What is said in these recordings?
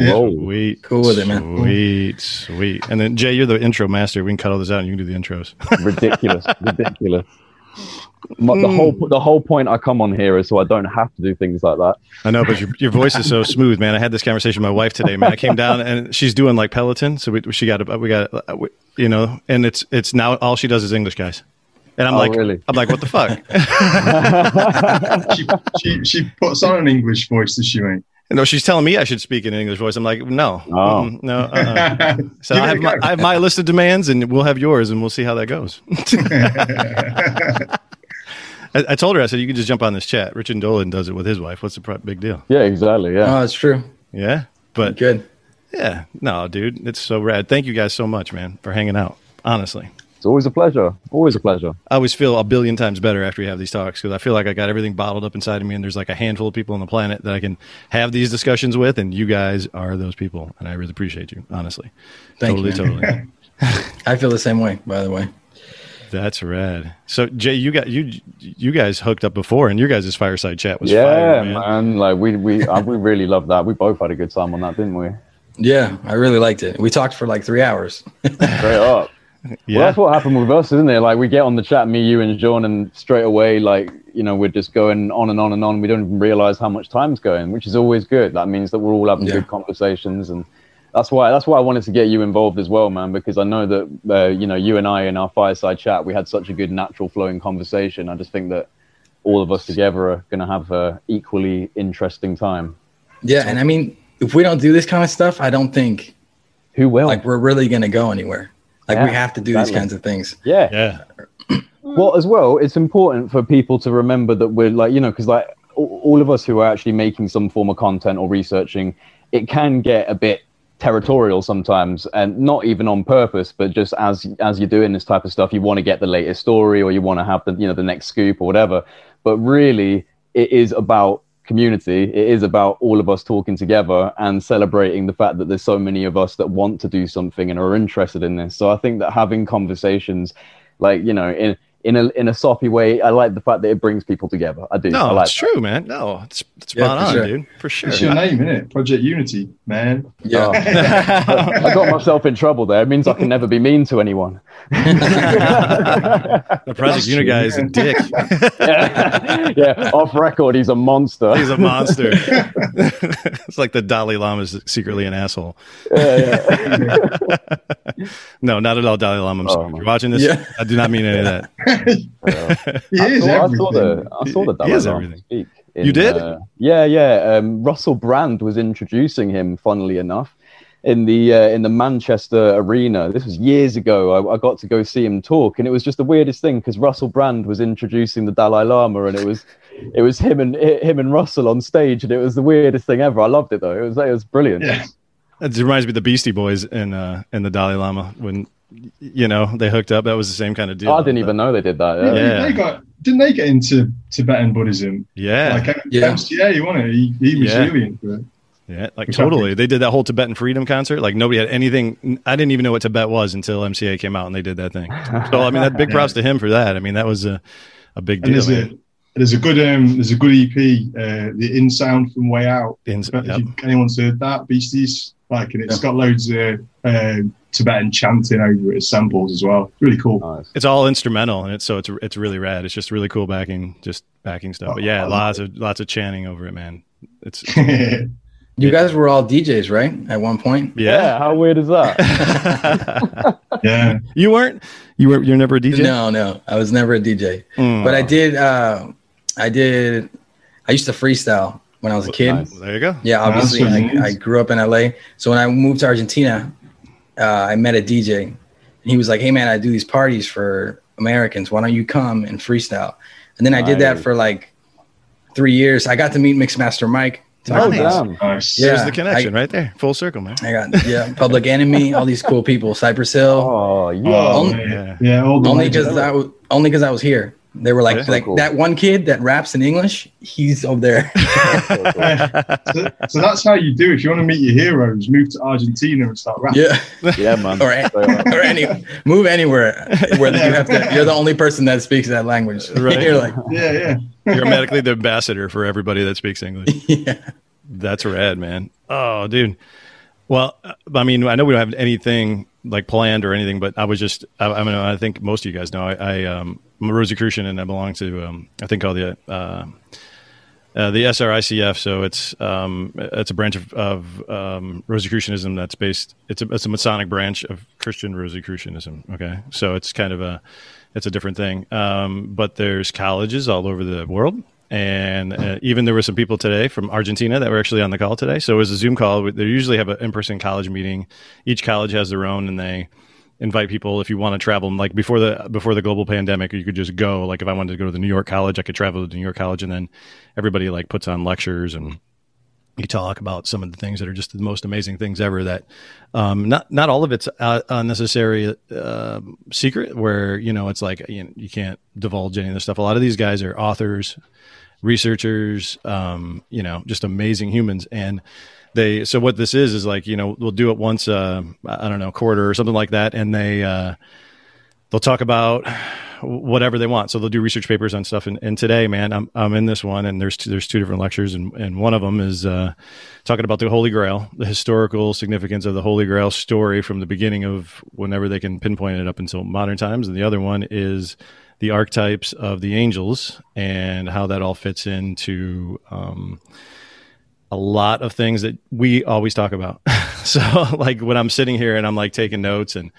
Yeah. Roll. Sweet. Cool with it, man. Sweet, sweet. And then Jay, you're the intro master. We can cut all this out and you can do the intros. ridiculous, ridiculous. My, the whole hmm. the whole point I come on here is so I don't have to do things like that. I know, but your, your voice is so smooth, man. I had this conversation with my wife today, man. I came down and she's doing like Peloton, so we she got a, we got we, you know, and it's it's now all she does is English, guys. And I'm Oh, like, really? I'm like, what the fuck? she, she she puts on an English voice, does she, mate? No, she's telling me I should speak in an English voice. I'm like, no, Oh. Mm, no. Uh-uh. So I have, my. I have my list of demands, and we'll have yours, and we'll see how that goes. I, I told her, I said, you can just jump on this chat. Richard Dolan does it with his wife. What's the pro- big deal? Yeah, exactly. Yeah. Oh, it's true. Yeah, but Good. yeah, no, dude, it's so rad. Thank you guys so much, man, for hanging out. Honestly, It's always a pleasure. Always a pleasure. I always feel a billion times better after we have these talks because I feel like I got everything bottled up inside of me, and there's like a handful of people on the planet that I can have these discussions with, and you guys are those people, and I really appreciate you, honestly. Thank totally, you. totally. I feel the same way, by the way. That's rad. So Jay, you got you you guys hooked up before, and your guys' fireside chat was yeah, fire, man. man. Like we we uh, we really loved that. We both had a good time on that, didn't we? Yeah, I really liked it. We talked for like three hours. Straight up. Yeah, Well, that's what happened with us, isn't it? Like we get on the chat, me, you, and John, and straight away, like you know, we're just going on and on and on. We don't even realize how much time's going, which is always good. That means that we're all having Yeah. good conversations, and that's why that's why I wanted to get you involved as well, man. Because I know that uh, you know you and I in our fireside chat, we had such a good natural flowing conversation. I just think that all of us together are going to have a equally interesting time. Yeah, and I mean, if we don't do this kind of stuff, I don't think Who will? like we're really gonna go anywhere. Like we have to do exactly. these kinds of things. yeah, yeah, Well, as well, it's important for people to remember that we're like, you know, because like all all of us who are actually making some form of content or researching, it can get a bit territorial sometimes, and not even on purpose, but just as as you're doing this type of stuff, you want to get the latest story or you want to have the you know the next scoop or whatever. But really, it is about community. It is about all of us talking together and celebrating the fact that there's so many of us that want to do something and are interested in this. So I think that having conversations like you know in in a in a soppy way i like the fact that it brings people together i do I no, like it's true, man. No, it's, it's Yeah, spot for on, sure. dude, for sure. It's your name, isn't it? Project Unity, man. Yeah. Oh. i got myself in trouble there it means i can never be mean to anyone the Project Unity Unit true, guy is a dick. yeah. yeah off record he's a monster He's a monster. it's like the Dalai Lama is secretly an asshole. Yeah, yeah. No, not at all, Dalai Lama. I'm Oh, sorry. You're watching this, Yeah. I do not mean any of that. he I is saw, I everything. saw the I saw the He Dalai is Lama everything. speak. You did? uh, yeah, yeah. Um, Russell Brand was introducing him, funnily enough, in the uh, in the Manchester arena. This was years ago. I, I got to go see him talk, and it was just the weirdest thing because Russell Brand was introducing the Dalai Lama, and it was it was him and him and Russell on stage, and it was the weirdest thing ever. I loved it though. It was it was brilliant. Yeah. It reminds me of the Beastie Boys and uh, and the Dalai Lama when you know they hooked up. That was the same kind of deal. I didn't even know they did that. Yeah. Yeah. They got, didn't they get into Tibetan Buddhism? Yeah, Like Yeah. MCA, you want it? He, he was Yeah. really into it. yeah, like Which totally. They did that whole Tibetan freedom concert. Like nobody had anything. I didn't even know what Tibet was until MCA came out and they did that thing. So I mean, that big props to him for that. I mean, that was a a big deal. there's a there's a good um there's a good EP, uh, the In Sound from Way Out. In- But yep. if you, anyone's heard that, Beasties, like, and it's got loads of um Tibetan chanting over it as samples as well. Really cool. Nice. It's all instrumental, and it's so it's it's really rad. It's just really cool backing, just backing stuff. But yeah, Oh, lots of lots of chanting over it, man. It's You guys were all DJs, right? At one point. Yeah. yeah. How weird is that? yeah. you weren't. You were. You're never a DJ. No, no, I was never a DJ, Mm. but I did. Uh, I did. I used to freestyle when I was a kid. Nice. There you go. Yeah, obviously, That's what it I, I grew up in LA. So when I moved to Argentina, uh, I met a DJ, and he was like, "Hey, man, I do these parties for Americans. Why don't you come and freestyle?" And then I did that for like three years. I got to meet Mixmaster Mike. Oh, Nice. damn. Nice. Yeah. There's the connection I- right there. Full circle, man. I got yeah, Public Enemy, all these cool people, Cypress Hill. Oh, yeah. Oh, Only- yeah. yeah, only because I was only because I was here. They were like, Yeah. like Cool. that one kid that raps in English. He's over there. so, so that's how you do. If you want to meet your heroes, move to Argentina and start rapping. yeah, yeah, man. or Straight or any move anywhere where you have to. You're the only person that speaks that language. Right. you're like, Yeah, yeah. You're automatically the ambassador for everybody that speaks English. yeah, That's rad, man. Oh, dude. Well, uh, I mean, I know we don't have anything like planned or anything, but I was just, I, I mean, I think most of you guys know I, I um, I'm a Rosicrucian and I belong to um, I think all the uh, uh, the SRICF. So it's um, it's a branch of, of um, Rosicrucianism that's based. It's a it's a Masonic branch of Christian Rosicrucianism. Okay, so it's kind of a it's a different thing. Um, but there's colleges all over the world. And uh, even there were some people today from Argentina that were actually on the call today. So it was a Zoom call. They usually have an in-person college meeting. Each college has their own, and they invite people if you want to travel. Like before the before the global pandemic, you could just go. Like if I wanted to go to the New York College, I could travel to the New York College, and then everybody like puts on lectures and you talk about some of the things that are just the most amazing things ever. That um, not not all of it's a unnecessary uh, secret. Where you know it's like you, know, you can't divulge any of this stuff. A lot of these guys are authors, researchers, um, you know, just amazing humans and they so what this is is like you know we'll do it once uh, I don't know quarter or something like that, and they uh, they'll talk about whatever they want. So they'll do research papers on stuff. And, and today, man, I'm I'm in this one, and there's two, there's two different lectures, and and one of them is uh, talking about the Holy Grail, the historical significance of the Holy Grail story from the beginning of whenever they can pinpoint it up until modern times, and the other one is the archetypes of the angels and how that all fits into um, a lot of things that we always talk about. so like when I'm sitting here and I'm like taking notes and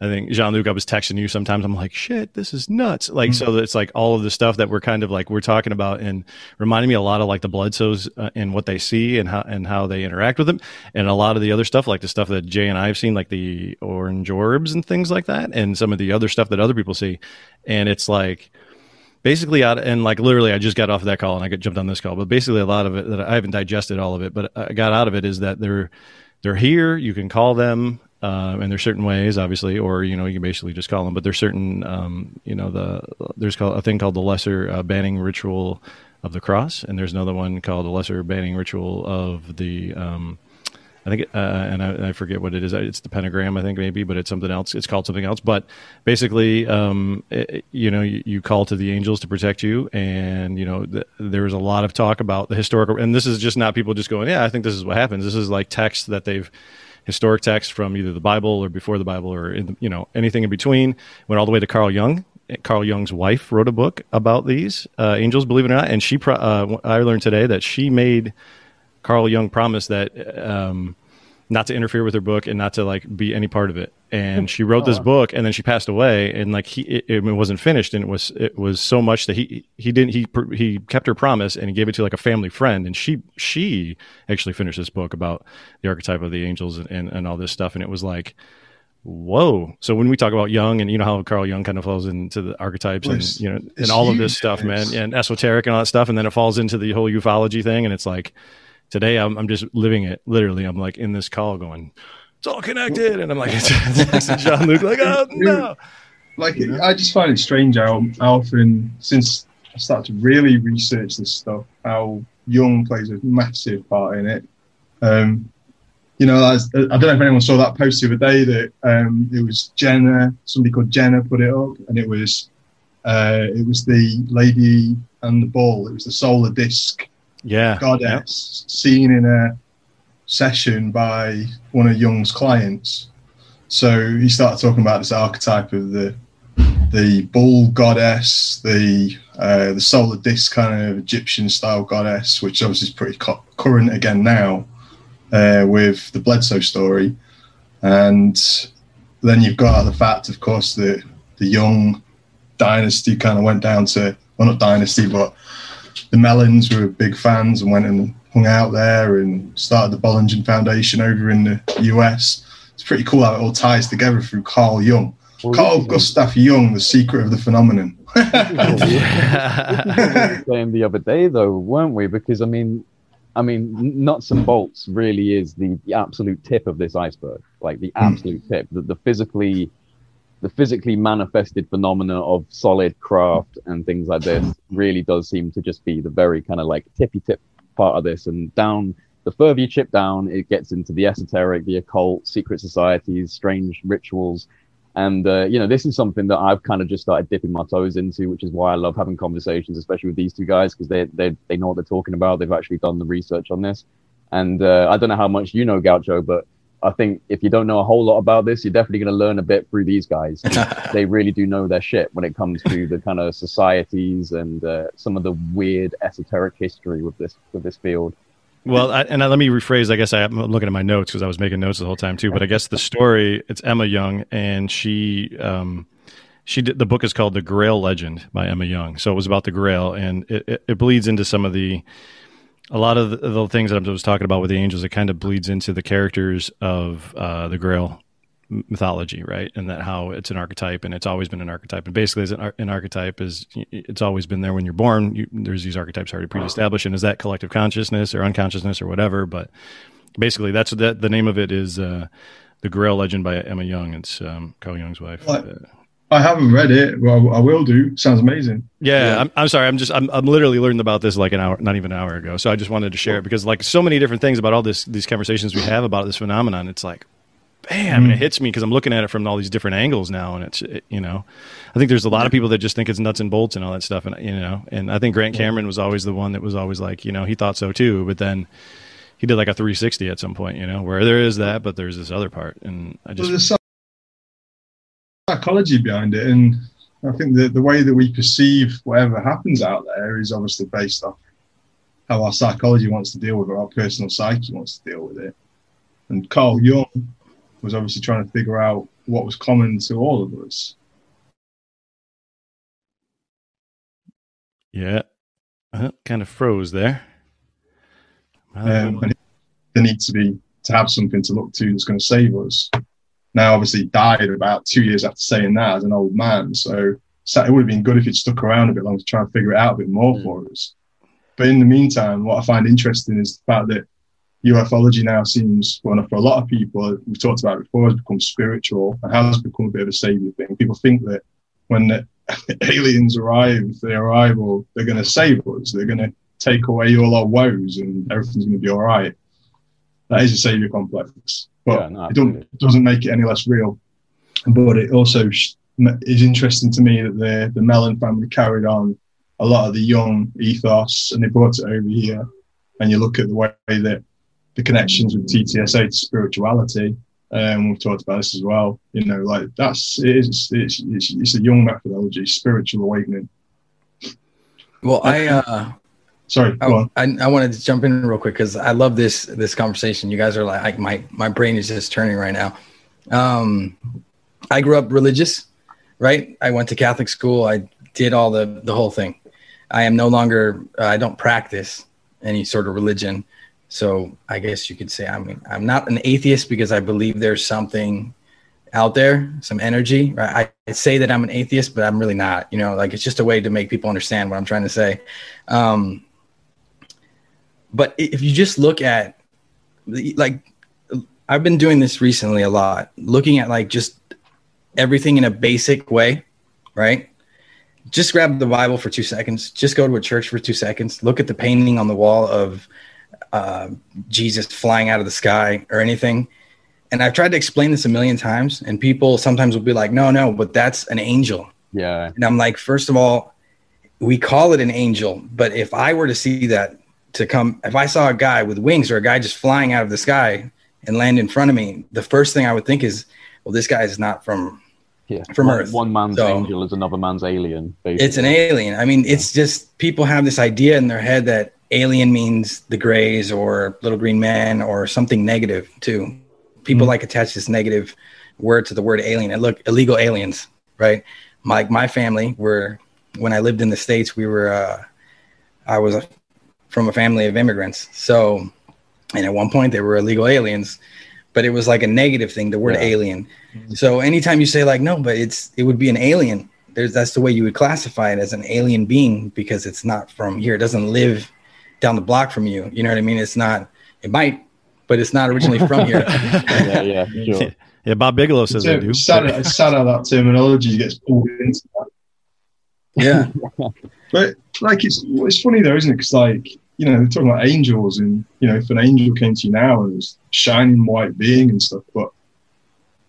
I think Jean Luc, I was texting you sometimes. I'm like, shit, this is nuts. Like, mm-hmm. so it's like all of the stuff that we're kind of like we're talking about and reminding me a lot of like the Bledsoes uh, and what they see and how and how they interact with them, and a lot of the other stuff like the stuff that Jay and I have seen, like the orange orbs and things like that, and some of the other stuff that other people see, and it's like basically out and like literally i just got off of that call and i got jumped on this call but basically a lot of it that i haven't digested all of it but i got out of it is that they're they're here you can call them uh, and there's certain ways obviously or you know you can basically just call them but there's certain um, you know the there's a thing called the lesser uh, banning ritual of the cross and there's another one called the lesser banning ritual of the um, I think, uh, and I, I, forget what it is. It's the pentagram, I think maybe, but it's something else. It's called something else. But basically, um, it, you know, you, you, call to the angels to protect you, and you know, th- there's a lot of talk about the historical. And this is just not people just going, yeah, I think this is what happens. This is like text that they've historic text from either the Bible or before the Bible or in you know anything in between. Went all the way to Carl Jung. Carl Jung's wife wrote a book about these uh, angels, believe it or not, and she. Pro- uh, I learned today that she made Carl Jung promised that um, not to interfere with her book and not to like be any part of it. And she wrote this book, and then she passed away, and like he, it, it, wasn't finished, and it was it was so much that he he didn't he he kept her promise, and he gave it to like a family friend, and she she actually finished this book about the archetype of the angels and, and, and all this stuff, and it was like whoa. So when we talk about Jung and you know how carl Jung kind of falls into the archetypes and you know and all of this stuff man. And esoteric and all that stuff. And then it falls into the whole ufology thing. And it's like today I'm, I'm just living it literally i'm like in this call going it's all connected and i'm like it's, it's jean luc like oh no like you know? i just find it strange how, how often since i started to really research this stuff how Jung plays a massive part in it um, you know, I, was, I, don't know if anyone saw that post the other day that um, it was Jenna, somebody called Jenna put it up, and it was uh, it was the lady and the ball. It was the solar disc yeah, goddess yep. seen in a session by one of Jung's clients. So he started talking about this archetype of the the bull goddess, the uh, the solar disc kind of Egyptian style goddess, which obviously is pretty co- current again now uh, with the Bledsoe story, and then you've got the fact, of course, that the Jung dynasty kind of went down to well, not dynasty, but the Mellons were big fans and went and hung out there and started the Bollingen Foundation over in the US. It's pretty cool how it all ties together through Carl Jung. Well, Carl. Gustav Jung, the secret of the phenomenon. saying the other day, though, weren't we? Because I mean, I mean, nuts and bolts really is the, the absolute tip of this iceberg, like the hmm. absolute mm. tip. The, the physically the physically manifested phenomena of solid craft and things like this really does seem to just be the very kind of like tippy tip part of this. And down, the further you chip down, it gets into the esoteric, the occult, secret societies, strange rituals. And, uh, you know, this is something that I've kind of just started dipping my toes into, which is why I love having conversations, especially with these two guys, because they, they, they know what they're talking about. They've actually done the research on this. And uh, I don't know how much you know Gaucho, but I think if you don't know a whole lot about this, you're definitely going to learn a bit through these guys. they really do know their shit when it comes to the kind of societies and uh, some of the weird esoteric history with this with this field. Well, I, and I, let me rephrase. I guess I, am looking at my notes because I was making notes the whole time too. But I guess the story it's Emma Jung, and she um, she did the book is called The Grail Legend by Emma Jung. So it was about the Grail, and it, it, it bleeds into some of the a lot of the, the, things that I was talking about with the angels, it kind of bleeds into the characters of uh, the Grail mythology, right? And that how it's an archetype, and it's always been an archetype. And basically, as an, an archetype is, it's always been there when you're born. You, there's these archetypes already pre-established, and is that collective consciousness or unconsciousness or whatever? But basically, that's that. The name of it is uh, the Grail Legend by Emma Jung. It's um, Carl Jung's wife. What? I haven't read it. Well, I will do. Sounds amazing. Yeah, yeah. I'm, I'm, sorry. I'm just I'm, I'm literally learning about this like an hour, not even an hour ago. So I just wanted to share it because like so many different things about all this these conversations we have about this phenomenon. It's like, bam, mm. and it hits me because I'm looking at it from all these different angles now, and it's it, you know, I think there's a lot of people that just think it's nuts and bolts and all that stuff, and you know, and I think Grant Cameron was always the one that was always like, you know, he thought so too, but then he did like a 360 at some point, you know, where there is that, but there's this other part, and I just. Well, psychology behind it, and I think that the way that we perceive whatever happens out there is obviously based off how our psychology wants to deal with it, our personal psyche wants to deal with it. And Carl Jung was obviously trying to figure out what was common to all of us. Yeah, uh, kind of froze there. Um, and there needs to be to have something to look to that's going to save us. Now, obviously, died about two years after saying that as an old man. So, so it would have been good if he'd stuck around a bit longer to try and figure it out a bit more mm. for us. But in the meantime, what I find interesting is the fact that ufology now seems, well, for a lot of people, we've talked about it before, has become spiritual and has become a bit of a savior thing. People think that when the aliens arrive, if they arrive, or they're going to save us, they're going to take away all our woes and everything's going to be all right. That is a savior complex but yeah, no, it doesn't make it any less real. But it also is interesting to me that the the Mellon family carried on a lot of the Jung ethos and they brought it over here. And you look at the way that the connections with TTSA to spirituality, and um, we've talked about this as well. You know, like that's it is it's, it's, it's a Jung methodology, spiritual awakening. Well, I uh, Sorry, I, I, I, wanted to jump in real quick because I love this this conversation. You guys are like, my my brain is just turning right now. Um, I grew up religious, right? I went to Catholic school. I did all the the whole thing. I am no longer. Uh, I don't practice any sort of religion. So I guess you could say I mean I'm not an atheist because I believe there's something out there, some energy. I, I say that I'm an atheist, but I'm really not. You know, like it's just a way to make people understand what I'm trying to say. Um, but if you just look at like I've been doing this recently a lot, looking at like just everything in a basic way, right? Just grab the Bible for two seconds. Just go to a church for two seconds. Look at the painting on the wall of uh, Jesus flying out of the sky or anything. And I've tried to explain this a million times, and people sometimes will be like, "No, no, but that's an angel." Yeah. And I'm like, first of all, we call it an angel, but if I were to see that to come if I saw a guy with wings or a guy just flying out of the sky and land in front of me, the first thing I would think is, well, this guy is not from yeah. from one, Earth. One man's so, angel is another man's alien. Basically. It's an alien. I mean, it's just people have this idea in their head that alien means the grays or little green man or something negative too. People mm-hmm. like attach this negative word to the word alien. And look, illegal aliens, right? Like my, my family were when I lived in the states, we were. Uh, I was from a family of immigrants. So, and at one point they were illegal aliens, but it was like a negative thing, the word yeah. alien. Mm-hmm. So anytime you say like, no, but it's, it would be an alien. There's, that's the way you would classify it as an alien being because it's not from here. It doesn't live down the block from you. You know what I mean? It's not, it might, but it's not originally from here. yeah, yeah, sure. Yeah, Bob Bigelow says it's, I do. It's sad, it's sad how that terminology gets pulled into that. Yeah. but like it's it's funny though, isn't it? Because like you know, they're talking about angels, and you know, if an angel came to you now and was shining white being and stuff, but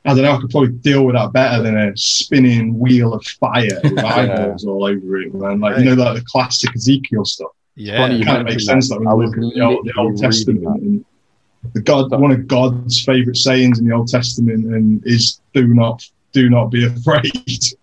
I don't know, I could probably deal with that better than a spinning wheel of fire with eyeballs all over it, man. Like right. you know, like the classic Ezekiel stuff. Yeah, it kind of makes sense. Like when you look at the Old, the Old Testament and the God, one of God's favorite sayings in the Old Testament, and is "Do not, do not be afraid."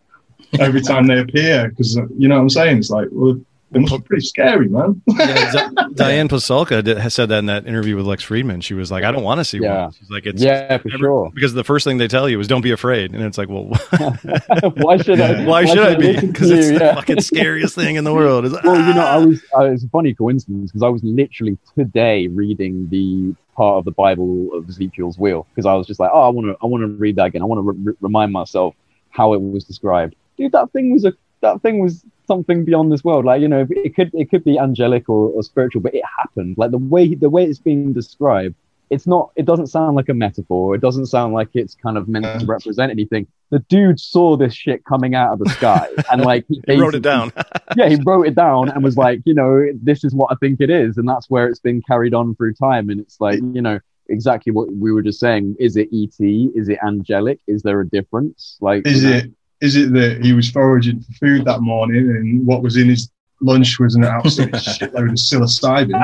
Every time they appear, because you know what I'm saying. It's like, well, it must be pretty scary, man. yeah, Di- Diane Pasulka has said that in that interview with Lex Fridman. She was like, "I don't want to see Yeah. one." She's like, "It's Yeah, for every- sure. because the first thing they tell you is don't be afraid," and it's like, well, why should I? why should I be? Because it's you? the Yeah. fucking scariest thing in the world. It's, well, you know, I "Ah." was. Uh, it's a funny coincidence because I was literally today reading the part of the Bible of Ezekiel's wheel because I was just like, oh, I want to, I want to read that again. I want to re- remind myself how it was described. Dude, that thing was a, that thing was something beyond this world. Like, you know, it could, it could be angelic or, or spiritual, but it happened. Like the way, the way it's being described, it's not. It doesn't sound like a metaphor. It doesn't sound like it's kind of meant to represent anything. The dude saw this shit coming out of the sky and like he, He wrote it down. yeah, he wrote it down and was like, you know, this is what I think it is, and that's where it's been carried on through time. And it's like, you know, exactly what we were just saying. Is it ET? Is it angelic? Is there a difference? Like, Is it is it that he was foraging for food that morning and what was in his lunch was an absolute shitload of psilocybin?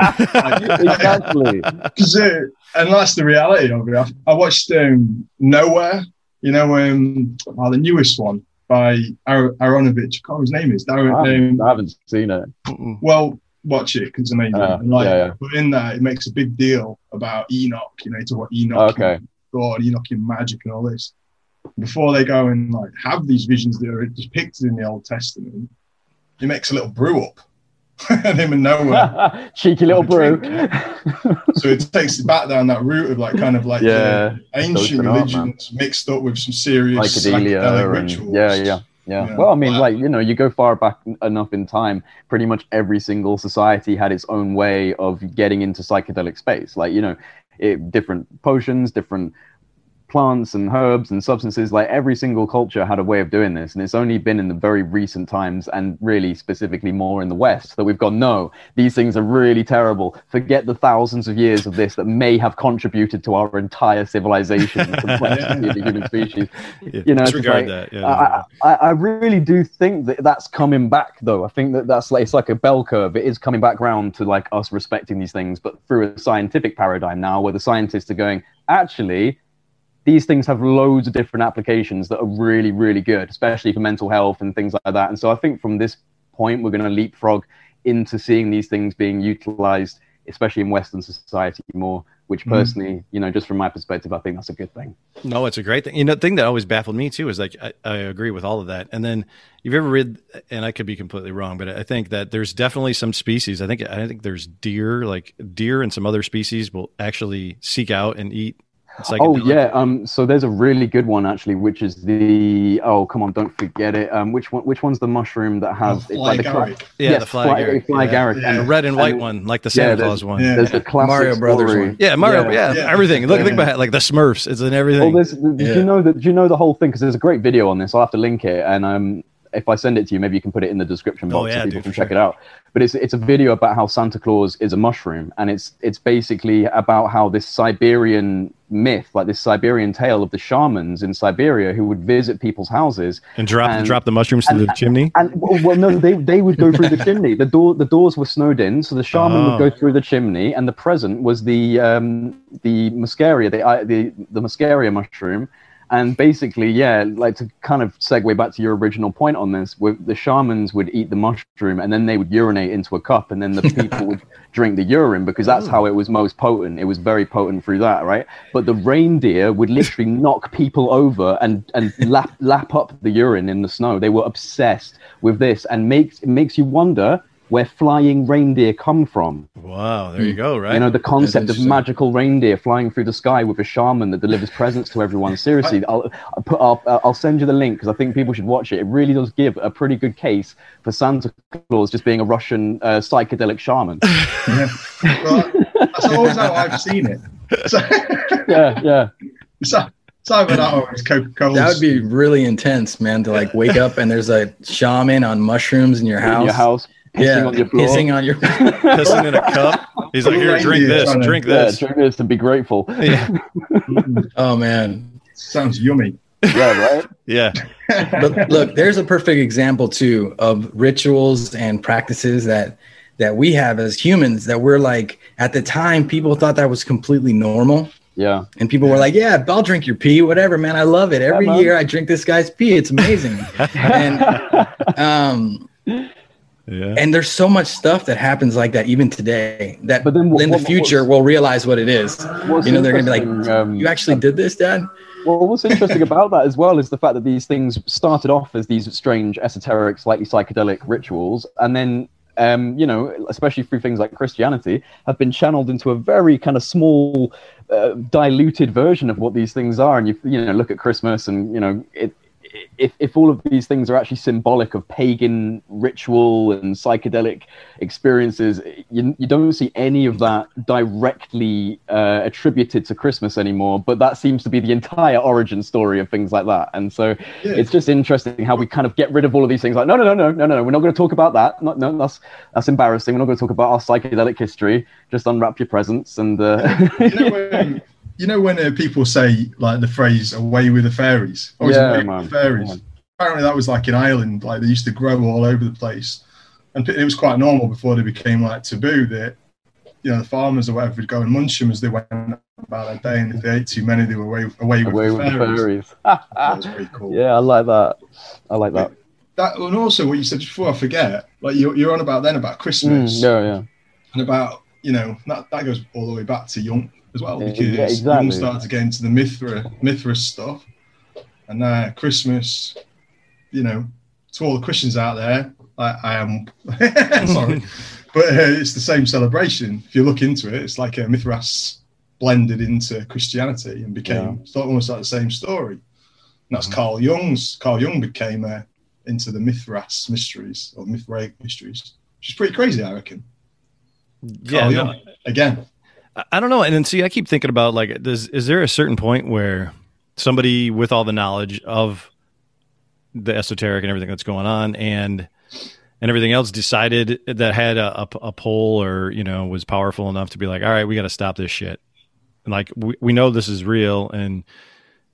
exactly? Because uh, and that's the reality of it. I, I watched um, Noah, you know, um, oh, the newest one by Ar- Aronovich. I can't remember his name is. I Darren, haven't, um, I haven't seen it. Well, watch it because it's amazing. Uh, And, like, yeah, yeah. But in that, it makes a big deal about Enoch. You know, to what Enoch, Okay. and God, Enoch in magic and all this. Before they go and like have these visions that are depicted in the Old Testament, he makes a little brew up, and him and Noah. Cheeky little brew. so it takes it back down that route of like kind of like yeah, ancient religions mixed up with some serious psychedelic and rituals. yeah, yeah. Yeah. Yeah. Well, I mean, like, you know, you go far back enough in time, pretty much every single society had its own way of getting into psychedelic space. Like, you know, it, different potions, different plants and herbs and substances. Like, every single culture had a way of doing this. And it's only been in the very recent times and really specifically more in the West that we've gone, no, these things are really terrible. Forget the thousands of years of this that may have contributed to our entire civilization, and complexity of the human species. Yeah, You know, disregard like- that. Yeah, I, I, I really do think that that's coming back, though. I think that that's like it's like a bell curve. It is coming back round to like us respecting these things, but through a scientific paradigm now, where the scientists are going, actually, these things have loads of different applications that are really, really good, especially for mental health and things like that. And so I think from this point, we're going to leapfrog into seeing these things being utilized, especially in Western society more. Which Mhm. personally, you know, just from my perspective, I think that's a good thing. No, it's a great thing. You know, the thing that always baffled me too is like I, I agree with all of that. And then you've ever read, and I could be completely wrong, but I think that there's definitely some species. I think I think there's deer, like deer and some other species will actually seek out and eat. Oh yeah, um, so there's a really good one actually, which is the oh come on, don't forget it. Um, which one? Which one's the mushroom that has Oh, it's like the cla- Fly-Agaric. yeah, yes, the fly, agaric, fly yeah. agaric, Yeah. the red and white and- one, like the Santa there's- Claus one. yeah. there's the classic Mario Brothers story. one. Yeah, Mario. Yeah. Yeah, Yeah. everything. Look, Yeah. think about it, like the Smurfs. It's in Well, everything. there's, do you know that? Do you know the whole thing? Because there's a great video on this. I'll have to link it, and um, if I send it to you, maybe you can put it in the description Oh, box yeah, so people dude, can check sure. it out. But it's it's a video about how Santa Claus is a mushroom, and it's it's basically about how this Siberian myth, like this Siberian tale of the shamans in Siberia who would visit people's houses and drop and- drop the mushrooms to and- the chimney. And well, no, they they would go through the chimney. The door the doors were snowed in, so the shaman Oh. would go through the chimney, and the present was the um, the muscaria, the the the muscaria mushroom. And basically, yeah, like to kind of segue back to your original point on this, the shamans would eat the mushroom and then they would urinate into a cup, and then the people would drink the urine because that's oh. how it was most potent. It was very potent through that, right? But the reindeer would literally knock people over and and lap lap up the urine in the snow. They were obsessed with this, and makes it makes you wonder where flying reindeer come from. Wow, there you go. Right. You know, the concept of magical reindeer flying through the sky with a shaman that delivers presents to everyone. Seriously, I'll, I'll put I'll, I'll send you the link because I think people should watch it. It really does give a pretty good case for Santa Claus just being a Russian uh, psychedelic shaman. Yeah. Well, that's always how I've seen it. So, yeah, yeah. it's, it's either that or Coca Cola. That would be really intense, man. To like wake up and there's a shaman on mushrooms in your house. In your house, pissing yeah, on your floor. pissing on your. Pissing in a cup. He's like, here, drink this, trying to- drink yeah, this. drink this to be grateful. Yeah, oh man. Sounds yummy. yeah, right. yeah. But look, there's a perfect example too of rituals and practices that that we have as humans that we're like at the time people thought that was completely normal Yeah. and people were like yeah i'll drink your pee whatever man i love it every man. year i drink this guy's pee it's amazing and um Yeah. and there's so much stuff that happens like that even today that But then what- in the what- future we'll realize what it is you know they're gonna be like um, you actually did this dad Well, what's interesting about that as well is the fact that these things started off as these strange, esoteric, slightly psychedelic rituals, and then, um, you know, especially through things like Christianity, have been channeled into a very kind of small, uh, diluted version of what these things are. And you, you know, look at Christmas, and you know, it, if if all of these things are actually symbolic of pagan ritual and psychedelic experiences, you, you don't see any of that directly uh, attributed to Christmas anymore. But that seems to be the entire origin story of things like that. And so Yeah. it's just interesting how we kind of get rid of all of these things. Like, no, no, no, no, no, no, we're not going to talk about that. No, no, that's that's embarrassing. We're not going to talk about our psychedelic history. Just unwrap your presents and. Uh, you know when, you know when uh, people say like the phrase "away with the fairies"? Always Yeah, away man. with the fairies. Apparently, that was like in Ireland. Like they used to grow all over the place, and it was quite normal before they became like taboo. That you know the farmers or whatever would go and munch them as they went about their day, and if they ate too many, they were away, away, with, away the with the fairies. fairies. That was pretty cool. yeah, I like that. I like that. That and also what you said before, I forget. Like you're, you're on about then about Christmas. Mm, yeah, yeah. and about you know that, that goes all the way back to Jung as well because yeah, exactly. Jung started to get into the Mithra Mithra stuff, and now Christmas, you know, to all the Christians out there, I, I am sorry, but uh, it's the same celebration. If you look into it, it's like a Mithras blended into Christianity and became it's almost like the same story. And that's Carl Jung's. Carl Jung became uh, into the Mithras mysteries or Mithraic mysteries, which is pretty crazy, I reckon. yeah. Carl no, Jung, again. I- don't know. And then see, I keep thinking about like, does is there a certain point where somebody with all the knowledge of the esoteric and everything that's going on and and everything else decided that had a, a, a poll or you know was powerful enough to be like, all right, we got to stop this shit. And like we, we know this is real, and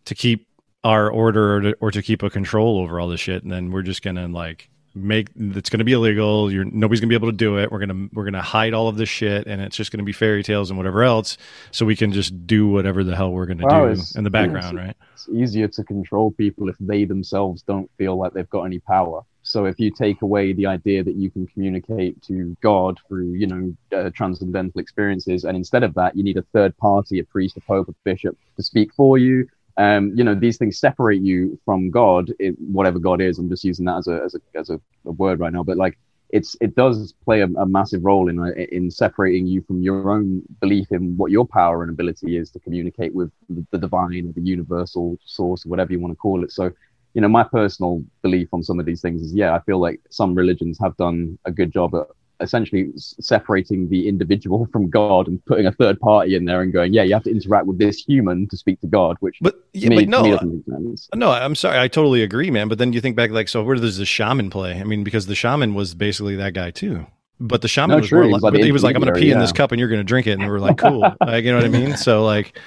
to keep our order or to, or to keep a control over all this shit, and then we're just gonna like make it's gonna be illegal. You're nobody's gonna be able to do it. We're gonna we're gonna hide all of this shit, and it's just gonna be fairy tales and whatever else, so we can just do whatever the hell we're gonna Wow, do in the background, right? It's easier to control people if they themselves don't feel like they've got any power. So if you take away the idea that you can communicate to God through, you know, uh, transcendental experiences, and instead of that, you need a third party, a priest, a pope, a bishop, to speak for you. Um, you know, these things separate you from God, it, whatever God is. I'm just using that as a as a as a, a word right now, but like it's it does play a, a massive role in uh, in separating you from your own belief in what your power and ability is to communicate with the, divine or the universal source, whatever you want to call it. So, you know, my personal belief on some of these things is, yeah, I feel like some religions have done a good job at essentially separating the individual from God and putting a third party in there and going, yeah, you have to interact with this human to speak to God, which But yeah, me, but no, me doesn't make sense. No, I'm sorry. I totally agree, man. But then you think back, like, so where does the shaman play? I mean, because the shaman was basically that guy too. But the shaman No, was true. more He like, was like he was like, I'm going to pee in this cup and you're going to drink it. And we were like, cool. like, you know what I mean? So like,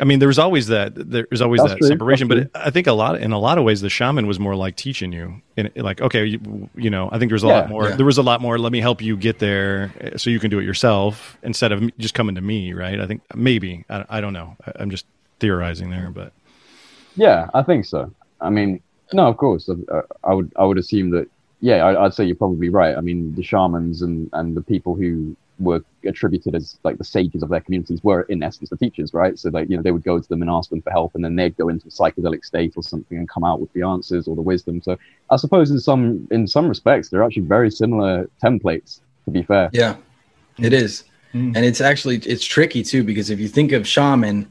I mean, there was always that, there's always That's that separation, but I think a lot, in a lot of ways, the shaman was more like teaching you and like, okay, you, you know, I think there's a lot more, yeah. there was a lot more, let me help you get there eh, so you can do it yourself instead of just coming to me. Right. I think maybe, I, I don't know. I, I'm just theorizing there, but Yeah, I think so. I mean, no, of course, uh, I would I would assume that. Yeah, I, I'd say you're probably right. I mean, the shamans and and the people who were attributed as like the sages of their communities were in essence the teachers, right? So like you know they would go to them and ask them for help, and then they'd go into a psychedelic state or something and come out with the answers or the wisdom. So I suppose in some in some respects they're actually very similar templates. To be fair, Yeah, it is, Mm. and it's actually it's tricky too because if you think of shaman,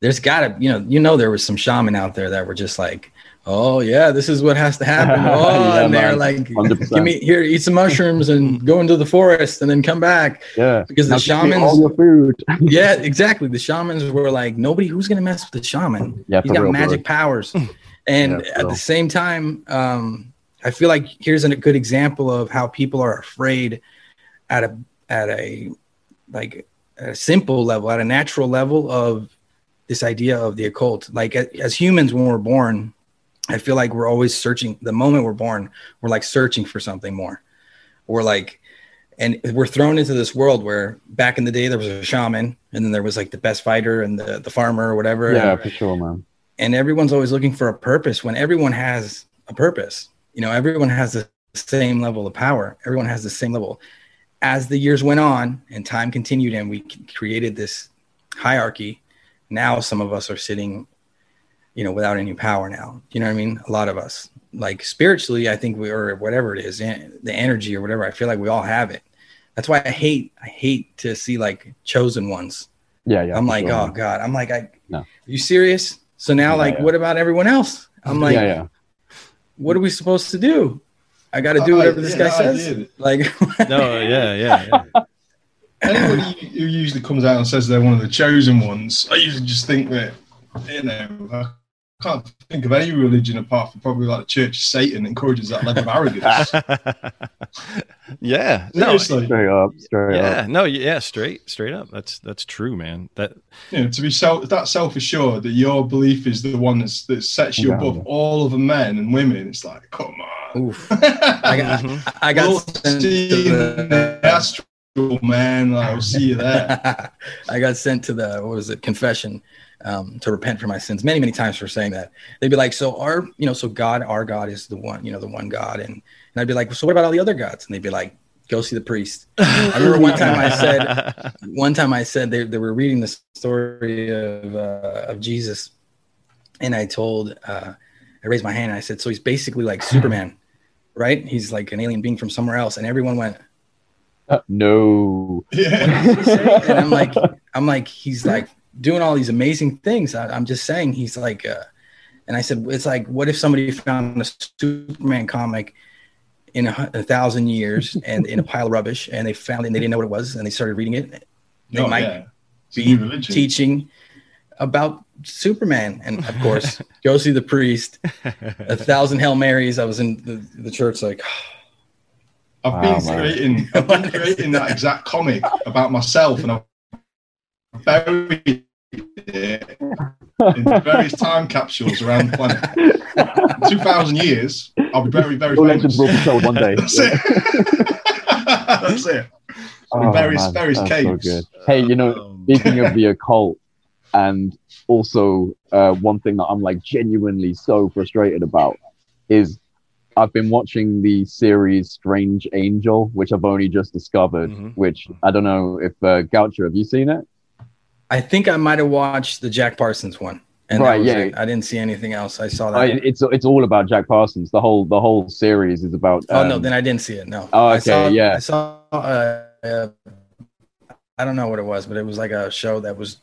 there's gotta you know you know there was some shaman out there that were just like, oh yeah, this is what has to happen. Oh, Yeah, and they're man. like, 100%. give me here, eat some mushrooms and go into the forest and then come back. yeah, Because the Now me shamans- all your food. Yeah, exactly. The shamans were like, nobody who's gonna mess with the shaman. Yeah, He's got real, magic bro. powers. And Yeah, at real. the same time, um, I feel like here's a good example of how people are afraid at a at a like at a simple level, at a natural level of this idea of the occult. Like as humans, when we're born, I feel like we're always searching. The moment we're born, we're like searching for something more. We're like, and we're thrown into this world where back in the day there was a shaman and then there was like the best fighter and the, the farmer or whatever Yeah, and, for sure, man. and everyone's always looking for a purpose when everyone has a purpose you know everyone has the same level of power everyone has the same level as the years went on and time continued and we created this hierarchy now some of us are sitting you know without any power now. You know what i mean? A lot of us. Like spiritually i think we or whatever it is en- the energy or whatever i feel like we all have it. That's why i hate i hate to see like chosen ones. Yeah, yeah. i'm like sure, oh god. I'm like i No. are you serious? So now Yeah, like yeah. what about everyone else? I'm like yeah, yeah. what are we supposed to do? I gotta do I- whatever this yeah, guy I says. like No, yeah, yeah, yeah. Anybody who usually comes out and says they're one of the chosen ones, I usually just think that, you know, I can't think of any religion apart from probably like the Church of Satan encourages that level of arrogance. yeah. No. Seriously, Straight up, straight Yeah. up. No. Yeah. Straight. Straight up. That's that's true, man. That. you know, to be self that self assured that your belief is the one that's, that sets you Yeah. above all other men and women, it's like, come on. oof i got Mhm. i got We'll sent see to the- the astral man. I'll see you there. I got sent to the what was it confession um, to repent for my sins many many times for saying that. They'd be like, so our you know so God our God is the one you know the one God and and I'd be like, so what about all the other gods? And they'd be like, go see the priest. I remember one time I said one time I said they, they were reading the story of uh, of Jesus, and I told uh, I raised my hand and I said, so he's basically like Superman, right? He's like an alien being from somewhere else, and everyone went. Uh, no. Yeah. and I'm like, I'm like, he's like doing all these amazing things. I, I'm just saying, he's like, uh, and I said, it's like, what if somebody found a Superman comic in a, a thousand years and in a pile of rubbish, and they found it and they didn't know what it was, and they started reading it, they No, might yeah. Be religion. teaching about Superman, and of course, go see the priest. A thousand Hail Marys. I was in the, the church, like, I've Wow, been man. creating, I've been creating that exact comic about myself, and I've buried it in various time capsules around the planet. In Two thousand years, I'll be very, very Your famous. legends will be told one day. That's it. That's it. Oh, various- man, various that's caves. So good. Hey, you know, Um, speaking of the occult, and also uh, one thing that I'm like genuinely so frustrated about is I've been watching the series Strange Angel, which I've only just discovered. Mhm. Which I don't know if uh, Gaucho, have you seen it? I think I might have watched the Jack Parsons one. And Right, yeah. it. I didn't see anything else. I saw that. I, it's it's all about Jack Parsons. The whole the whole series is about. oh no, um, then I didn't see it. No. Oh, I okay, saw, yeah. I saw. Uh, uh, I don't know what it was, but it was like a show that was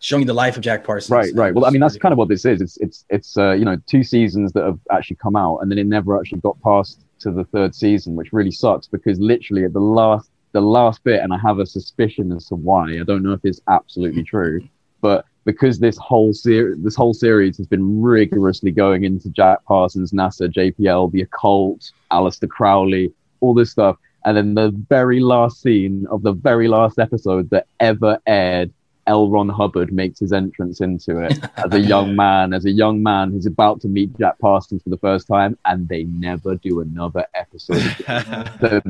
showing the life of Jack Parsons. Right, right. Well, I mean, that's kind of what this is. It's it's it's uh, you know two seasons that have actually come out, and then it never actually got past to the third season, which really sucks because literally at the last the last bit, and I have a suspicion as to why. I don't know if it's absolutely true, but because this whole series this whole series has been rigorously going into Jack Parsons, NASA, JPL, the occult, Aleister Crowley, all this stuff. And then the very last scene of the very last episode that ever aired L. Ron Hubbard makes his entrance into it as a young man, as a young man who's about to meet Jack Parsons for the first time, and they never do another episode. that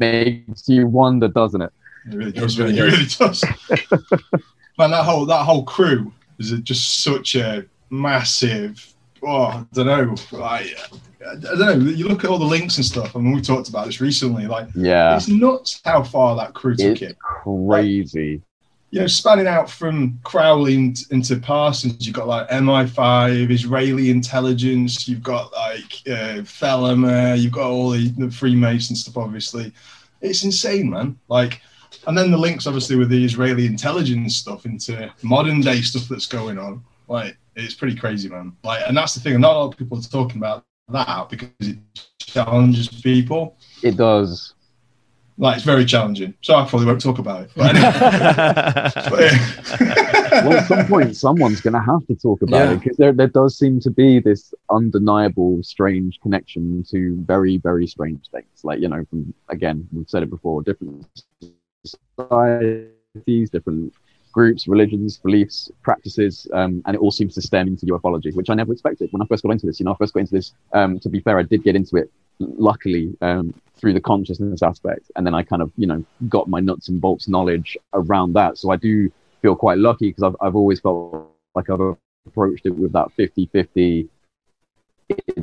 makes you wonder, doesn't it? It really does. It really It really does. Man, that whole that whole crew is just such a massive. Oh, I don't know. Like, I don't know. You look at all the links and stuff. I mean, we talked about this recently. Like, Yeah, it's nuts how far that crew took it's it. crazy. You know, spanning out from Crowley in- into Parsons, you've got like MI5, Israeli intelligence. You've got like uh. You've got all the, the Freemason stuff. Obviously, it's insane, man. Like, and then the links obviously with the Israeli intelligence stuff into modern day stuff that's going on. Like, it's pretty crazy, man. Like, and that's the thing. Not a lot of people are talking about that because it challenges people. It does. Like, it's very challenging. So I probably won't talk about it. But anyway. well, at some point, someone's going to have to talk about Yeah. it because there, there does seem to be this undeniable, strange connection to very, very strange things. Like, you know, from again, we've said it before, different societies, different groups, religions, beliefs, practices, um, and it all seems to stem into ufology, which I never expected when I first got into this. You know, I first got into this. Um, to be fair, I did get into it luckily um, through the consciousness aspect, and then I kind of you know got my nuts and bolts knowledge around that. So I do feel quite lucky because I've I've always felt like I've approached it with that 50-50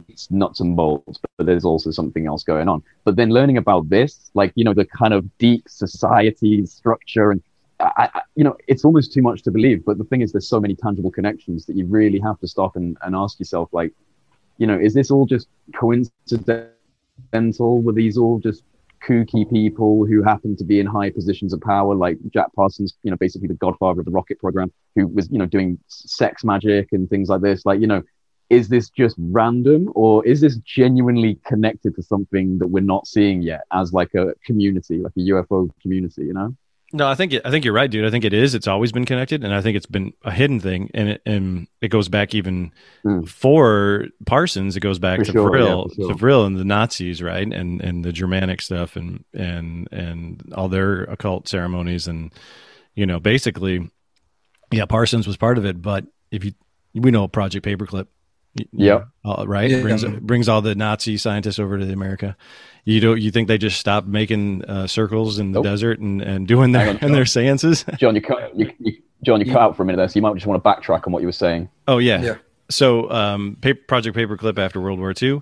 it's nuts and bolts, but there's also something else going on. But then learning about this, like you know, the kind of deep society structure, and I, I, you know, it's almost too much to believe. But the thing is, there's so many tangible connections that you really have to stop and, and ask yourself, like, you know, is this all just coincidental? Were these all just kooky people who happen to be in high positions of power, like Jack Parsons, you know, basically the godfather of the rocket program, who was, you know, doing sex magic and things like this. Like, you know, is this just random or is this genuinely connected to something that we're not seeing yet as like a community, like a UFO community, you know? No, I think I think you're right, dude. I think it is. It's always been connected, and I think it's been a hidden thing, and it, and it goes back even mm. for Parsons. It goes back for to sure, Vril, yeah, sure. to Vril and the Nazis, right, and and the Germanic stuff, and and and all their occult ceremonies, and you know, basically, yeah, Parsons was part of it. But if you, we know Project Paperclip, yeah, uh, right. Yeah. Brings brings all the Nazi scientists over to America. You don't you think they just stopped making uh, circles in the nope. desert and, and doing their and their seances? John, you cut you, you, John, you cut out for a minute there, so you might just want to backtrack on what you were saying. Oh yeah, yeah. So um, paper, Project Paperclip after World War II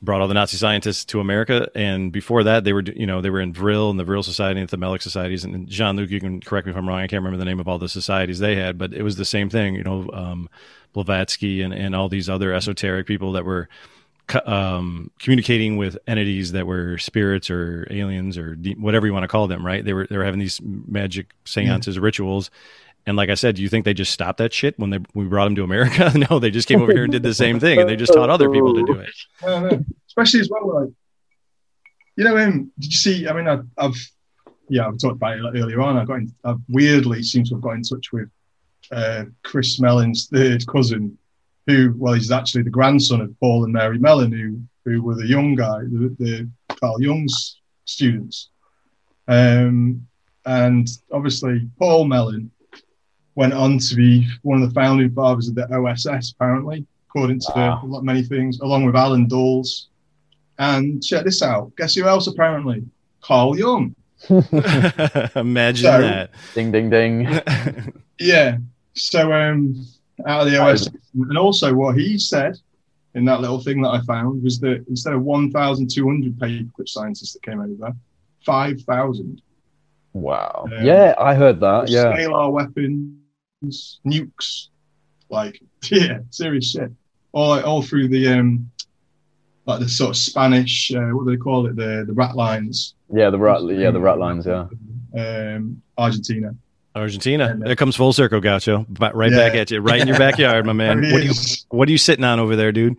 brought all the Nazi scientists to America, and before that, they were you know they were in Vril and the Vril Society and the Thelemic societies. And Jean Luc, you can correct me if I'm wrong. I can't remember the name of all the societies they had, but it was the same thing. You know, um, Blavatsky and, and all these other esoteric people that were um, communicating with entities that were spirits or aliens or de- whatever you want to call them, right? They were they were having these magic seances, yeah. rituals, and like I said, do you think they just stopped that shit when they we brought them to America? no, they just came over here and did the same thing, and they just taught other people to do it. No, Especially as well, like you know, um, did you see? I mean, I, I've yeah, I've talked about it earlier on. I got in, I weirdly seem to have got in touch with uh, Chris Mellon's third cousin, who, well, he's actually the grandson of Paul and Mary Mellon, who who were the young guy, the, the Carl Jung's students. Um, and obviously, Paul Mellon went on to be one of the founding fathers of the OSS, apparently, according to wow. many things, along with Allen Dulles. And check this out. Guess who else, apparently? Carl Jung. Imagine so, that. Ding, ding, ding. yeah. So um, out of the OS, and also what he said in that little thing that I found was that instead of 1,200 paperclip scientists that came over, 5,000. Wow. Um, yeah, I heard that. Yeah. Scalar weapons, nukes, like yeah, serious shit. All all through the um, like the sort of Spanish, uh, what do they call it? The the rat lines. Yeah, the rat. Yeah, the rat lines. Yeah. Um, Argentina. Argentina. There comes full circle, Gaucho. Right yeah. back at you, right in your backyard, my man. what, are you, what are you sitting on over there, dude?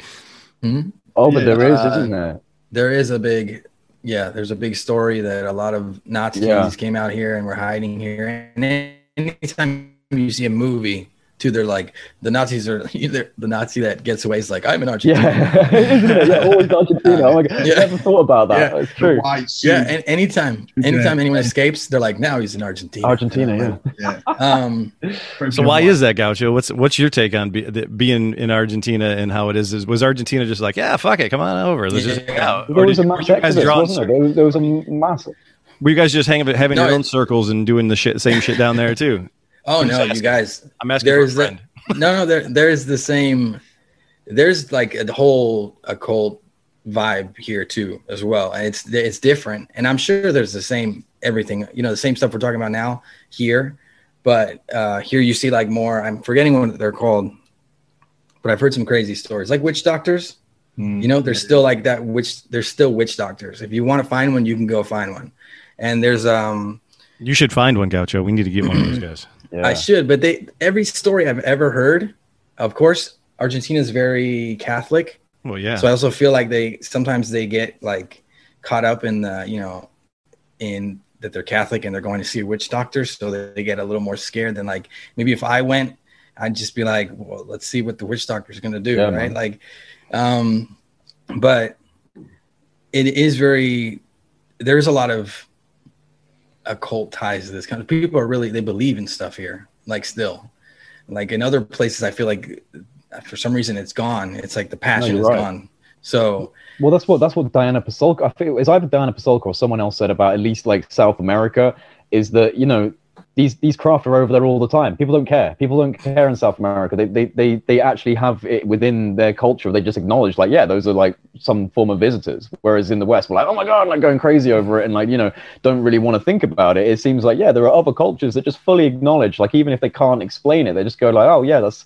Mm-hmm. Oh, but yeah, there is, uh, isn't there? There is a big, yeah. There's a big story that a lot of Nazis yeah. came out here and were hiding here. And anytime you see a movie too. They're like the Nazis are the Nazi that gets away is like I'm in Argentina. Yeah, yeah always Argentina. Oh my god, yeah. I never thought about that. Yeah. It's true. Yeah, and anytime, anytime anyone escapes, they're like now he's in Argentina. Argentina, yeah. yeah. Um, so why is that, Gaucho? What's what's your take on be, the, being in Argentina and how it is? is? Was Argentina just like yeah, fuck it, come on over? Let's just out. There was a mass exodus, there? There was, there was a massive. Were you guys just hanging having no, your own circles and doing the shit, same shit down there too? Oh no, you guys! I'm asking there's for a friend. The, no, no, there there's the same. There's like a whole occult vibe here too, as well, and it's it's different. And I'm sure there's the same everything. You know, the same stuff we're talking about now here, but uh, here you see like more. I'm forgetting what they're called, but I've heard some crazy stories, like witch doctors. Mm. You know, there's still like that witch. There's still witch doctors. If you want to find one, you can go find one. And there's um. You should find one, Gaucho. We need to get one of those guys. Yeah. I should, but they every story I've ever heard, of course, Argentina is very Catholic. Well, yeah. So I also feel like they sometimes they get like caught up in the you know in that they're Catholic and they're going to see a witch doctor, so they get a little more scared than like maybe if I went, I'd just be like, well, let's see what the witch doctor is going to do, yeah, right? Man. Like, um, but it is very. There's a lot of occult ties to this kind of people are really they believe in stuff here like still like in other places i feel like uh, for some reason it's gone it's like the passion no, is right. gone So Well, that's what that's what Diana Pasulka. I think it was either Diana Pasulka or someone else said about at least like South America is that you know these these craft are over there all the time. People don't care. People don't care in South America. They they they, they actually have it within their culture. They just acknowledge like yeah, those are like some form of visitors. Whereas in the West, we're like oh my god, like going crazy over it and like you know don't really want to think about it. It seems like yeah, there are other cultures that just fully acknowledge like even if they can't explain it, they just go like oh yeah, that's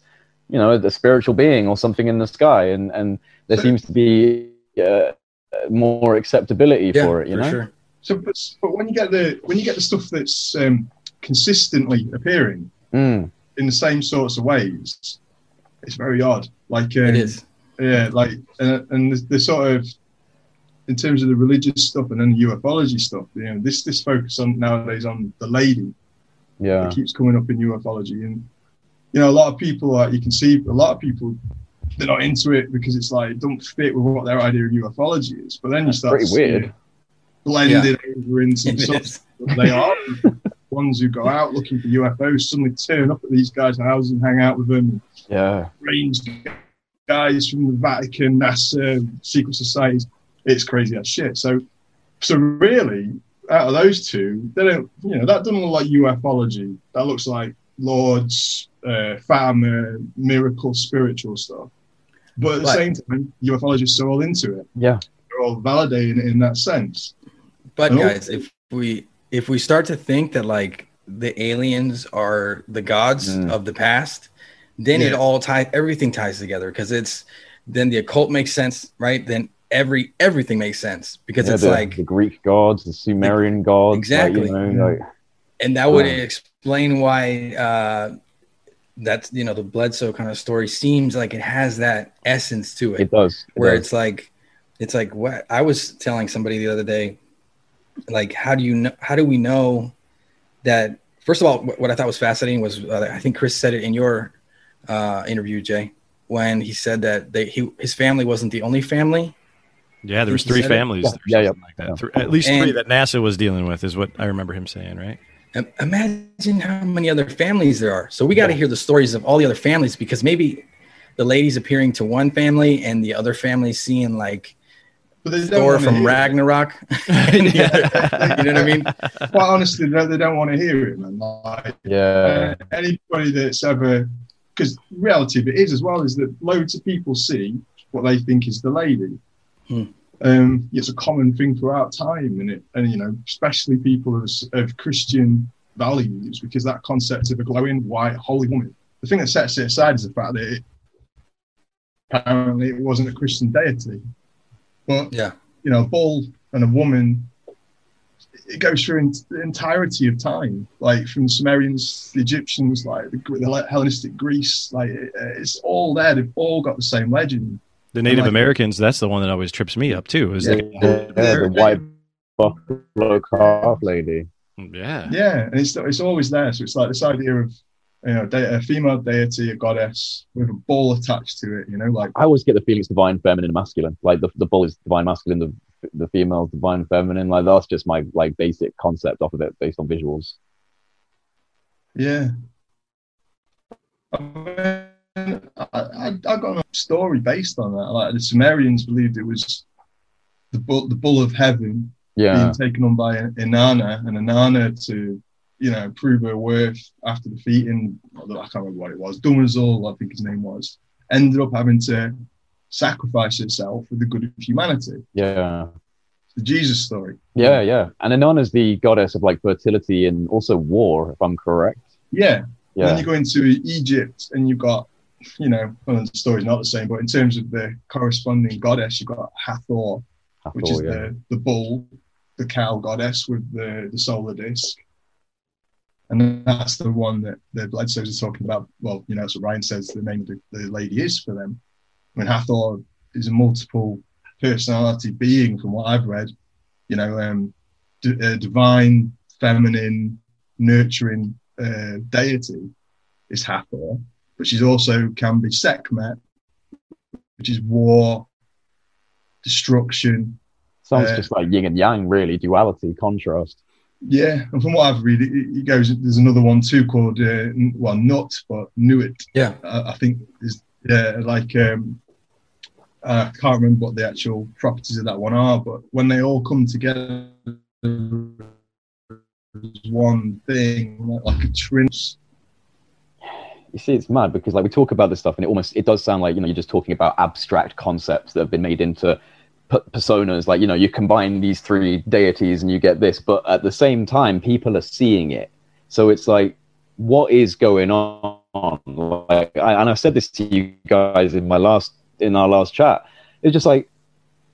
you know the spiritual being or something in the sky, and and there seems to be uh, more acceptability yeah, for it. You know. sure. So, but, but when you get the when you get the stuff that's um, consistently appearing Mm. in the same sorts of ways, it's very odd. Like um, It is. yeah, like uh, and the, the sort of in terms of the religious stuff and then the ufology stuff. You know, this this focus on nowadays on the lady Yeah. it keeps coming up in ufology, and you know, a lot of people like you can see a lot of people they're not into it because it's like it don't fit with what their idea of ufology is. But then you start pretty to see weird. it blended over into It some is. they are ones who go out looking for UFOs suddenly turn up at these guys' houses and hang out with them. Yeah. Strange guys from the Vatican, NASA, secret societies. It's crazy as shit. So, so really, out of those two, they don't. You know, that doesn't look like ufology. That looks like Lourdes, uh, Farmer, miracle, spiritual stuff. But at the Right. same time, ufologists are all into it. Yeah. They're all validating it in that sense. But No. guys, if we if we start to think that like the aliens are the gods Mm. of the past, then it all ties everything ties together because it's then the occult makes sense, right? Then every everything makes sense because Yeah, it's the, like the Greek gods, the Sumerian gods. Exactly. Like, you know, like, and that would Yeah. explain why uh that's you know the Bledsoe kind of story seems like it has that essence to it. it does. It where does. it's like it's like what I was telling somebody the other day like how do you know how do we know that first of all what, what I thought was fascinating was uh, I think Chris said it in your uh interview Jay when he said that they he his family wasn't the only family Yeah, there was three families, Yeah, or yeah, like that. yeah. Three- at least And- three that NASA was dealing with is what I remember him saying, right? Imagine how many other families there are so we got to hear the stories of all the other families because maybe the ladies appearing to one family and the other family seeing like But they don't Thor from. Ragnarok you know what I mean Quite honestly, they don't, they don't want to hear it, man. Like, yeah. uh, anybody that's ever, because reality of it is as well is that loads of people see what they think is the lady. Hmm. Um, it's a common thing throughout time, and it, and you know, especially people of, of Christian values, because that concept of a glowing white holy woman. The thing that sets it aside is the fact that it, apparently it wasn't a Christian deity, but yeah you know, a bull and a woman, it goes through in, the entirety of time, like from the Sumerians, the Egyptians, like the, the Hellenistic Greece, like it, it's all there. They've all got the same legend. The Native like- Americans, that's the one that always trips me up too. Is Yeah. that, Yeah, the white buffalo calf lady. yeah. Yeah, and it's it's always there. So it's like this idea of you know de- a female deity, a goddess with a bull attached to it. You know, like I always get the feeling it's divine feminine and masculine. Like the, the bull is divine masculine, the the female is divine feminine. Like that's just my like basic concept off of it based on visuals. Yeah. I, mean, I, I, I got a story based on that. Like the Sumerians believed it was the bull, the bull of heaven Yeah. being taken on by Inanna, and Inanna to, you know, prove her worth after defeating, I can't remember what it was, Dumazul, I think his name was, ended up having to sacrifice herself for the good of humanity. Yeah. The Jesus story. Yeah, yeah. And Inanna's the goddess of like fertility and also war, if I'm correct. Yeah. Yeah. Then you go into Egypt and you've got, you know, well, the story's not the same, but in terms of the corresponding goddess, you've got Hathor, which is yeah. the, the bull, the cow goddess with the, the solar disc. And that's the one that the Bledsoes are talking about. Well, you know, that's what Ryan says the name of the, the lady is for them. I mean, Hathor is a multiple personality being, from what I've read, you know, um, d- uh, divine, feminine, nurturing uh, deity is Hathor, but she's also can be Sekhmet, which is war, destruction, Sounds uh, just like yin and yang, really, duality, contrast. Yeah, and from what I've read, it, it goes. There's another one too called uh, well, not but knew it. yeah I, I think is yeah, like um, I can't remember what the actual properties of that one are, but when they all come together as one thing, like a trinity. you see it's mad because like we talk about this stuff and it almost it does sound like you know you're just talking about abstract concepts that have been made into p- personas like you know you combine these three deities and you get this but at the same time people are seeing it. So it's like what is going on? Like I, and i said this to you guys in my last in our last chat. It's just like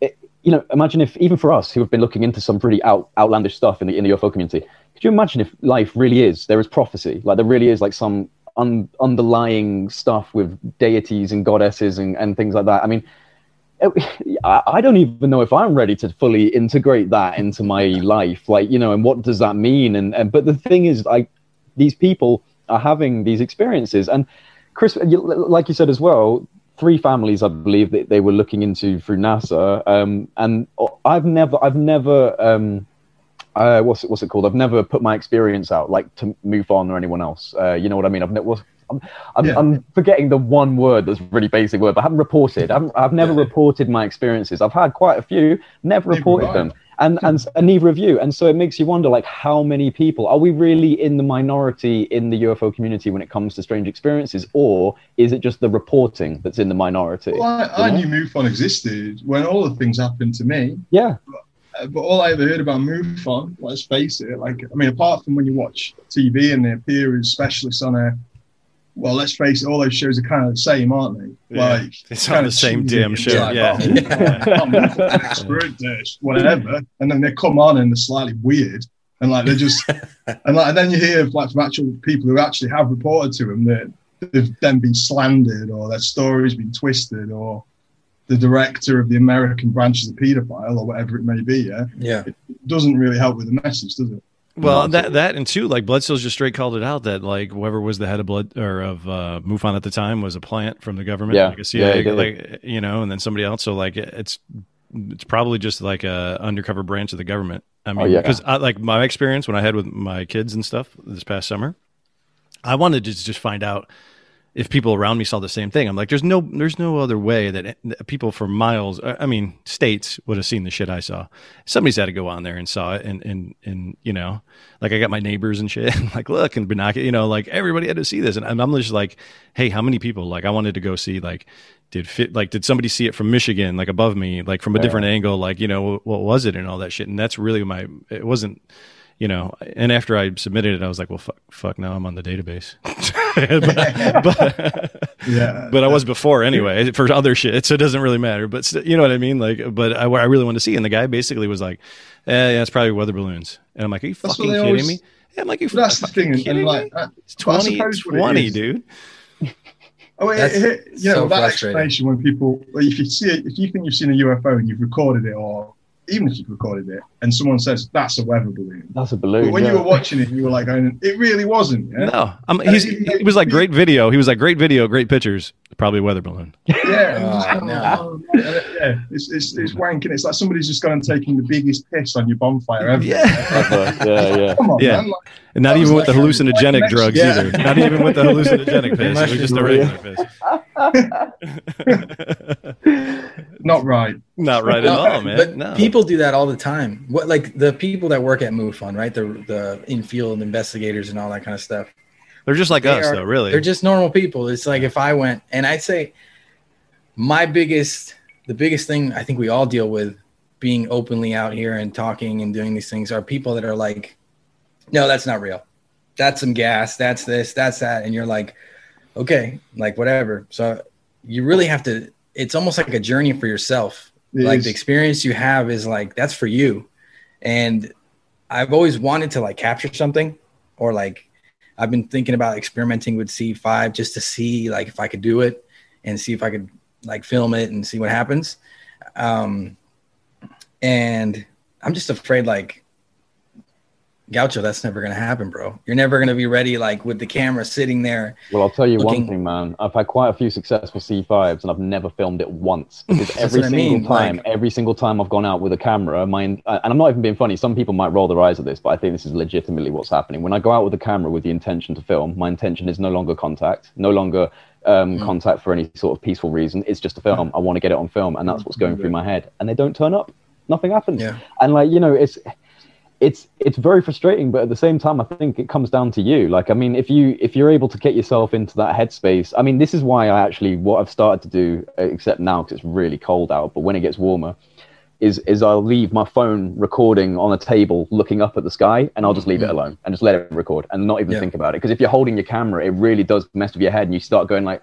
it, you know imagine if even for us who have been looking into some pretty out, outlandish stuff in the in the ufo community could you imagine if life really is there is prophecy? Like there really is like some un- underlying stuff with deities and goddesses and, and things like that. I mean, I, don't even know if I'm ready to fully integrate that into my life. Like, you know, and what does that mean? And, and but the thing is, like, these people are having these experiences. And Chris, like you said as well, three families, I believe, that they were looking into through NASA. Um, and I've never, I've never, um, uh, what's it, what's it called? I've never put my experience out like to MUFON or anyone else. Uh, you know what I mean? I've never. I'm, I'm, yeah. I'm, forgetting the one word that's really basic word, but I haven't reported. I have never yeah. reported my experiences. I've had quite a few, never reported right. them, and, and hmm. and neither of you. And so it makes you wonder, like, how many people are we really in the minority in the UFO community when it comes to strange experiences, or is it just the reporting that's in the minority? Well, I, I knew MUFON existed when all the things happened to me. Yeah. But but all I ever heard about MUFON, let's face it, like I mean, apart from when you watch TV and they appear as specialists on a, well, let's face it, all those shows are kind of the same, aren't they? Yeah, like it's on the same damn show, like, yeah. Oh, expert dish, whatever, and then they come on and they're slightly weird, and like they're just, and like and then you hear like from actual people who actually have reported to them that they've then been slandered or their stories been twisted or the director of the American branch is a paedophile or whatever it may be. Yeah. Yeah. It doesn't really help with the message, does it? Well, that that and two, like Bledsoe's just straight called it out that like whoever was the head of blood or of uh, MUFON at the time was a plant from the government, yeah, like a CIA, yeah, like you know, and then somebody else. So like it's it's probably just like a undercover branch of the government. I mean, because oh, yeah. like my experience when I had with my kids and stuff this past summer, I wanted to just find out if people around me saw the same thing. I'm like, there's no, there's no other way that people for miles, I mean, states would have seen the shit I saw. Somebody's had to go on there and saw it, and and and you know, like I got my neighbors and shit, like look and binocular, you know, like everybody had to see this, and I'm just like, hey, how many people? Like I wanted to go see, like, did fit, like did somebody see it from Michigan, like above me, like from a different angle, like you know, what was it and all that shit, and that's really my, it wasn't you know, and after I submitted it, I was like, well, fuck, fuck now I'm on the database. but, but, yeah, but I was before anyway for other shit. So it doesn't really matter, but you know what I mean? Like, but I, I really wanted to see. And the guy basically was like, eh, yeah, it's probably weather balloons. And I'm like, are you That's fucking kidding always, me? Yeah, I'm like, you that's the thing. Kidding like, me? It's 20, 20 dude. Oh, it, it, you know, so that explanation when people, if you see it, if you think you've seen a UFO and you've recorded it or even if you've recorded it, and someone says that's a weather balloon. That's a balloon. But when yeah. you were watching it, you were like, it really wasn't. Yeah? No, I'm, he's, he was like great video. He was like great video, great pictures. Probably a weather balloon. Yeah, oh, uh, no. yeah. It's, it's it's wanking. It's like somebody's just gone and taken the biggest piss on your bonfire ever. Yeah, yeah, yeah. Come on, yeah. man. Like, and not even with the hallucinogenic like drugs yeah. either. Not even with the hallucinogenic piss. It was just the regular piss. Not right. Not right at all, man. But no. people do that all the time. What like the people that work at Move MUFON, right? The the in-field investigators and all that kind of stuff. They're just like they us, are, though. Really, they're just normal people. It's like if I went and I'd say my biggest, the biggest thing I think we all deal with being openly out here and talking and doing these things are people that are like no, that's not real. That's some gas. That's this. That's that. And you're like, okay, like whatever. So you really have to. It's almost like a journey for yourself. It like is. the experience you have is like that's for you. And I've always wanted to like capture something, or like I've been thinking about experimenting with CE5 just to see like if I could do it and see if I could like film it and see what happens. Um, and I'm just afraid like Gaucho, that's never gonna happen, bro. You're never gonna be ready like with the camera sitting there. Well, I'll tell you Looking- one thing, man. I've had quite a few successful CE5s, and I've never filmed it once. Because every single mean, time, like- every single time I've gone out with a camera, my and I'm not even being funny. Some people might roll their eyes at this, but I think this is legitimately what's happening. When I go out with a camera with the intention to film, my intention is no longer contact, no longer um, Mm. contact for any sort of peaceful reason. It's just a film. I want to get it on film, and that's what's going through my head. And they don't turn up. Nothing happens. Yeah. And like you know, it's it's it's very frustrating but at the same time i think it comes down to you. Like i mean if you if you're able to get yourself into that headspace i mean this is why i actually what i've started to do except now because it's really cold out but when it gets warmer is is i'll leave my phone recording on a table looking up at the sky and i'll just leave it mm-hmm. alone and just let it record and not even Yeah. think about it. Because if you're holding your camera it really does mess with your head and you start going like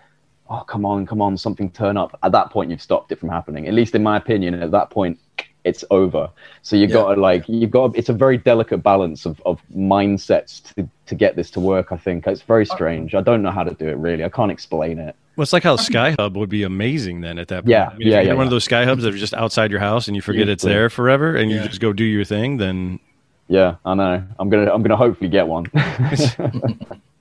oh come on come on something turn up. At that point you've stopped it from happening at least in my opinion at that point it's over. So you've Yeah. got to like you've got it's a very delicate balance of, of mindsets to, to get this to work i think. It's very uh, strange. I don't know how to do it really. I can't explain it. Well, it's like how Skyhub would be amazing then at that point. Yeah, I mean, if yeah, you get yeah, one of those Sky Hubs that are just outside your house and you forget it's Easily. there forever and you just go do your thing, then yeah i know. I'm gonna i'm gonna hopefully get one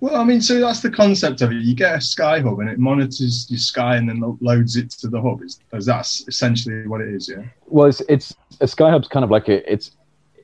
Well, I mean, so that's the concept of it. You get a Sky Hub and it monitors your Sky and then loads it to the hub. Is, that's essentially what it is, yeah? well it's it's a Sky Hub's kind of like a it's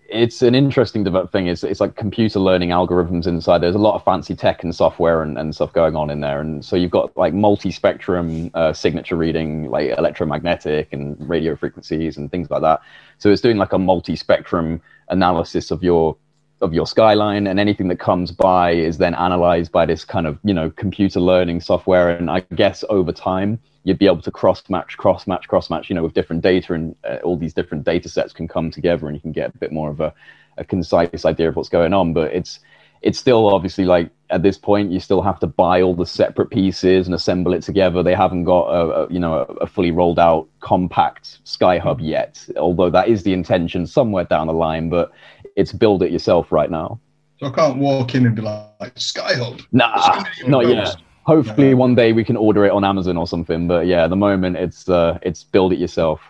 it's an interesting thing it's, it's like computer learning algorithms inside there's a lot of fancy tech and software and, and stuff going on in there and so you've got like multi-spectrum uh, signature reading like electromagnetic and radio frequencies and things like that so it's doing like a multi-spectrum analysis of your of your skyline and anything that comes by is then analyzed by this kind of you know computer learning software. And i guess over time you'd be able to cross match cross match cross match you know with different data and uh, all these different data sets can come together and you can get a bit more of a, a concise idea of what's going on. But it's it's still obviously like at this point you still have to buy all the separate pieces and assemble it together. They haven't got a, a you know a, a fully rolled out compact sky hub yet although that is the intention somewhere down the line. But it's build it yourself right now So I can't walk in and be like, like Sky Nah, not yet. Hopefully, one day we can order it on Amazon or something. But yeah, at the moment, it's uh, it's build it yourself.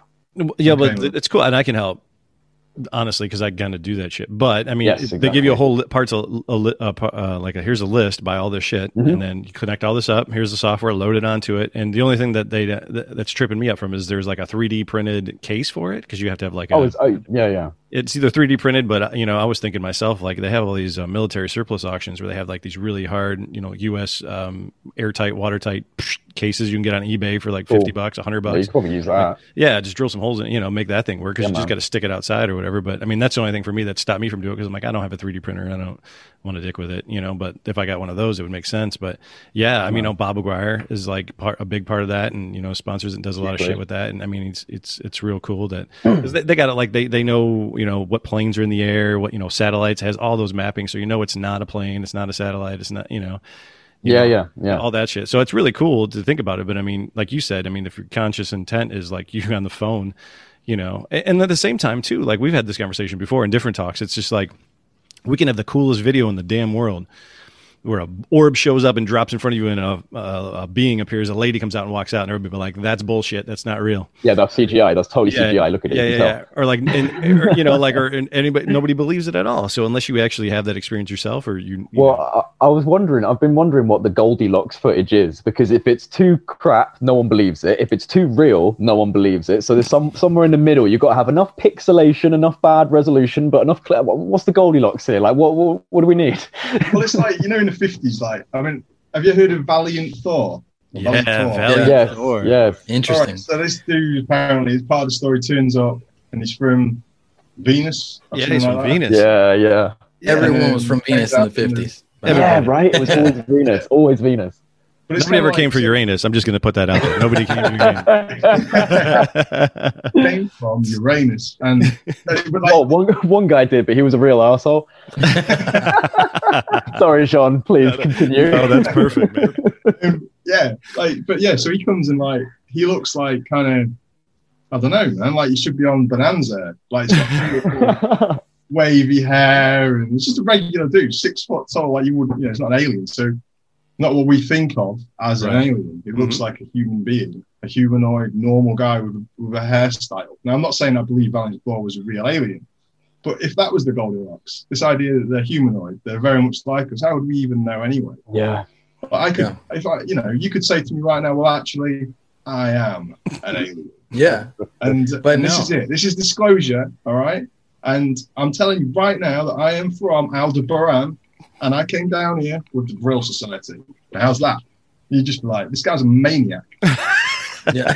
yeah, but Okay. th- it's cool and I can help honestly because I kind of do that shit. But I mean, Yes, it- they give you a whole li- parts of a, li- uh, uh, like a, here's a list by all this shit, Mhm. and then you connect all this up. Here's the software, load it onto it, and the only thing that they that, that's tripping me up from is there's like a 3D printed case for it because you have to have like a, Oh, it's, oh yeah, yeah. It's either 3D printed, but you know, I was thinking myself, like they have all these uh, military surplus auctions where they have like these really hard, you know, U.S. Um, airtight, watertight psh, cases you can get on eBay for like Cool. 50 bucks, 100 Yeah, you bucks. probably use that. Yeah, just drill some holes in, you know, make that thing work because Yeah, you just got to stick it outside or whatever. But I mean, that's the only thing for me that stopped me from doing it because I'm like, I don't have a 3D printer. I don't want to dick with it, you know. But if I got one of those, it would make sense. But yeah, I mean, you know, Bob McGwier is like part, a big part of that, and you know, sponsors and does a lot of shit with that. And I mean, it's it's it's real cool that 'cause they, they got it like they they know you know what planes are in the air, what you know satellites has all those mappings, so you know it's not a plane, it's not a satellite, it's not you know. you Yeah, know, yeah, yeah. all that shit. So it's really cool to think about it. But I mean, like you said, I mean, if your conscious intent is like you on the phone, you know, a- and at the same time too, like we've had this conversation before in different talks. It's just like we can have the coolest video in the damn world. Where a orb shows up and drops in front of you, and a, a, a being appears. A lady comes out and walks out, and everybody be like, "That's bullshit. That's not real." Yeah, that's CGI. That's totally CGI. Look at it. yeah, you yeah, yeah. Or like, and, or, you know, like, or and anybody, nobody believes it at all. So unless you actually have that experience yourself, or you, you Well, I, I was wondering. I've been wondering what the Goldilocks footage is because if it's too crap, no one believes it. If it's too real, no one believes it. So there's some somewhere in the middle. You've got to have enough pixelation, enough bad resolution, but enough. Clear, what, what's the Goldilocks here? Like, what what, what do we need? Well, it's like, you know, in the 50s, like, I mean, have you heard of Valiant Thor? yeah, Valiant Thor. Valiant yes, Thor. yes. Interesting. Alright, so this dude apparently, as part of the story, turns up and he's from Venus. Yeah, something he's like from that. Venus. Yeah, yeah. Everyone was from Venus in the 50s. Yeah, right. It was always Venus. Always Venus. But it's Nobody ever kinda came for Uranus. I'm just going to put that out there. Nobody came for Uranus. came from Uranus, and but like, Oh, one one guy did, but he was a real asshole. Sorry, Sean. Please continue. oh, that's perfect, man. um, yeah, like, but yeah, so he comes and like he looks like kind of I don't know, man. Like you should be on Bonanza. Like it's got wavy hair, and it's just a regular dude, six foot tall. Like you wouldn't, you know, it's not an alien, so not what we think of as an alien. It looks mm-hmm. like a human being, a humanoid, normal guy with a, with a hairstyle. Now, I'm not saying I believe Valiant Thor was a real alien, But if that was the Goldilocks, this idea that they're humanoid, they're very much like us, how would we even know anyway? Yeah. But I could, Yeah. if I, you know, you could say to me right now, well, actually, I am an alien. Yeah. And, But and this is it. This is disclosure, all right? And I'm telling you right now that I am from Aldebaran and I came down here with the Vril Society. How's that? You just be like, this guy's a maniac. Yeah.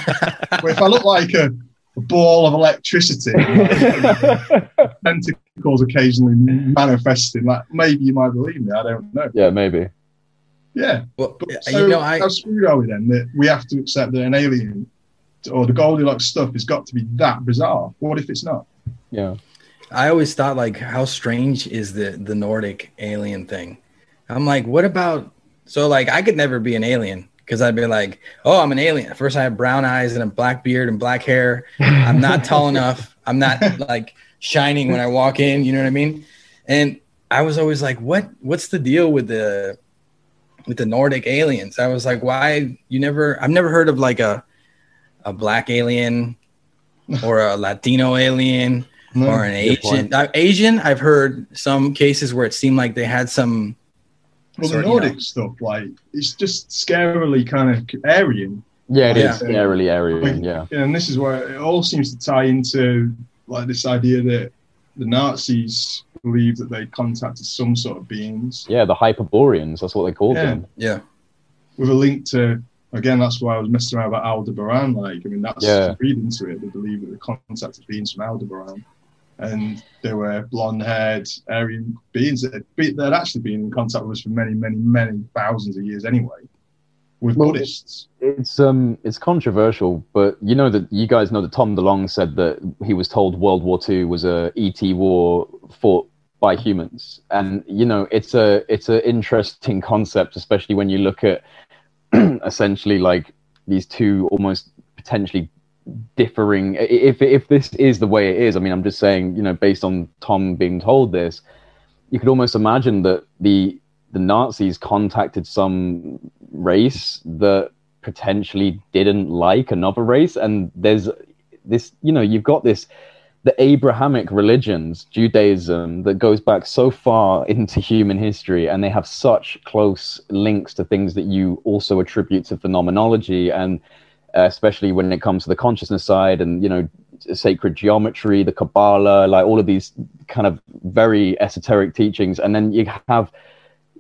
But if I look like a, a ball of electricity, like, tentacles occasionally manifesting, like maybe you might believe me. I don't know. yeah, maybe. Yeah. well, But so you know, I how screwed are we then that we have to accept that an alien or the Goldilocks stuff has got to be that bizarre? What if it's not? Yeah. I always thought like how strange is the the Nordic alien thing. I'm like, what about so like I could never be an alien because I'd be like, oh, I'm an alien. First, I have brown eyes and a black beard and black hair. I'm not tall enough. I'm not like shining when I walk in. You know what I mean? And I was always like, what? What's the deal with the with the Nordic aliens? I was like, why? You never? I've never heard of like a a black alien or a Latino alien No. or an Asian. Uh, Asian, I've heard some cases where it seemed like they had some. well, the sort of, you Nordic know. stuff, like it's just scarily kind of Aryan. Yeah, it Yeah. is scarily Aryan. Yeah. and this is where it all seems to tie into like this idea that the Nazis believed that they contacted some sort of beings Yeah, the Hyperboreans. That's what they called Yeah. them. Yeah, with a link to again that's why I was messing around about Aldebaran like I mean that's Yeah. read into it they believe that they contacted beings from Aldebaran and they were blonde haired Aryan beings. That had, that had actually been in contact with us for many many many thousands of years anyway with Well, Buddhists. It's um, it's controversial, but you know that you guys know that Tom DeLonge said that he was told World War II was a ET war fought by humans, and you know it's a it's an interesting concept, especially when you look at essentially like these two almost potentially differing. If if this is the way it is, I mean, I'm just saying, you know, based on Tom being told this, you could almost imagine that the the Nazis contacted some race that potentially didn't like another race and there's this you know you've got this the abrahamic religions judaism that goes back so far into human history and they have such close links to things that you also attribute to phenomenology and especially when it comes to the consciousness side and you know sacred geometry the kabbalah like all of these kind of very esoteric teachings. And then you have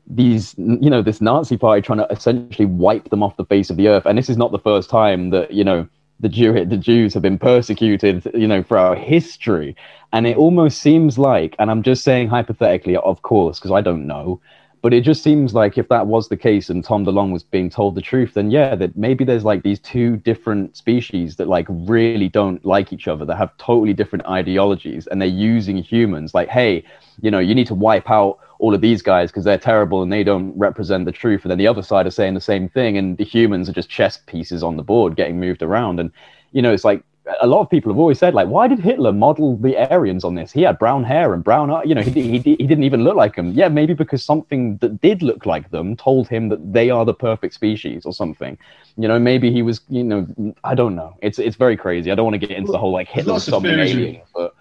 these you know this nazi party trying to essentially wipe them off the face of the earth. And this is not the first time that you know the Jew the Jews have been persecuted you know throughout history. And it almost seems like and I'm just saying hypothetically of course because I don't know but it just seems like if that was the case and Tom DeLonge was being told the truth then yeah that maybe there's like these two different species that like really don't like each other that have totally different ideologies and they're using humans like hey you know you need to wipe out all of these guys because they're terrible and they don't represent the truth. And then the other side are saying the same thing, and the humans are just chess pieces on the board getting moved around. And you know, it's like a lot of people have always said, like, why did Hitler model the Aryans on this? He had brown hair and brown eye. You know, he, he, he didn't even look like them. Yeah, maybe because something that did look like them told him that they are the perfect species or something. You know, maybe he was. You know, I don't know. It's it's very crazy. I don't want to get into the whole like Hitler something alien, but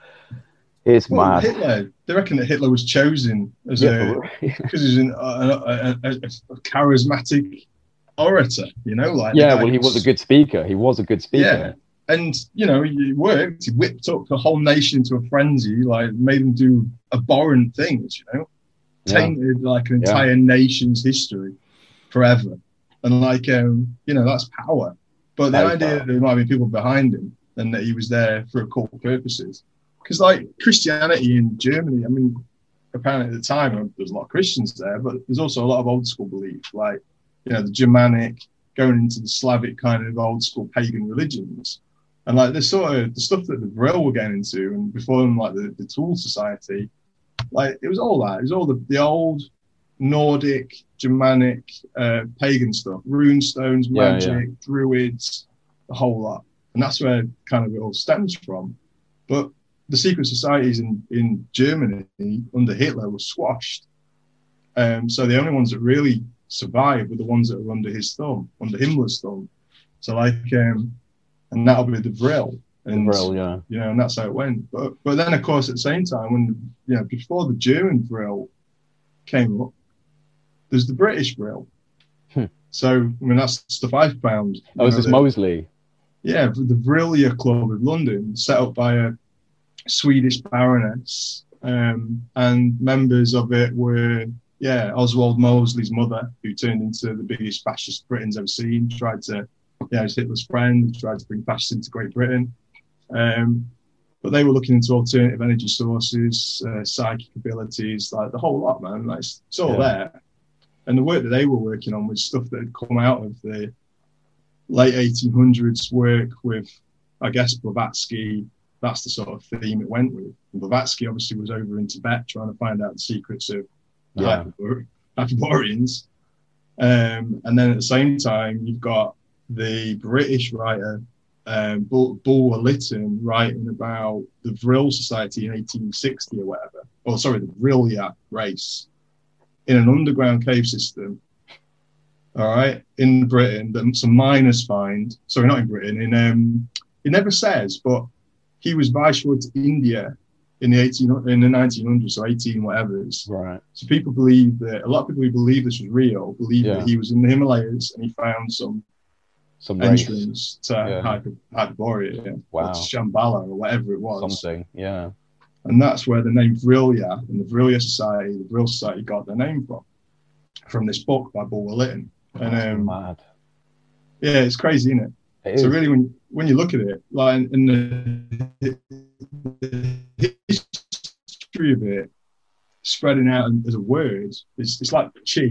it's well, mad. Hitler they reckon that Hitler was chosen as Yeah, a because he's an, a, a, a, a charismatic orator you know like yeah well, he was a good speaker. He was a good speaker. Yeah. And you know, he worked. He whipped up the whole nation into a frenzy, like made them do abhorrent things. You know, Yeah. tainted like an Yeah. entire nation's history forever. And like, um, you know, that's power. But the idea power. that there might be people behind him and that he was there for occult purposes, because like Christianity in Germany, I mean, apparently at the time there's a lot of Christians there, but there's also a lot of old school belief, like you know, the Germanic going into the Slavic kind of old school pagan religions. And like the sort of the stuff that the Vril were getting into, and before them, like the, the Thule Society, like it was all that. It was all the, the old Nordic, Germanic, uh, pagan stuff, rune stones, Yeah, magic, druids, the whole lot. And that's where kind of it all stems from. But the secret societies in, in Germany under Hitler were squashed. Um, so the only ones that really survived were the ones that were under his thumb, under Himmler's thumb. So like, um, and that'll be the Vril. And Vril, yeah. you know, and that's how it went. But but then of course at the same time when you know before the German Vril came up, there's the British Vril. Hmm. So I mean that's stuff I've found. Oh, is this Mosley? yeah, the Vrilia Club of London, set up by a Swedish baroness, um, and members of it were yeah Oswald Mosley's mother, who turned into the biggest fascist Britain's ever seen. Tried to, yeah, was Hitler's friend. Tried to bring fascism into Great Britain. Um, but they were looking into alternative energy sources, uh, psychic abilities, like the whole lot, man. Like it's, it's all Yeah. there. And the work that they were working on was stuff that had come out of the late 1800s work with, I guess, Blavatsky. That's the sort of theme it went with. And Blavatsky obviously was over in Tibet trying to find out the secrets of the Yeah. Hyperbo- Hyperboreans. Um, and then at the same time, you've got the British writer um, Bull, Bulwer Lytton writing about the Vril Society in 1860 or whatever. Or sorry, the Vrilya race in an underground cave system. All right, in Britain, that some miners find. Sorry, not in Britain. In um, it never says, but he was viceroy to India in the 18 in the 1900s, so 18 whatever's. Right. So people believe that a lot of people who believe this was real believe Yeah. that he was in the Himalayas and he found some Some race. entrance to Yeah. Hyper, Hyperborea, Wow. or Shambhala or whatever it was. Something. Yeah. And that's where the name Vrilya and the Vrilya Society, the Vril Society, got their name from, from this book by Bulwer Lytton. And um, mad. yeah, it's crazy, isn't it? It So is. really, when when you look at it, like in the, the history of it, spreading out as a word, it's, it's like chi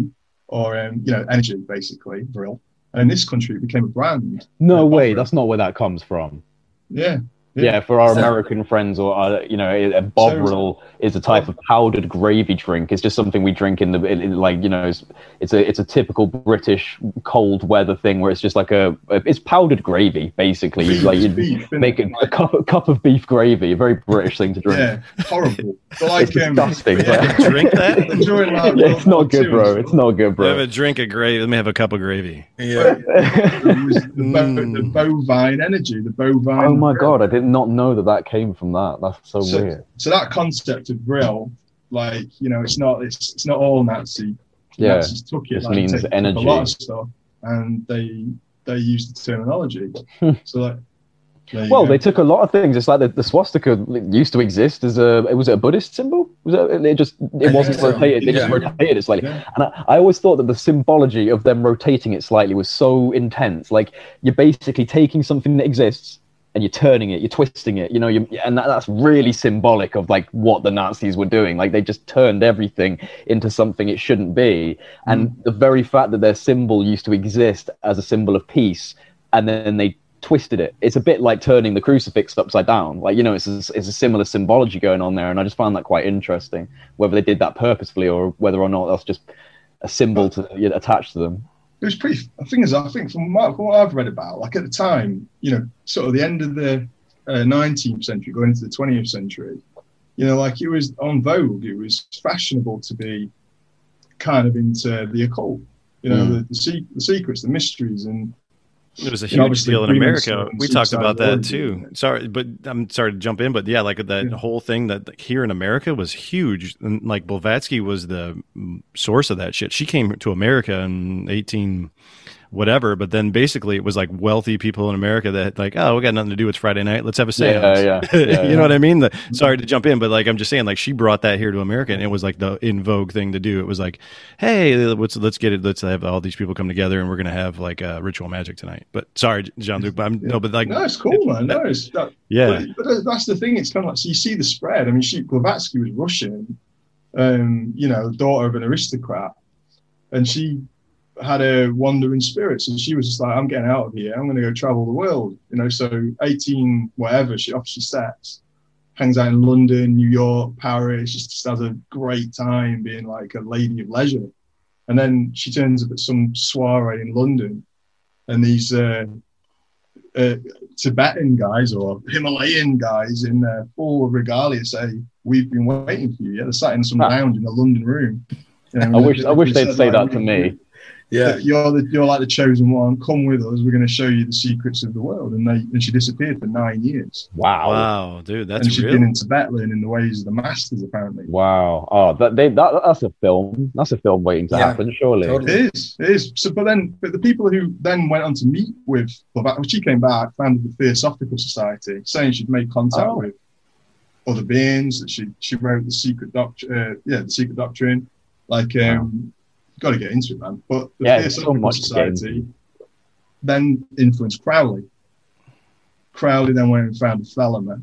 or um, you know energy, basically, Vril. And in this country, it became a brand. no way. Opera. That's not where that comes from. Yeah, Yeah, for our So- American friends, or uh, you know, a bovril is a type of powdered gravy drink. It's just something we drink in the in, in, like you know, it's, it's a it's a typical British cold weather thing where it's just like a it's powdered gravy basically. You, like you Beef, make a, a cup a cup of beef gravy, a very British thing to drink. yeah, horrible. Like, It's um, disgusting, yeah, but- Drink that? during like Yeah, it's not good, bro. It's not good, bro. Have a drink of gravy. Let me have a cup of gravy. Yeah. the, bo- Mm. the bovine energy, the bovine. oh my god, I did not know that that came from that. That's so, So- weird. So that concept of Vril, like you know, it's not it's, it's not all Nazi. Yeah, Nazis took it. Just like, means energy. A lot of stuff, and they they used the terminology. so like, Well, go. they took a lot of things. It's like the, the swastika used to exist as a. it Was it a Buddhist symbol? Was it? It just it wasn't so. rotated. They just rotated it slightly. Yeah. And I, I always thought that the symbology of them rotating it slightly was so intense. Like you're basically taking something that exists and you're turning it, you're twisting it. You know, you and that, that's really symbolic of like what the Nazis were doing. Like they just turned everything into something it shouldn't be. And mm. the very fact that their symbol used to exist as a symbol of peace, and then they twisted it. It's a bit like turning the crucifix upside down. Like you know, it's a, it's a similar symbology going on there, and I just found that quite interesting. Whether they did that purposefully or whether or not that's just a symbol to you know, attach to them. It was pretty. The thing is, I think from, my, from what I've read about, like at the time, you know, sort of the end of the uh, 19th century, going into the 20th century, you know, like it was on vogue. It was fashionable to be kind of into the occult. You know, Mm. the, the, se- the secrets, the mysteries, and It was a huge deal in America. We talked about that too. Sorry, but I'm sorry to jump in, but yeah, like that Yeah. whole thing that here in America was huge. And like Blavatsky was the mm, source of that shit. She came to America in 18 whatever, but then basically it was like wealthy people in America that like, oh, we got nothing to do. It's Friday night. Let's have a seance. yeah, yeah, yeah. you know what I mean? The, sorry to jump in, but like I'm just saying, like she brought that here to America, and it was like the in vogue thing to do. It was like, hey, let's let's get it. Let's have all these people come together, and we're gonna have like uh, ritual magic tonight. But sorry, Jean Luc, but I'm no, but like, no, it's cool, man. No, it's that, yeah, But, but that's the thing. It's kind of like so you see the spread. I mean, she Blavatsky was Russian, um, you know, daughter of an aristocrat, and she had a wandering spirit. So she was just like, "I'm getting out of here. I'm going to go travel the world." You know, so 18 whatever she obviously sets, hangs out in London, New York, Paris, just has a great time being like a lady of leisure. And then she turns up at some soiree in London, and these. Uh, uh, Tibetan guys or Himalayan guys in uh, full regalia say, "We've been waiting for you." Yeah, they're sat in some lounge in a London room. You know, I wish I wish they they'd say that to me. Yeah. you're the, you're like the chosen one. Come with us. We're going to show you the secrets of the world. And they and she disappeared for nine years. Wow. Wow, dude, that's and she'd real. been in Tibet learning the ways of the masters. Apparently, Wow. Oh, that, they, that that's a film. That's a film waiting to Yeah, happen, surely. totally. it is. It is. So, but then, but the people who then went on to meet with Blavatsky, when she came back, founded the Theosophical Society, saying she'd made contact Oh. with other beings. That she she wrote the secret doctrine. Uh, yeah, the secret doctrine. Like, um, got to get into it, man. But the Yeah, there's so much to get into. Society then influenced Crowley. Crowley then went and founded Thelema.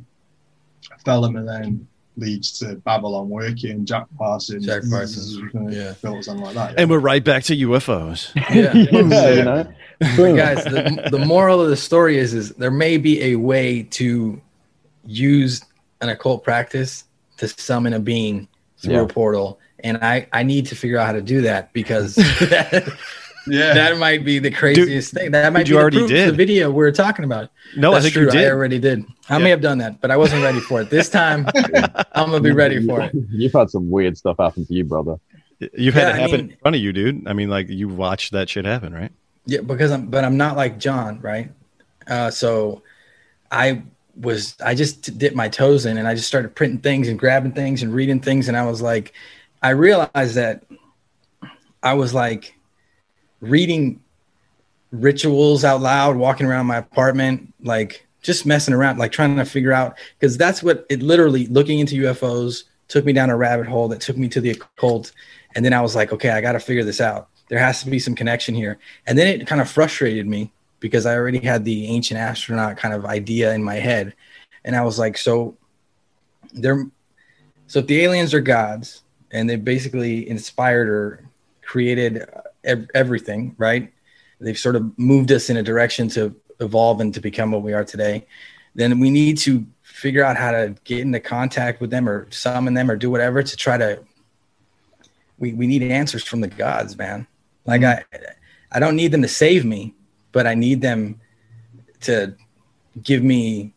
Thelema then leads to Babalon working, Jack Parsons, Jack Parsons, yeah. filters on like that. and we're right back to UFOs. Yeah. yeah, you know. Boom. guys the, the moral of the story is is there may be a way to use an occult practice to summon a being through Yeah. a portal and i i need to figure out how to do that because that, yeah. that might be the craziest thing that might dude, you be the already proof did. the video we are talking about No, That's I think true you did. i already did i Yeah. may have done that but i wasn't ready for it this time i'm gonna be ready for it You've had some weird stuff happen to you, brother. You've had Yeah, it I happen mean- in front of you, dude. I mean, like you watched that shit happen, right? Yeah, because I'm, but I'm not like John, right? Uh, so I was, I just dipped my toes in and I just started printing things and grabbing things and reading things. And I was like, I realized that I was like reading rituals out loud, walking around my apartment, like just messing around, like trying to figure out, because that's what it literally looking into UFOs took me down a rabbit hole that took me to the occult. And then I was like, okay, I got to figure this out. There has to be some connection here. And then it kind of frustrated me because I already had the ancient astronaut kind of idea in my head. And I was like, so they're, so if the aliens are gods and they basically inspired or created uh, ev- everything, right? They've sort of moved us in a direction to evolve and to become what we are today. Then we need to figure out how to get into contact with them or summon them or do whatever to try to we, we need answers from the gods man like i i don't need them to save me but i need them to give me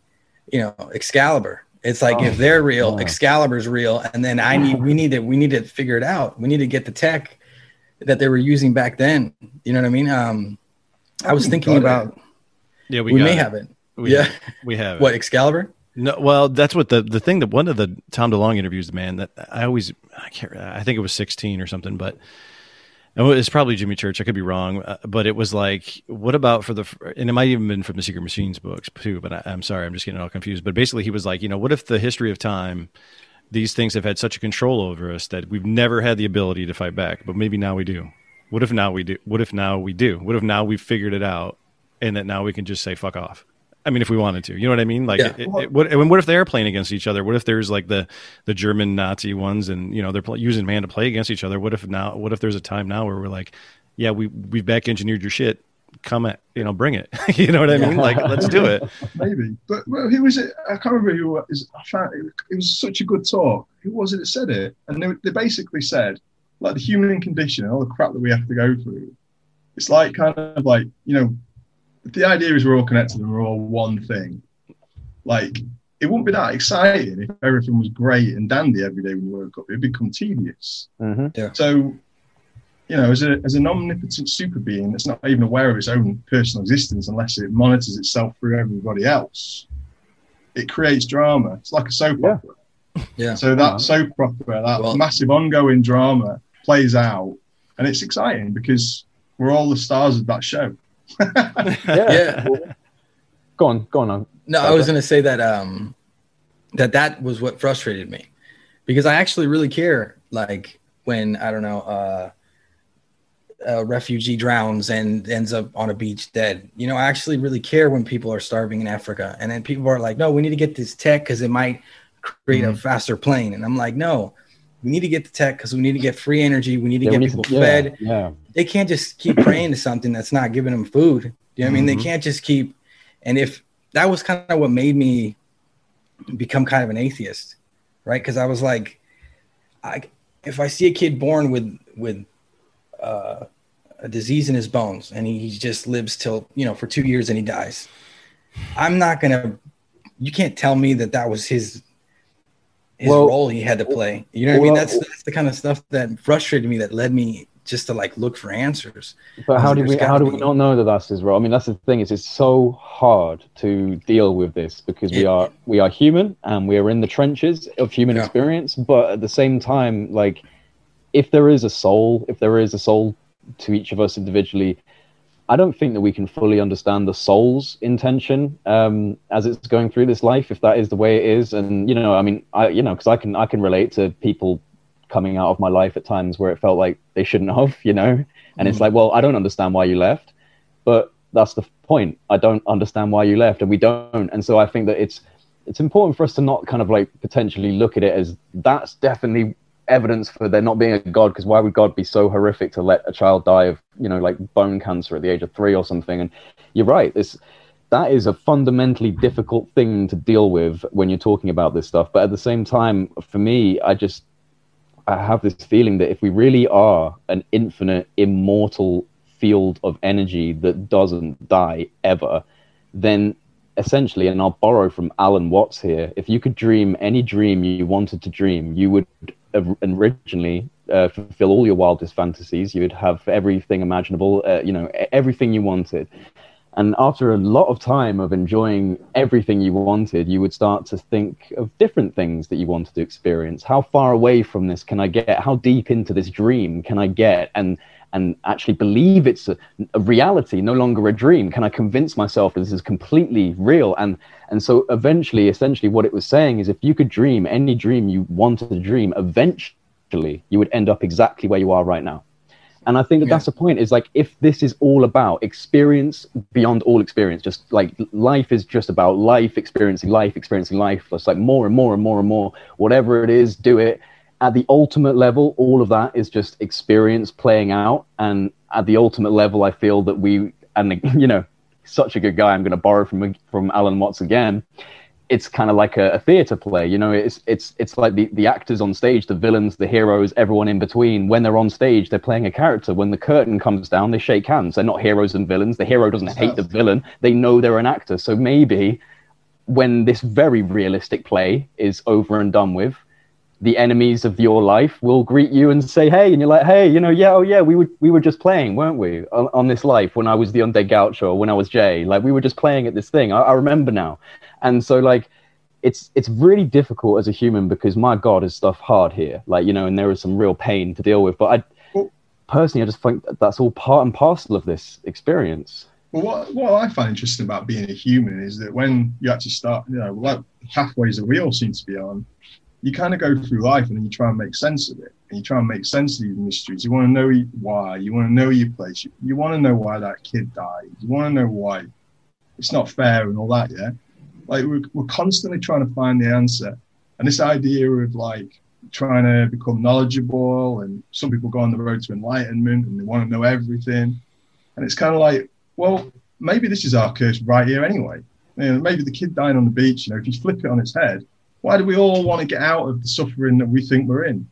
you know excalibur it's like if they're real Oh. excalibur's real and then i need we need to we need to figure it out we need to get the tech that they were using back then you know what i mean um i was Oh, thinking got it. about Yeah, we, we, may it. have it We yeah have- we have it. what excalibur No, well, that's what the the thing that one of the Tom DeLonge interviews, man, that I always I can't I think it was 16 or something, but it's probably Jimmy Church. I could be wrong, uh, but it was like, what about for the and it might even been from the Secret Machines books too. But I, I'm sorry, I'm just getting all confused. But basically, he was like, you know, what if the history of time, these things have had such a control over us that we've never had the ability to fight back, but maybe now we do. What if now we do? What if now we do? What if now we've figured it out, and that now we can just say fuck off? I mean, if we wanted to, you know what I mean? Like, Yeah. it, it, what, and what if they're playing against each other? What if there's like the the German Nazi ones, and you know they're pl- using man to play against each other? What if now? What if there's a time now where we're like, yeah, we we've back engineered your shit. Come at you know, bring it. you know what I mean? Like, let's do it. Maybe. But well, who was it? I can't remember who it was. I found it, it was such a good talk. Who was it that said it? And they, they basically said, like, the human condition and all the crap that we have to go through. It's like kind of like, you know, the idea is we're all connected and we're all one thing. Like, it wouldn't be that exciting if everything was great and dandy every day when you woke up. It'd become tedious. Mm-hmm. So, you know, as a as an omnipotent super being that's not even aware of its own personal existence unless it monitors itself through everybody else, it creates drama. It's like a soap Yeah. opera. Yeah. So that soap opera, that Well- massive ongoing drama plays out, and it's exciting because we're all the stars of that show. Yeah. Yeah. Go on, go on. No, I was going to say that um that that was what frustrated me because I actually really care like when I don't know uh a refugee drowns and ends up on a beach dead. You know, I actually really care when people are starving in Africa and then people are like, "No, we need to get this tech cuz it might create a faster plane." And I'm like, "No, we need to get the tech cuz we need to get free energy, we need to Yeah, get people to- yeah, fed, Yeah. they can't just keep praying to something that's not giving them food. You know what I mean? They can't just keep. And if that was kind of what made me become kind of an atheist, right? Because I was like, I if I see a kid born with with uh, a disease in his bones and he, he just lives till you know for two years and he dies, I'm not gonna. You can't tell me that that was his his Well- role he had to play. You know what I mean? That's that's the kind of stuff that frustrated me that led me just to like look for answers. But how do we how do we not know that that's his role? I mean, that's the thing is it's so hard to deal with this because we are we are human and we are in the trenches of human Yeah. experience. But at the same time, like if there is a soul, if there is a soul to each of us individually, I don't think that we can fully understand the soul's intention um, as it's going through this life, if that is the way it is. And you know, I mean, I you know, because I can I can relate to people coming out of my life at times where it felt like they shouldn't have, you know. And it's like, well, I don't understand why you left, but that's the point. I don't understand why you left, and we don't. And so I think that it's it's important for us to not kind of like potentially look at it as that's definitely evidence for there not being a god because why would god be so horrific to let a child die of you know like bone cancer at the age of three or something? And you're right this that is a fundamentally difficult thing to deal with when you're talking about this stuff. But at the same time for me i just i have this feeling that if we really are an infinite immortal field of energy that doesn't die ever then essentially, and I'll borrow from Alan Watts here, if you could dream any dream you wanted to dream, you would originally uh, fulfill all your wildest fantasies. You would have everything imaginable, uh, you know, everything you wanted. And after a lot of time of enjoying everything you wanted, you would start to think of different things that you wanted to experience. How far away from this can I get? How deep into this dream can I get? And and actually believe it's a, a reality, no longer a dream? Can I convince myself that this is completely real? And and so eventually, essentially, what it was saying is, if you could dream any dream you wanted to dream, eventually you would end up exactly where you are right now. And I think that Yeah. that's the point. Is like if this is all about experience beyond all experience, just like life is just about life experiencing life, experiencing life. It's like more and more and more and more. Whatever it is, do it. At the ultimate level, all of that is just experience playing out. And at the ultimate level, I feel that we and you know, such a good guy. I'm going to borrow from from Alan Watts again it's kind of like a, a theater play you know? It's it's it's like the, the actors on stage the villains the heroes everyone in between. When they're on stage they're playing a character. When the curtain comes down they shake hands. They're not heroes and villains. The hero doesn't hate the villain. They know they're an actor. So maybe when this very realistic play is over and done with the enemies of your life will greet you and say hey and you're like hey you know yeah oh yeah we were we were just playing weren't we on, on this life when i was the undead gaucho or when i was jay? Like we were just playing at this thing. I, I remember now. And so like it's it's really difficult as a human because my god is stuff hard here like you know and there is some real pain to deal with. But i personally i just think that that's all part and parcel of this experience. Well, what, what I find interesting about being a human is that when you actually start, you know, like that we all seem to be on, you kind of go through life and then you try and make sense of it. And you try and make sense of these mysteries. You want to know why. You want to know your place. You, you want to know why that kid died. You want to know why it's not fair and all that, yeah? Like, we're, we're constantly trying to find the answer. And this idea of like trying to become knowledgeable, and some people go on the road to enlightenment and they want to know everything. And it's kind of like, well, maybe this is our curse right here anyway. You know, maybe the kid dying on the beach, you know, if you flip it on its head, why do we all want to get out of the suffering that we think we're in?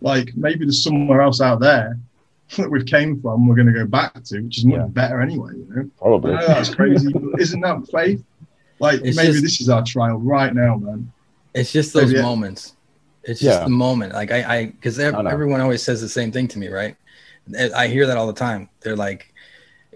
Like maybe there's somewhere else out there that we've came from, we're going to go back to, which is much Yeah. better anyway, you know? Probably know that's crazy, but isn't that faith? Like It's maybe just- this is our trial right now, man. It's just those Maybe moments. It's just Yeah. the moment. Like I, I, because I everyone always says the same thing to me, right? I hear that all the time. They're like,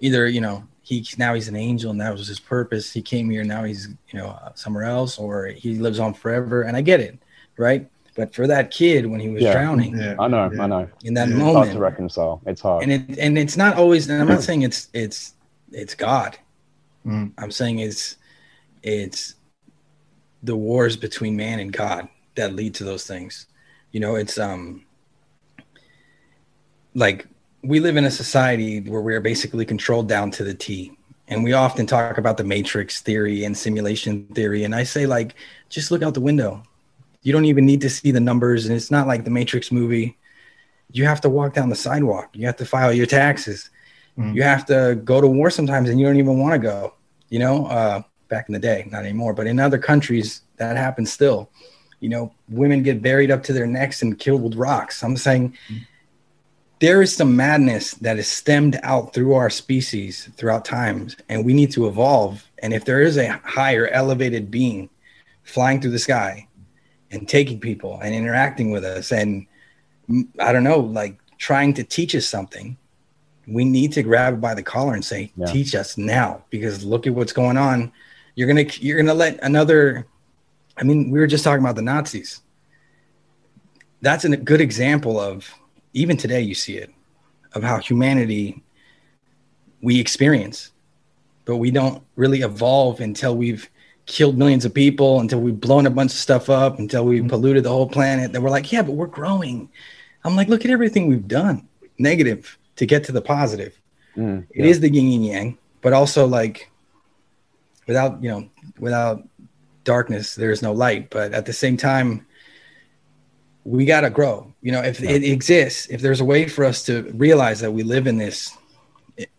either you know, he now he's an angel and that was his purpose. He came here, now he's you know somewhere else, or he lives on forever. And I get it, right? But for that kid when he was Yeah. drowning Yeah. i know Yeah. i know in that Yeah. it's hard moment, to reconcile it's hard and it and it's not always. And I'm not saying it's it's it's God. Mm. I'm saying it's it's the wars between man and God that lead to those things. You know, it's um like we live in a society where we're basically controlled down to the T. And we often talk about the matrix theory and simulation theory. And I say, like, just look out the window. You don't even need to see the numbers. And it's not like the Matrix movie. You have to walk down the sidewalk. You have to file your taxes. Mm. You have to go to war sometimes and you don't even want to go. You know, uh, back in the day, not anymore, but in other countries, that happens still. You know, women get buried up to their necks and killed with rocks. I'm saying there is some madness that is stemmed out through our species throughout times, and we need to evolve. And if there is a higher elevated being flying through the sky and taking people and interacting with us, and mm, I don't know, like trying to teach us something, we need to grab it by the collar and say, Yeah. "Teach us now," because look at what's going on. You're gonna you're gonna let another. I mean, we were just talking about the Nazis. That's a good example of even today you see it of how humanity we experience, but we don't really evolve until we've killed millions of people, until we've blown a bunch of stuff up, until we've polluted the whole planet. that we're like, yeah, but we're growing. I'm like, look at everything we've done, negative to get to the positive. Mm, It is the yin and yang, but also like without you know without darkness there is no light. But at the same time, we gotta grow. You know, if it exists, if there's a way for us to realize that we live in this,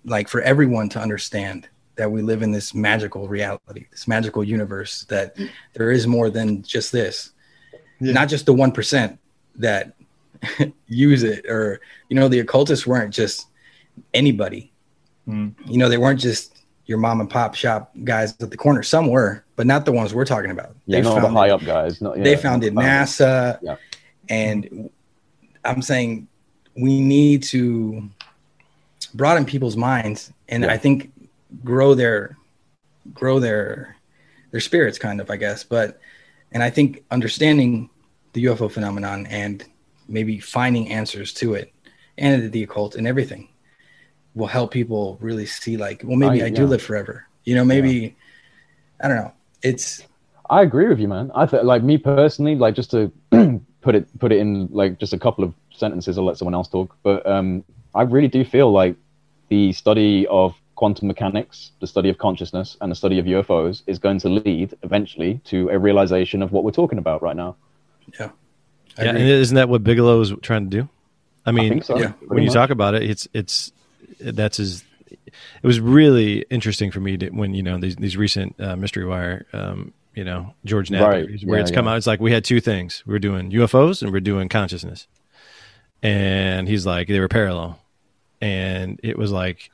like for everyone to understand that we live in this magical reality, this magical universe, that there is more than just this, Yeah. not just the one percent that use it, or you know, the occultists weren't just anybody Mm. you know, they weren't just your mom and pop shop guys at the corner. Some were, but not the ones we're talking about. Yeah, they not the founded, high up guys. Not, yeah, they founded the. NASA, Yeah. and I'm saying we need to broaden people's minds, and Yeah. I think grow their grow their their spirits, kind of, I guess. But and I think understanding the UFO phenomenon and maybe finding answers to it and the occult and everything will help people really see like well maybe I- I, do live forever you know maybe I don't know it's I agree with you, man. I th- like me personally, like just to put it put it in like just a couple of sentences. I'll let someone else talk. But um, I really do feel like the study of quantum mechanics, the study of consciousness, and the study of UFOs is going to lead eventually to a realization of what we're talking about right now. I Yeah, and isn't that what Bigelow is trying to do? I I mean, think so. yeah, pretty when you much. talk about it, it's it's that's his. It was really interesting for me to, when you know these these recent uh, Mystery Wire, um, you know George Knapp, Right, where yeah, it's come yeah. out. It's like we had two things: we were doing UFOs and we are doing consciousness. And he's like, they were parallel, and it was like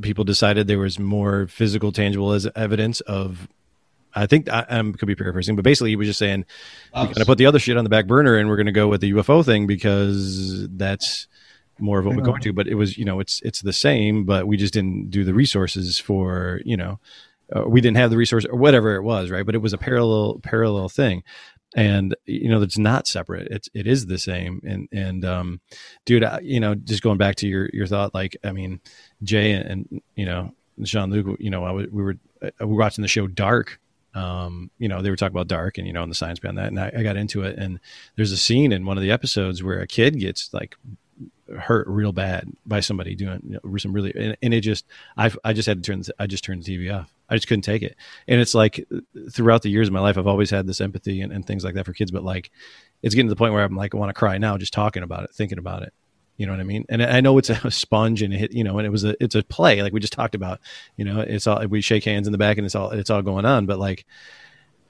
people decided there was more physical, tangible as evidence of. I think I, I could be paraphrasing, but basically he was just saying we're going to put the other shit on the back burner and we're going to go with the UFO thing because that's more of what we're going to. But it was, you know, it's it's the same, but we just didn't do the resources for, you know, uh, we didn't have the resource or whatever it was, right? But it was a parallel parallel thing, and you know, it's not separate. It's it is the same. And and um, dude, I, you know, just going back to your your thought, like I mean, Jay and, and you know Jean Luc, you know, I was, we were uh, we were watching the show Dark um, you know, they were talking about dark and, you know, and the science behind that. And I, I got into it. And there's a scene in one of the episodes where a kid gets like hurt real bad by somebody doing you know, some really, and, and it just, I, I just had to turn, I just turned the TV off. I just couldn't take it. And it's like throughout the years of my life, I've always had this empathy and, and things like that for kids, but like, it's getting to the point where I'm like, I want to cry now, just talking about it, thinking about it. You know what I mean? And I know it's a sponge and it hit, you know, and it was a, it's a play like we just talked about, you know, it's all, we shake hands in the back and it's all, it's all going on. But like,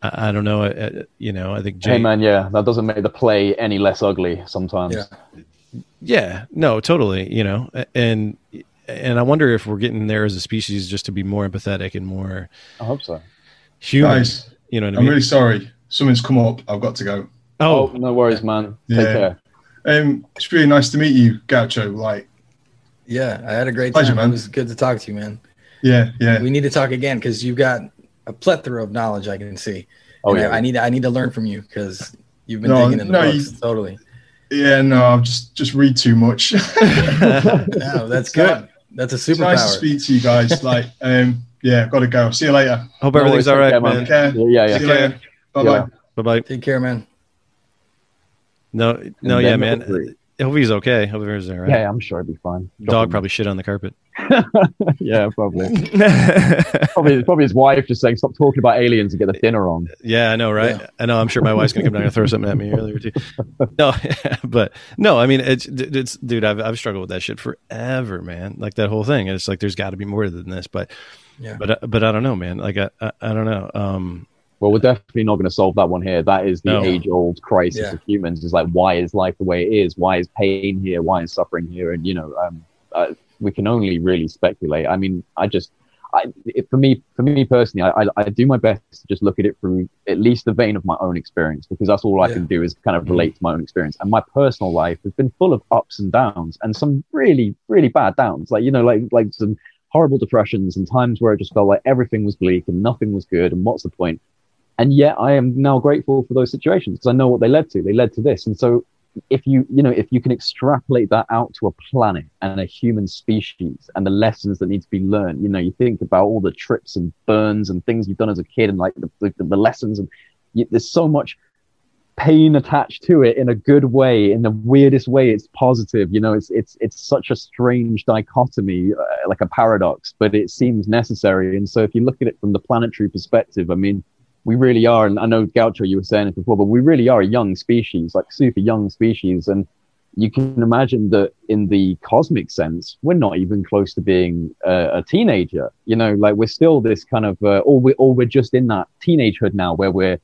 I, I don't know, uh, you know, I think Jay, Hey man, yeah, that doesn't make the play any less ugly sometimes. Yeah. yeah, no, totally, you know, and, and I wonder if we're getting there as a species just to be more empathetic and more I hope so. human. Guys, you know what I I'm mean? really sorry. Something's come up. I've got to go. Oh, oh, no worries, man. Take Yeah. care. Um, it's really nice to meet you, Gaucho. Like, yeah I had a great Pleasure, time man. it was good to talk to you man yeah, yeah. we need to talk again because you've got a plethora of knowledge I can see Oh yeah. I, I need I need to learn from you because you've been No, digging in the no, books you- totally Yeah, no, I've just just read too much. yeah that's good that's a It's nice to speak to you guys. Like, um, yeah, got to go. See you later. hope everything's worries, all right, care, man. Take care. Yeah, yeah, See yeah. you later. Bye bye. Bye bye. take care man No, no, yeah, man. hopefully- Hope he's okay. Hope everything's all right. Yeah, I'm sure it'll be fine. Drop Dog him. probably shit on the carpet. Yeah, probably. probably. Probably his wife just saying, "Stop talking about aliens and get the dinner on." Yeah, I know, right? Yeah. I know. I'm sure my wife's gonna come down and throw something at me earlier too. No, but no, I mean, it's, it's, dude. I've I've struggled with that shit forever, man. Like that whole thing. It's like there's got to be more than this, but Yeah. but but I don't know, man. Like I I, I don't know. Um, Well, we're definitely not going to solve that one here. That is the No. age-old crisis Yeah. of humans. Is like, why is life the way it is? Why is pain here? Why is suffering here? And you know, um, uh, we can only really speculate. I mean, I just, I, it, for me, for me personally, I, I, I, do my best to just look at it through at least the vein of my own experience, because that's all I yeah. can do is kind of relate mm-hmm. to my own experience. And my personal life has been full of ups and downs, and some really, really bad downs. Like you know, like like some horrible depressions and times where it just felt like everything was bleak and nothing was good, and what's the point? And yet, I am now grateful for those situations because I know what they led to. They led to this, and so if you you know if you can extrapolate that out to a planet and a human species and the lessons that need to be learned you know you think about all the trips and burns and things you've done as a kid and like the, the, the lessons and you, there's so much pain attached to it in a good way in the weirdest way it's positive you know it's it's it's such a strange dichotomy uh, like a paradox but it seems necessary. And so if you look at it from the planetary perspective i mean we really are, and I know Gaucho, you were saying it before, but we really are a young species, like super young species. And you can imagine that in the cosmic sense, we're not even close to being a teenager. You know, like we're still this kind of, uh, or we're, or we're just in that teenagehood now where we're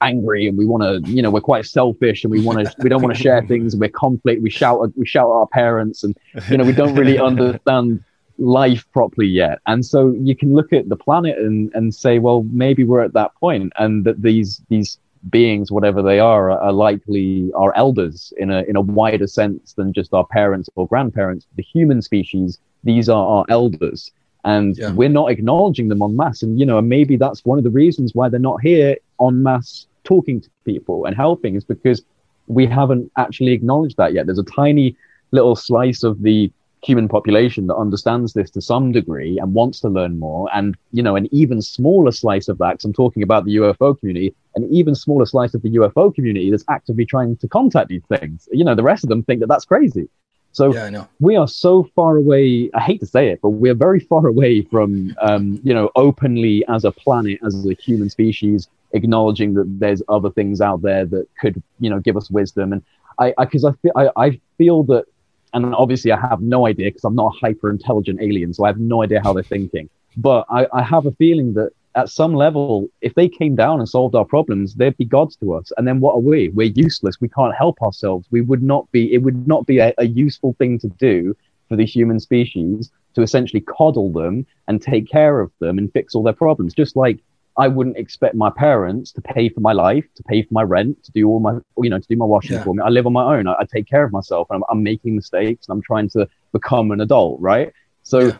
angry and we want to, you know, we're quite selfish and we want to, we don't want to share things and we're conflict. We shout, we shout at our parents and, you know, we don't really understand life properly yet. And so you can look at the planet and, and say, well, maybe we're at that point and that these, these beings, whatever they are, are likely our elders in a, in a wider sense than just our parents or grandparents. The human species, these are our elders. And yeah. we're not acknowledging them en masse. And, you know, maybe that's one of the reasons why they're not here en masse talking to people and helping is because we haven't actually acknowledged that yet. There's a tiny little slice of the human population that understands this to some degree and wants to learn more. And you know an even smaller slice of that because i'm talking about the ufo community an even smaller slice of the ufo community that's actively trying to contact these things. You know the rest of them think that that's crazy. So yeah, we are so far away i hate to say it but we're very far away from um, you know openly as a planet as a human species acknowledging that there's other things out there that could you know give us wisdom. And i because I, I feel I, I feel that and obviously I have no idea because I'm not a hyper intelligent alien, so I have no idea how they're thinking. But I, I, have a feeling that at some level, if they came down and solved our problems, they'd be gods to us. And then what are we? We're useless. We can't help ourselves. We would not be. It would not be a, a useful thing to do for the human species to essentially coddle them and take care of them and fix all their problems. Just like I wouldn't expect my parents to pay for my life, to pay for my rent, to do all my, you know, to do my washing yeah. for me. I live on my own. I, I take care of myself, and I'm, I'm, making mistakes, and I'm trying to become an adult, right? So, yeah.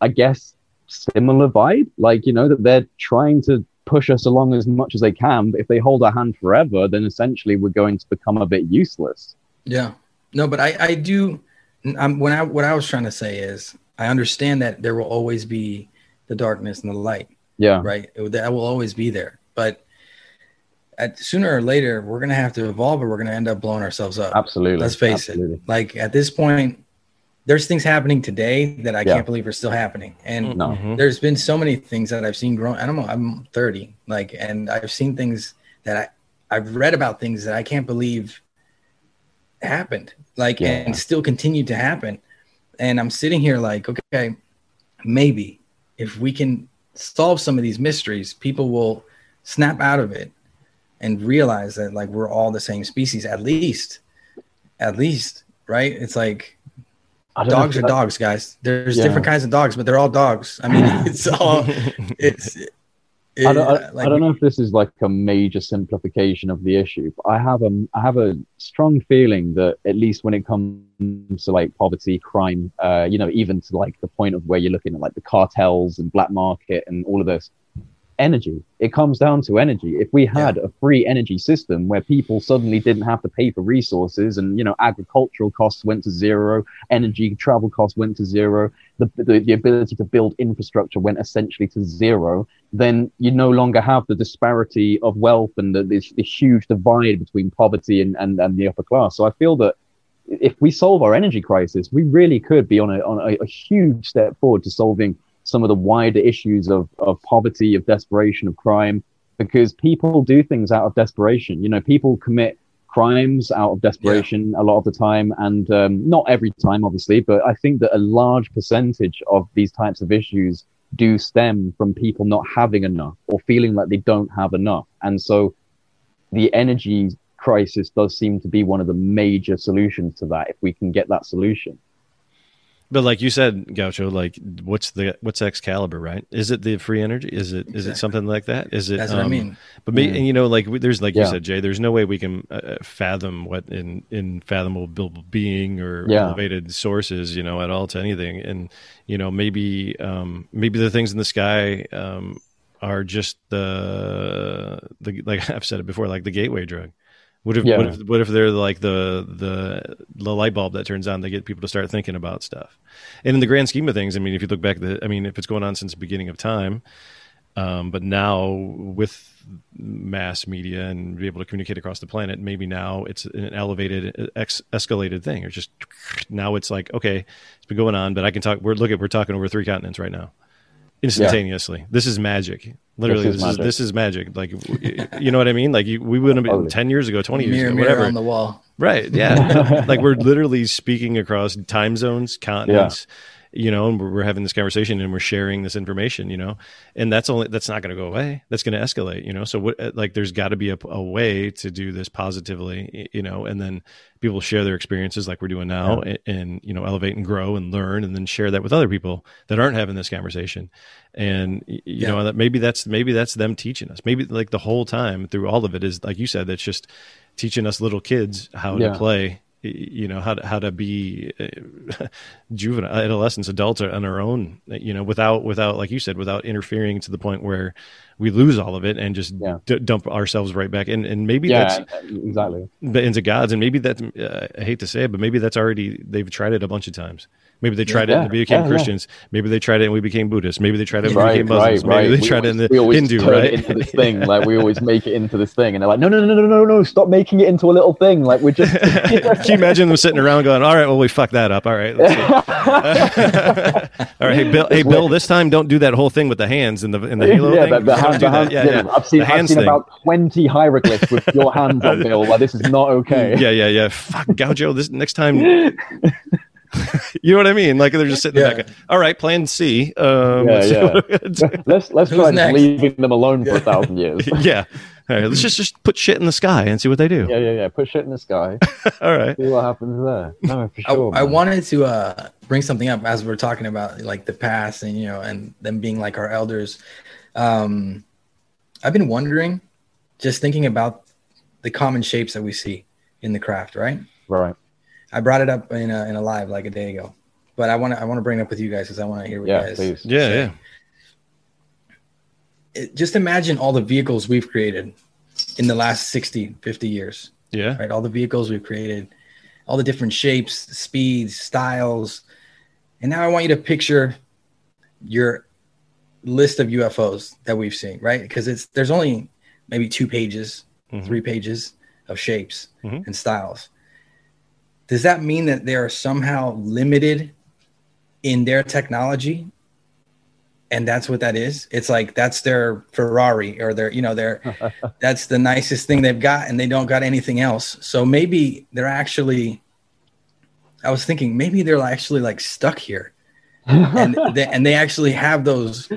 I guess similar vibe, like you know, that they're trying to push us along as much as they can. But if they hold our hand forever, then essentially we're going to become a bit useless. Yeah. No, but I, I do. I'm, when I, what I was trying to say is, I understand that there will always be the darkness and the light yeah. Right. It, that will always be there. But at sooner or later, we're gonna have to evolve, or we're gonna end up blowing ourselves up. Absolutely. Let's face Absolutely. it. Like at this point, there's things happening today that I yeah. can't believe are still happening. And no. mm-hmm. there's been so many things that I've seen growing. I don't know. I'm 30, like, and I've seen things that I, I've read about things that I can't believe happened, like, yeah. and still continue to happen. And I'm sitting here like, okay, maybe if we can solve some of these mysteries, people will snap out of it and realize that like we're all the same species, at least, at least, right? It's like dogs are that, dogs, guys. There's yeah. different kinds of dogs, but they're all dogs. I mean, it's all it's it, I, don't, I, like, I don't know if this is like a major simplification of the issue, but I have a I have a strong feeling that at least when it comes to like poverty, crime, uh, you know, even to like the point of where you're looking at like the cartels and black market and all of this, energy. It comes down to energy. If we had yeah. a free energy system where people suddenly didn't have to pay for resources and, you know, agricultural costs went to zero, energy travel costs went to zero, the, the, the ability to build infrastructure went essentially to zero, then you no longer have the disparity of wealth and the, this, this huge divide between poverty and, and, and the upper class. So I feel that if we solve our energy crisis, we really could be on a, on a, a huge step forward to solving some of the wider issues of, of poverty, of desperation, of crime, because people do things out of desperation. You know, people commit crimes out of desperation yeah. a lot of the time, and um, not every time, obviously, but I think that a large percentage of these types of issues do stem from people not having enough or feeling like they don't have enough. And so the energy crisis does seem to be one of the major solutions to that if we can get that solution. But like you said, Gaucho, like what's the what's Excalibur, right? Is it the free energy? Is it is it something like that? Is it? That's what I um, mean. But me, and you know, like there's like you said, Jay. There's no way we can uh, fathom what in in fathomable being or Yeah. elevated sources, you know, at all to anything. And you know, maybe um, maybe the things in the sky um, are just the the like I've said it before, like the gateway drug. What if, Yeah. what if what if they're like the the the light bulb that turns on to get people to start thinking about stuff? And in the grand scheme of things, I mean, if you look back, the I mean, if it's going on since the beginning of time, um, but now with mass media and be able to communicate across the planet, maybe now it's an elevated, ex- escalated thing. Or just now it's like, okay, it's been going on, but I can talk. We're look at we're talking over three continents right now, instantaneously. This is magic. Literally, This this is is, magic. this is magic. Like, you know what I mean? Like, you, we wouldn't have been Totally. ten years ago, twenty years Mirror, ago, mirror whatever. on the wall. Right. Yeah. like we're literally speaking across time zones, continents, you know, and we're, having this conversation and we're sharing this information, you know, and that's only, that's not going to go away. That's going to escalate, you know? So what, uh, like, there's got to be a, a way to do this positively, you know, and then people share their experiences like we're doing now and, and, you know, elevate and grow and learn and then share that with other people that aren't having this conversation. And, you Yeah. know, that maybe that's, maybe that's them teaching us. Maybe like the whole time through all of it is, like you said, that's just teaching us little kids how Yeah. to play you know how to how to be uh, juvenile adolescents adults on our own you know without without like you said without interfering to the point where we lose all of it and just Yeah. d- dump ourselves right back in and maybe Yeah, that's exactly. into gods and maybe that's uh, i hate to say it but maybe that's already they've tried it a bunch of times maybe they tried it and they became yeah, yeah. christians maybe they tried it and we became buddhists maybe they tried it and we became right, muslims right. maybe they We tried always, it in the hindu right into this thing. Like we always make it into this thing, and they're like, no, no, no, no, no, no, stop making it into a little thing. Like we're just. Can you imagine them sitting around going, "All right, well, we fucked that up. All right. Let's all right. hey Bill, hey Bill, this time don't do that whole thing with the hands and the in the halo yeah, thing. the, the hand, the that. hand, yeah, yeah, yeah. I've seen, I've seen about twenty hieroglyphs with your hands on Bill. Like this is not okay. Yeah, yeah, yeah. Fuck, Gaucho. This next time, you know what I mean? Like they're just sitting Yeah. back. All right, Plan C. Um, Yeah, let's yeah. what we're gonna do. Let's let's Who's try next? leaving them alone for a thousand years. yeah. All right, let's just just put shit in the sky and see what they do. Yeah, yeah, yeah. Put shit in the sky. All right. See what happens there. No, for I, sure. I man. wanted to uh, bring something up as we're talking about like the past and you know and them being like our elders. Um, I've been wondering, just thinking about the common shapes that we see in the craft. Right. Right. I brought it up in a, in a live like a day ago, but I want to I want to bring it up with you guys because I want to hear what you Yeah, guys. please. Yeah, say. yeah. It, just imagine all the vehicles we've created in the last 60, 50 years. Yeah. right? All the vehicles we've created, all the different shapes, speeds, styles. And now I want you to picture your list of UFOs that we've seen, right? Because it's there's only maybe two pages, Mhm. three pages of shapes Mhm. and styles. Does that mean that they are somehow limited in their technology? And that's what that is. It's like that's their Ferrari or their, you know, their that's the nicest thing they've got and they don't got anything else so maybe they're actually i was thinking maybe they're actually like stuck here and they, and they actually have those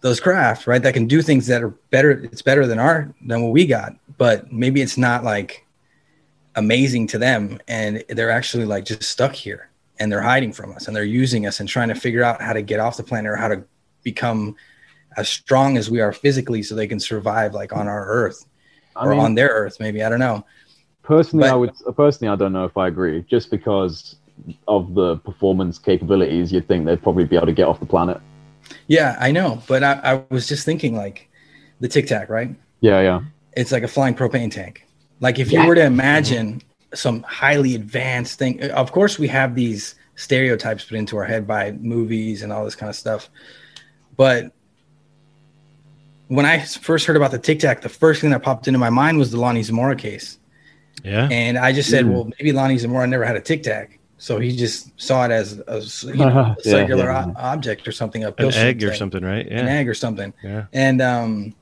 those craft right that can do things that are better it's better than our than what we got but maybe it's not like amazing to them and they're actually like just stuck here and they're hiding from us and they're using us and trying to figure out how to get off the planet or how to become as strong as we are physically so they can survive like on our earth I or mean, on their earth maybe i don't know personally, but- I would personally, I don't know if I agree. Just because of the performance capabilities, you'd think they'd probably be able to get off the planet. yeah i know but i, I was just thinking like the tic tac right Yeah, yeah. it's like a flying propane tank like if you were to imagine some highly advanced thing of course we have these stereotypes put into our head by movies and all this kind of stuff but when i first heard about the tic tac the first thing that popped into my mind was the lonnie zamora case Yeah. And I just said, Mm. well, maybe Lonnie Zamora never had a tic tac. So he just saw it as a, s- you know, a Yeah, circular yeah. o- object or something, a An pill egg or something, right? Yeah. an egg or something. Yeah. And, um,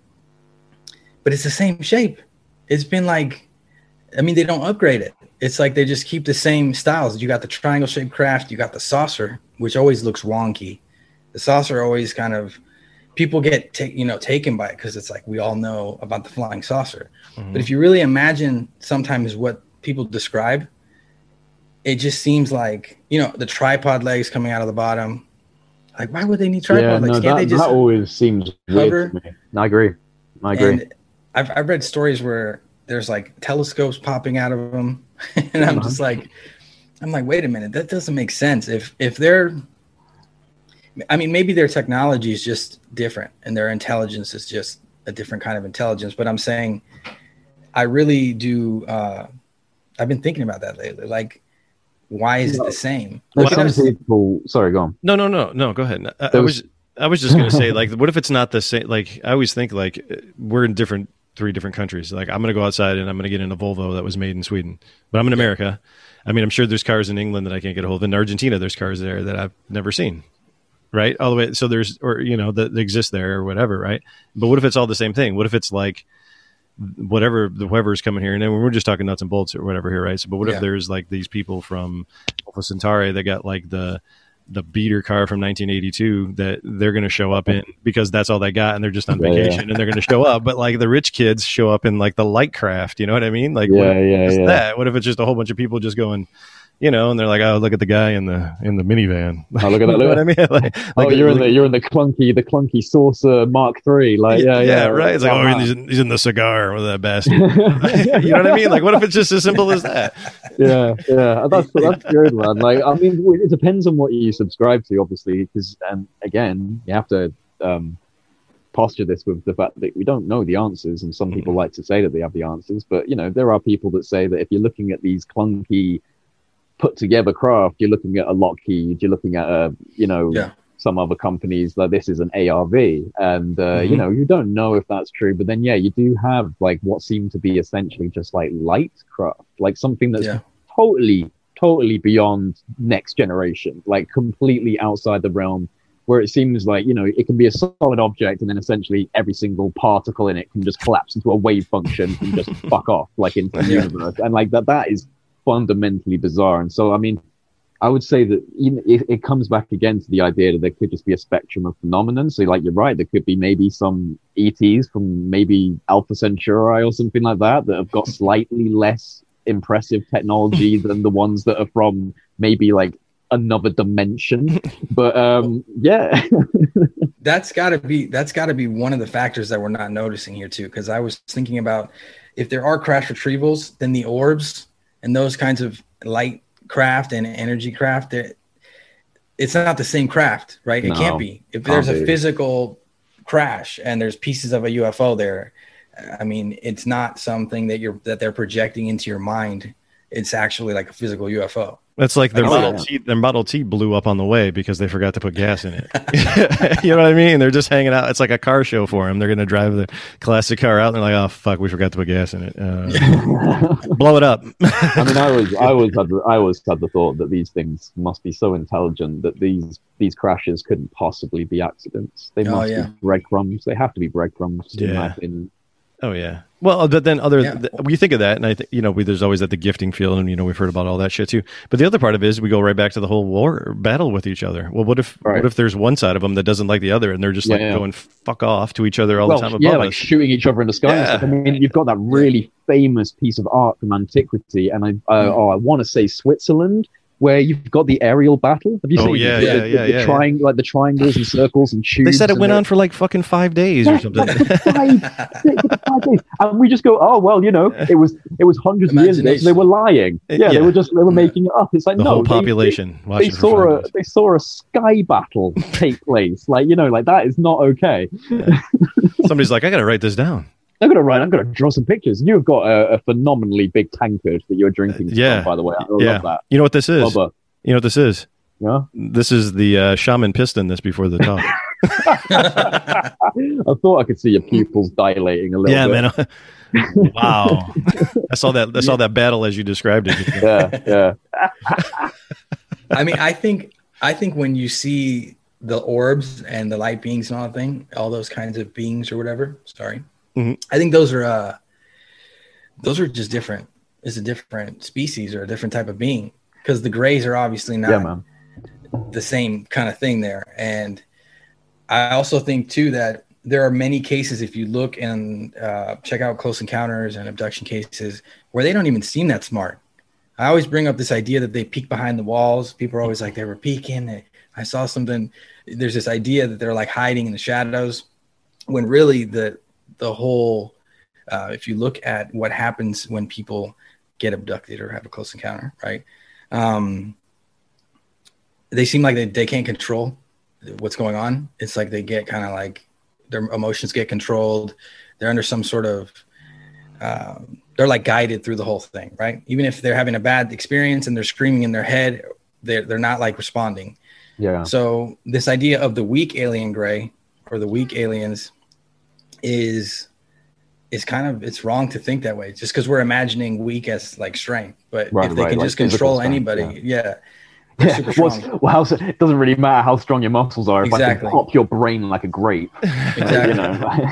but it's the same shape. It's been like, I mean, they don't upgrade it. It's like they just keep the same styles. You got the triangle shaped craft, you got the saucer, which always looks wonky. The saucer always kind of, people get you know taken by it because it's like we all know about the flying saucer. Mhm. But if you really imagine sometimes what people describe, it just seems like you know the tripod legs coming out of the bottom. Like, why would they need tripod yeah, legs? no, Can't that, they just that always seems hover? weird to me. I agree. I agree. I've I've read stories where there's like telescopes popping out of them, and I'm just like, I'm like, wait a minute, that doesn't make sense. If if they're, I mean, maybe their technology is just different, and their intelligence is just a different kind of intelligence. But I'm saying, I really do. Uh, I've been thinking about that lately. Like, why is it the same? Well, some people. Sorry, go on. No, no, no, no. Go ahead. I, I was, was- I was just gonna say, like, what if it's not the same? Like, I always think like we're in different, three different countries. Like, I'm gonna go outside and I'm gonna get in a Volvo that was made in Sweden, but I'm in America. I mean, I'm sure there's cars in England that I can't get a hold of. In Argentina, there's cars there that I've never seen. Right, all the way. So there's, or you know, that, that exist there or whatever. Right, but what if it's all the same thing? What if it's like whatever the whoever's coming here, and then we're just talking nuts and bolts or whatever here, right? So, but what Yeah. if there's like these people from Alpha Centauri that got like the the beater car from 1982 that they're going to show up in because that's all they got and they're just on Yeah, yeah. vacation and they're going to show up but like the rich kids show up in like the light craft you know what i mean like what Yeah, if yeah, yeah. that what if it's just a whole bunch of people just going you know and they're like oh look at the guy in the in the minivan. Oh, look at that, you know look what i mean? Like, oh, like you're in the you're in the clunky the clunky saucer Mark Three. Like, yeah, yeah, right? It's like oh he's in, he's in the cigar with that bastard. You know what i mean? Like what if it's just as simple as that? Yeah, yeah, that's that's good, man. Like, I mean, it depends on what you subscribe to, obviously, because and again, you have to um, posture this with the fact that we don't know the answers, and some people like to say that they have the answers, but you know, there are people that say that if you're looking at these clunky, put together craft, you're looking at a Lockheed, you're looking at a, you know, Yeah. some other companies like this is an ARV, and uh, you Mhm. know, you don't know if that's true, but then yeah, you do have like what seem to be essentially just like light craft, like something that's Yeah. totally, totally beyond next generation, like completely outside the realm where it seems like, you know, it can be a solid object and then essentially every single particle in it can just collapse into a wave function and just fuck off like into the universe. And like that, that is fundamentally bizarre. And so, I mean, I would say that you know, it, it comes back again to the idea that there could just be a spectrum of phenomenon. So, like you're right, there could be maybe some ETs from maybe Alpha Centauri or something like that that have got slightly less impressive technology than the ones that are from maybe like another dimension. But um, yeah, that's got to be that's got to be one of the factors that we're not noticing here too because i was thinking about if there are crash retrievals then the orbs and those kinds of light craft and energy craft they're- it's not the same craft right? It No, can't be. If can't there's a be. physical crash and there's pieces of a ufo there i mean it's not something that you're that they're projecting into your mind. It's actually like a physical ufo That's like their Oh, Model yeah. T. Their Model T blew up on the way because they forgot to put gas in it. you know what I mean? They're just hanging out. It's like a car show for them. They're going to drive the classic car out, and they're like, "Oh fuck, we forgot to put gas in it. Uh, blow it up." I mean, I was, I always had, the, I always had the thought that these things must be so intelligent that these these crashes couldn't possibly be accidents. They Oh, must yeah. be breadcrumbs. They have to be breadcrumbs. in my Yeah. opinion. Oh yeah. Well, but then other Yeah. th- you think of that, and I think you know we, there's always that the gifting field, and you know we've heard about all that shit too. But the other part of it is we go right back to the whole war battle with each other. Well, what if Right. what if there's one side of them that doesn't like the other, and they're just Yeah, like yeah. going fuck off to each other all well, the time yeah, like us? shooting each other in the sky. and Yeah. stuff. I mean, you've got that really famous piece of art from antiquity, and I, uh, oh, I want to say Switzerland, where you've got the aerial battle. Have you Oh, seen? yeah, it? yeah, the, yeah, the, yeah, the yeah. like the triangles and circles and tubes. They said it went on for like fucking five days or something. like for five, six, five days. And we just go, oh well, you know, it was it was hundreds of years ago. So they were lying. Uh, Yeah, yeah. they were just they were making it up. It's like the no, whole population They, watching they saw a days. they saw a sky battle take place. Like you know, like that is not okay. Somebody's like, I got to write this down. I'm gonna write. I'm gonna draw some pictures. You've got a, a phenomenally big tankard that you're drinking. Uh, yeah. from, by the way, I yeah. love that. You know what this is? Bubba. You know what this is? Yeah, This is the uh, shaman piston. This before the top. I thought I could see your pupils dilating a little yeah, bit. man. wow. I saw that. I saw that battle as you described it. Yeah, yeah. I mean, I think I think when you see the orbs and the light beings and all that thing, all those kinds of beings or whatever. Sorry, Mhm. I think those are uh, those are just different. It's a different species or a different type of being because the grays are obviously not Yeah, the same kind of thing there. And I also think too that there are many cases if you look and uh, check out close encounters and abduction cases where they don't even seem that smart. I always bring up this idea that they peek behind the walls. People are always like they were peeking. They, I saw something. There's this idea that they're like hiding in the shadows, when really the the whole. Uh, if you look at what happens when people get abducted or have a close encounter, right? Um, they seem like they, they can't control what's going on. It's like they get kind of like their emotions get controlled. They're under some sort of um, they're like guided through the whole thing, right? Even if they're having a bad experience and they're screaming in their head, they're they're not like responding. Yeah. So this idea of the weak alien gray or the weak aliens is is kind of it's wrong to think that way just because we're imagining weak as like strength. But Right, if they right, can like just control anybody, strength, yeah. Yeah, super strong. well, how's- it doesn't really matter how strong your muscles are if I Exactly. can pop your brain like a grape. Exactly. You know?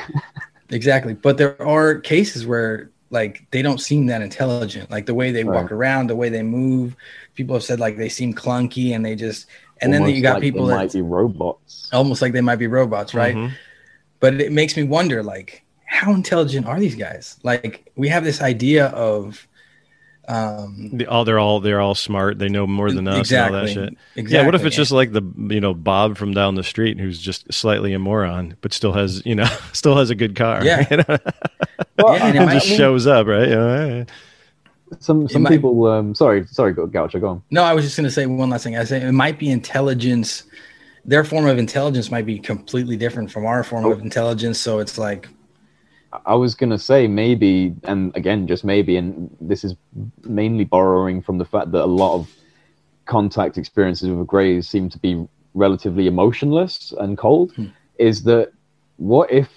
Exactly. But there are cases where like they don't seem that intelligent. Like the way they walk around, the way they move. People have said like they seem clunky and they just and then you got like people they that might be robots. almost like they might be robots, right? Mhm. But it makes me wonder like how intelligent are these guys? Like we have this idea of um The- all they're all they're all smart. They know more than us exactly. and all that shit. Exactly. Yeah, what if it's just like the you know Bob from down the street who's just slightly a moron, but still has you know still has a good car. Yeah. you know? yeah, and it and might- just shows up, right? You know, Some some might- people. Um, sorry, sorry, Gou- Gaucho, go on. No, I was just going to say one last thing. I say it might be intelligence. Their form of intelligence might be completely different from our form Oh. of intelligence. So it's like, I was gonna say maybe, and again, just maybe, and this is mainly borrowing from the fact that a lot of contact experiences with greys seem to be relatively emotionless and cold. Hmm. Is that what if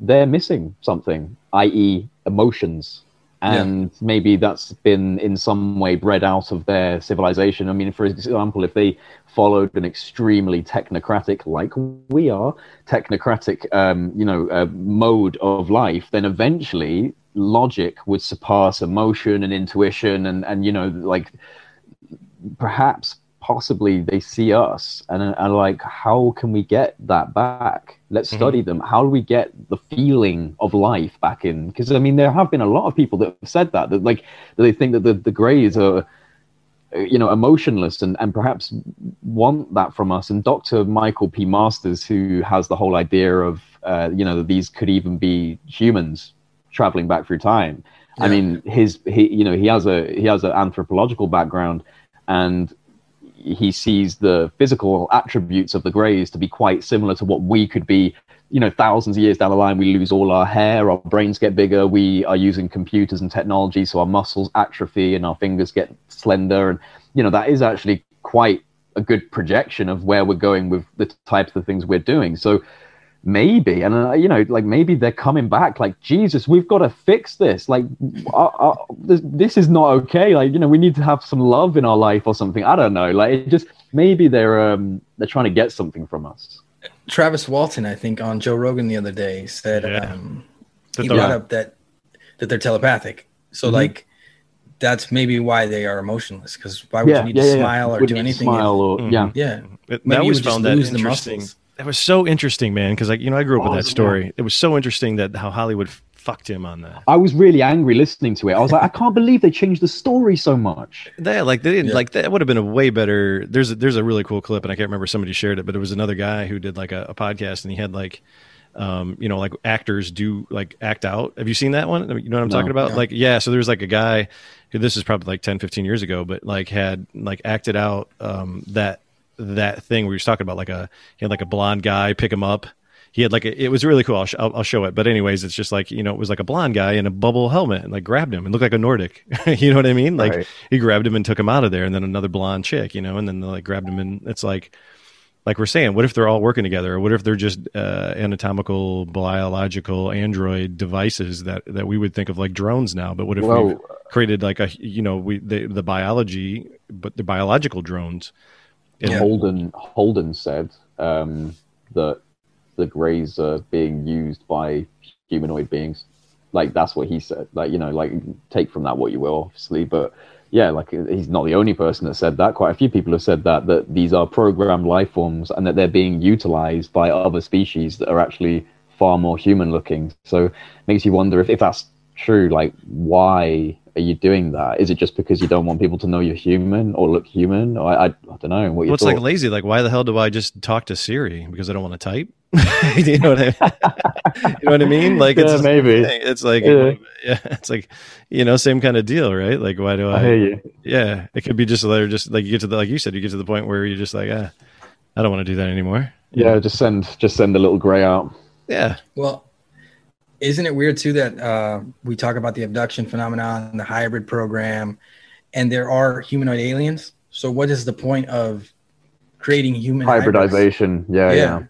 they're missing something, i.e., emotions? Yeah. And maybe that's been in some way bred out of their civilization. I mean, for example, if they followed an extremely technocratic, like we are, technocratic, um, you know, uh, mode of life, then eventually logic would surpass emotion and intuition, and and you know, like perhaps possibly they see us and are like how can we get that back? Let's Mhm. study them. How do we get the feeling of life back in? Because i mean there have been a lot of people that have said that that like that they think that the, the greys are you know emotionless and, and perhaps want that from us. And dr michael p. Masters who has the whole idea of uh, you know that these could even be humans traveling back through time. I mean his he you know he has a he has an anthropological background and he sees the physical attributes of the greys to be quite similar to what we could be you know thousands of years down the line we lose all our hair our brains get bigger we are using computers and technology so our muscles atrophy and our fingers get slender. And you know that is actually quite a good projection of where we're going with the types of things we're doing. So maybe and uh, you know like maybe they're coming back like jesus we've got to fix this like uh, uh, this, this is not okay like you know we need to have some love in our life or something i don't know like it just maybe they're um they're trying to get something from us Travis Walton, I think, on Joe Rogan the other day said Yeah. um, That he they're- brought up that that they're telepathic. So Mhm. like that's maybe why they are emotionless. Because why would yeah you need yeah, to yeah, smile yeah. or Wouldn't do anything? smile or Mhm. yeah yeah, It, Maybe I always found that lose the interesting. Muscles. That was so interesting, man. Because like you know, I grew up Oh, with that yeah. story. It was so interesting that how Hollywood fucked him on that. i was really angry listening to it i was like i can't believe they changed the story so much Yeah, like they didn't Yeah. like that would have been a way better. There's a, there's a really cool clip, and I can't remember somebody shared it, but it was another guy who did like a, a podcast, and he had like, um, you know, like actors do like act out. Have you seen that one? You know what I'm No. talking about? No. Like, yeah. So there's like a guy who this is probably like 10, 15 years ago, but like had like acted out um, that that thing we was talking about, like a he had like a blonde guy pick him up. He had like a, it was really cool. I'll, sh- I'll, I'll show it. But anyways, it's just like you know, it was like a blonde guy in a bubble helmet and like grabbed him and looked like a Nordic. you know what I mean? Like Right. he grabbed him and took him out of there, and then another blonde chick, you know, and then they like grabbed him and it's like, like we're saying, what if they're all working together, or what if they're just uh, anatomical, biological android devices that that we would think of like drones now? But what if we created like a you know we the, the biology, but the biological drones? Yeah. Holden Holden said um, that the greys are being used by humanoid beings. Like that's what he said. Like you know, like take from that what you will, obviously. But yeah, like he's not the only person that said that. Quite a few people have said that that these are programmed life forms and that they're being utilized by other species that are actually far more human looking. So it makes you wonder if, if that's true, like why are you doing that? Is it just because you don't want people to know you're human or look human? Or I, I, I don't know. What well, it's like lazy. Like, why the hell do I just talk to Siri because I don't want to type? you know what I mean? you know what I mean? Like, it's yeah, maybe it's like yeah. yeah. it's like you know, same kind of deal, right? Like, why do I? I hear you. Yeah, it could be just they're just like you get to the like you said, you get to the point where you're just like, ah, I don't want to do that anymore. Yeah, just send just send a little gray out. Yeah. Well, isn't it weird too that uh, we talk about the abduction phenomenon, the hybrid program, and there are humanoid aliens? So, what is the point of creating human hybridization? Yeah, yeah.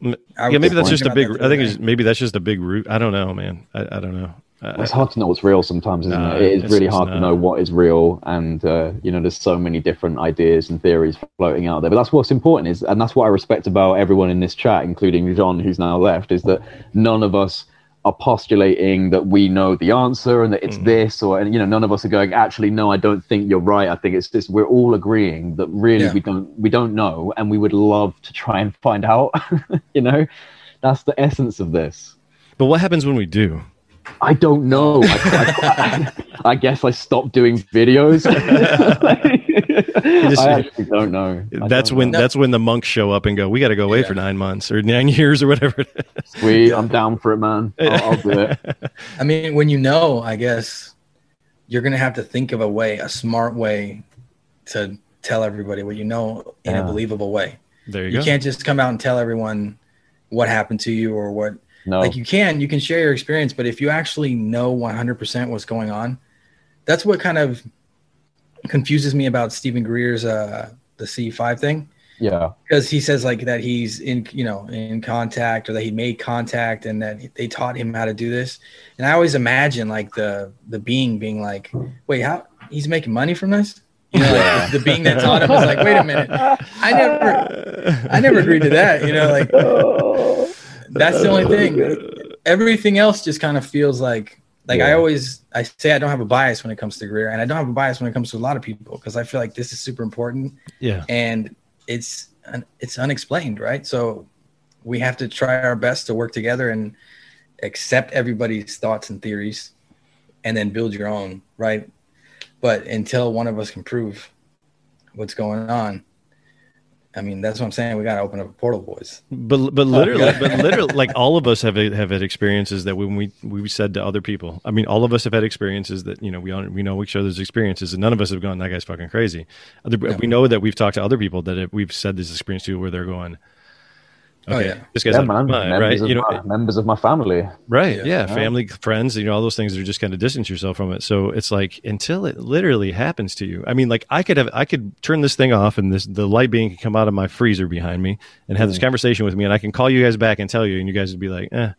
yeah. yeah maybe that's just a big. I think maybe that's just a big root. I don't know, man. I, I don't know. it's hard to know what's real sometimes, isn't no, it? It is really hard to know what is real, and uh, you know, there's so many different ideas and theories floating out there. But that's what's important is, and that's what I respect about everyone in this chat, including John, who's now left, is that none of us are postulating that we know the answer and that it's mm. this or and you know none of us are going actually no i don't think you're right i think it's this we're all agreeing that really yeah. we don't we don't know and we would love to try and find out you know that's the essence of this but what happens when we do I don't know. I, I, I, guess I stopped doing videos. just, I actually don't know. That's when know. that's when the monks show up and go, "We got to go away yeah. for nine months or nine years or whatever." Sweet, I'm down for it, man. I'll, I'll do it. I mean, when you know, I guess you're gonna have to think of a way, a smart way, to tell everybody what you know in yeah. a believable way. There you, you go. can't just come out and tell everyone what happened to you or what no. Like you can, you can share your experience, but if you actually know 100% what's going on, that's what kind of confuses me about Stephen Greer's uh the CE5 thing. Yeah. Because he says like that he's in, you know, in contact or that he made contact and that they taught him how to do this. And I always imagine like the the being being like, "Wait, how he's making money from this?" You know, like the being that taught him was like, "Wait a minute. I never I never agreed to that." You know, like that's the only thing. Everything else just kind of feels like like yeah. I always I say I don't have a bias when it comes to Greer, and I don't have a bias when it comes to a lot of people because I feel like this is super important. Yeah, and it's it's unexplained, right? So we have to try our best to work together and accept everybody's thoughts and theories, and then build your own, right? But until one of us can prove what's going on, I mean, that's what I'm saying. We got to open up a portal, boys. But but literally, but literally, like all of us have have had experiences that when we we said to other people. I mean, all of us have had experiences that you know we we know each other's experiences, and none of us have gone that guy's fucking crazy. Other, yeah. We know that we've talked to other people that we've said this experience to where they're going, okay, oh, yeah. this guy's yeah, man. Mind, right? You know, my, members of my family, right? Yeah, yeah. family, friends, you know, all those things are just kind of distance yourself from it. So it's like until it literally happens to you. I mean, like I could have, I could turn this thing off, and this the light being could come out of my freezer behind me and have mm. this conversation with me, and I can call you guys back and tell you, and you guys would be like, eh.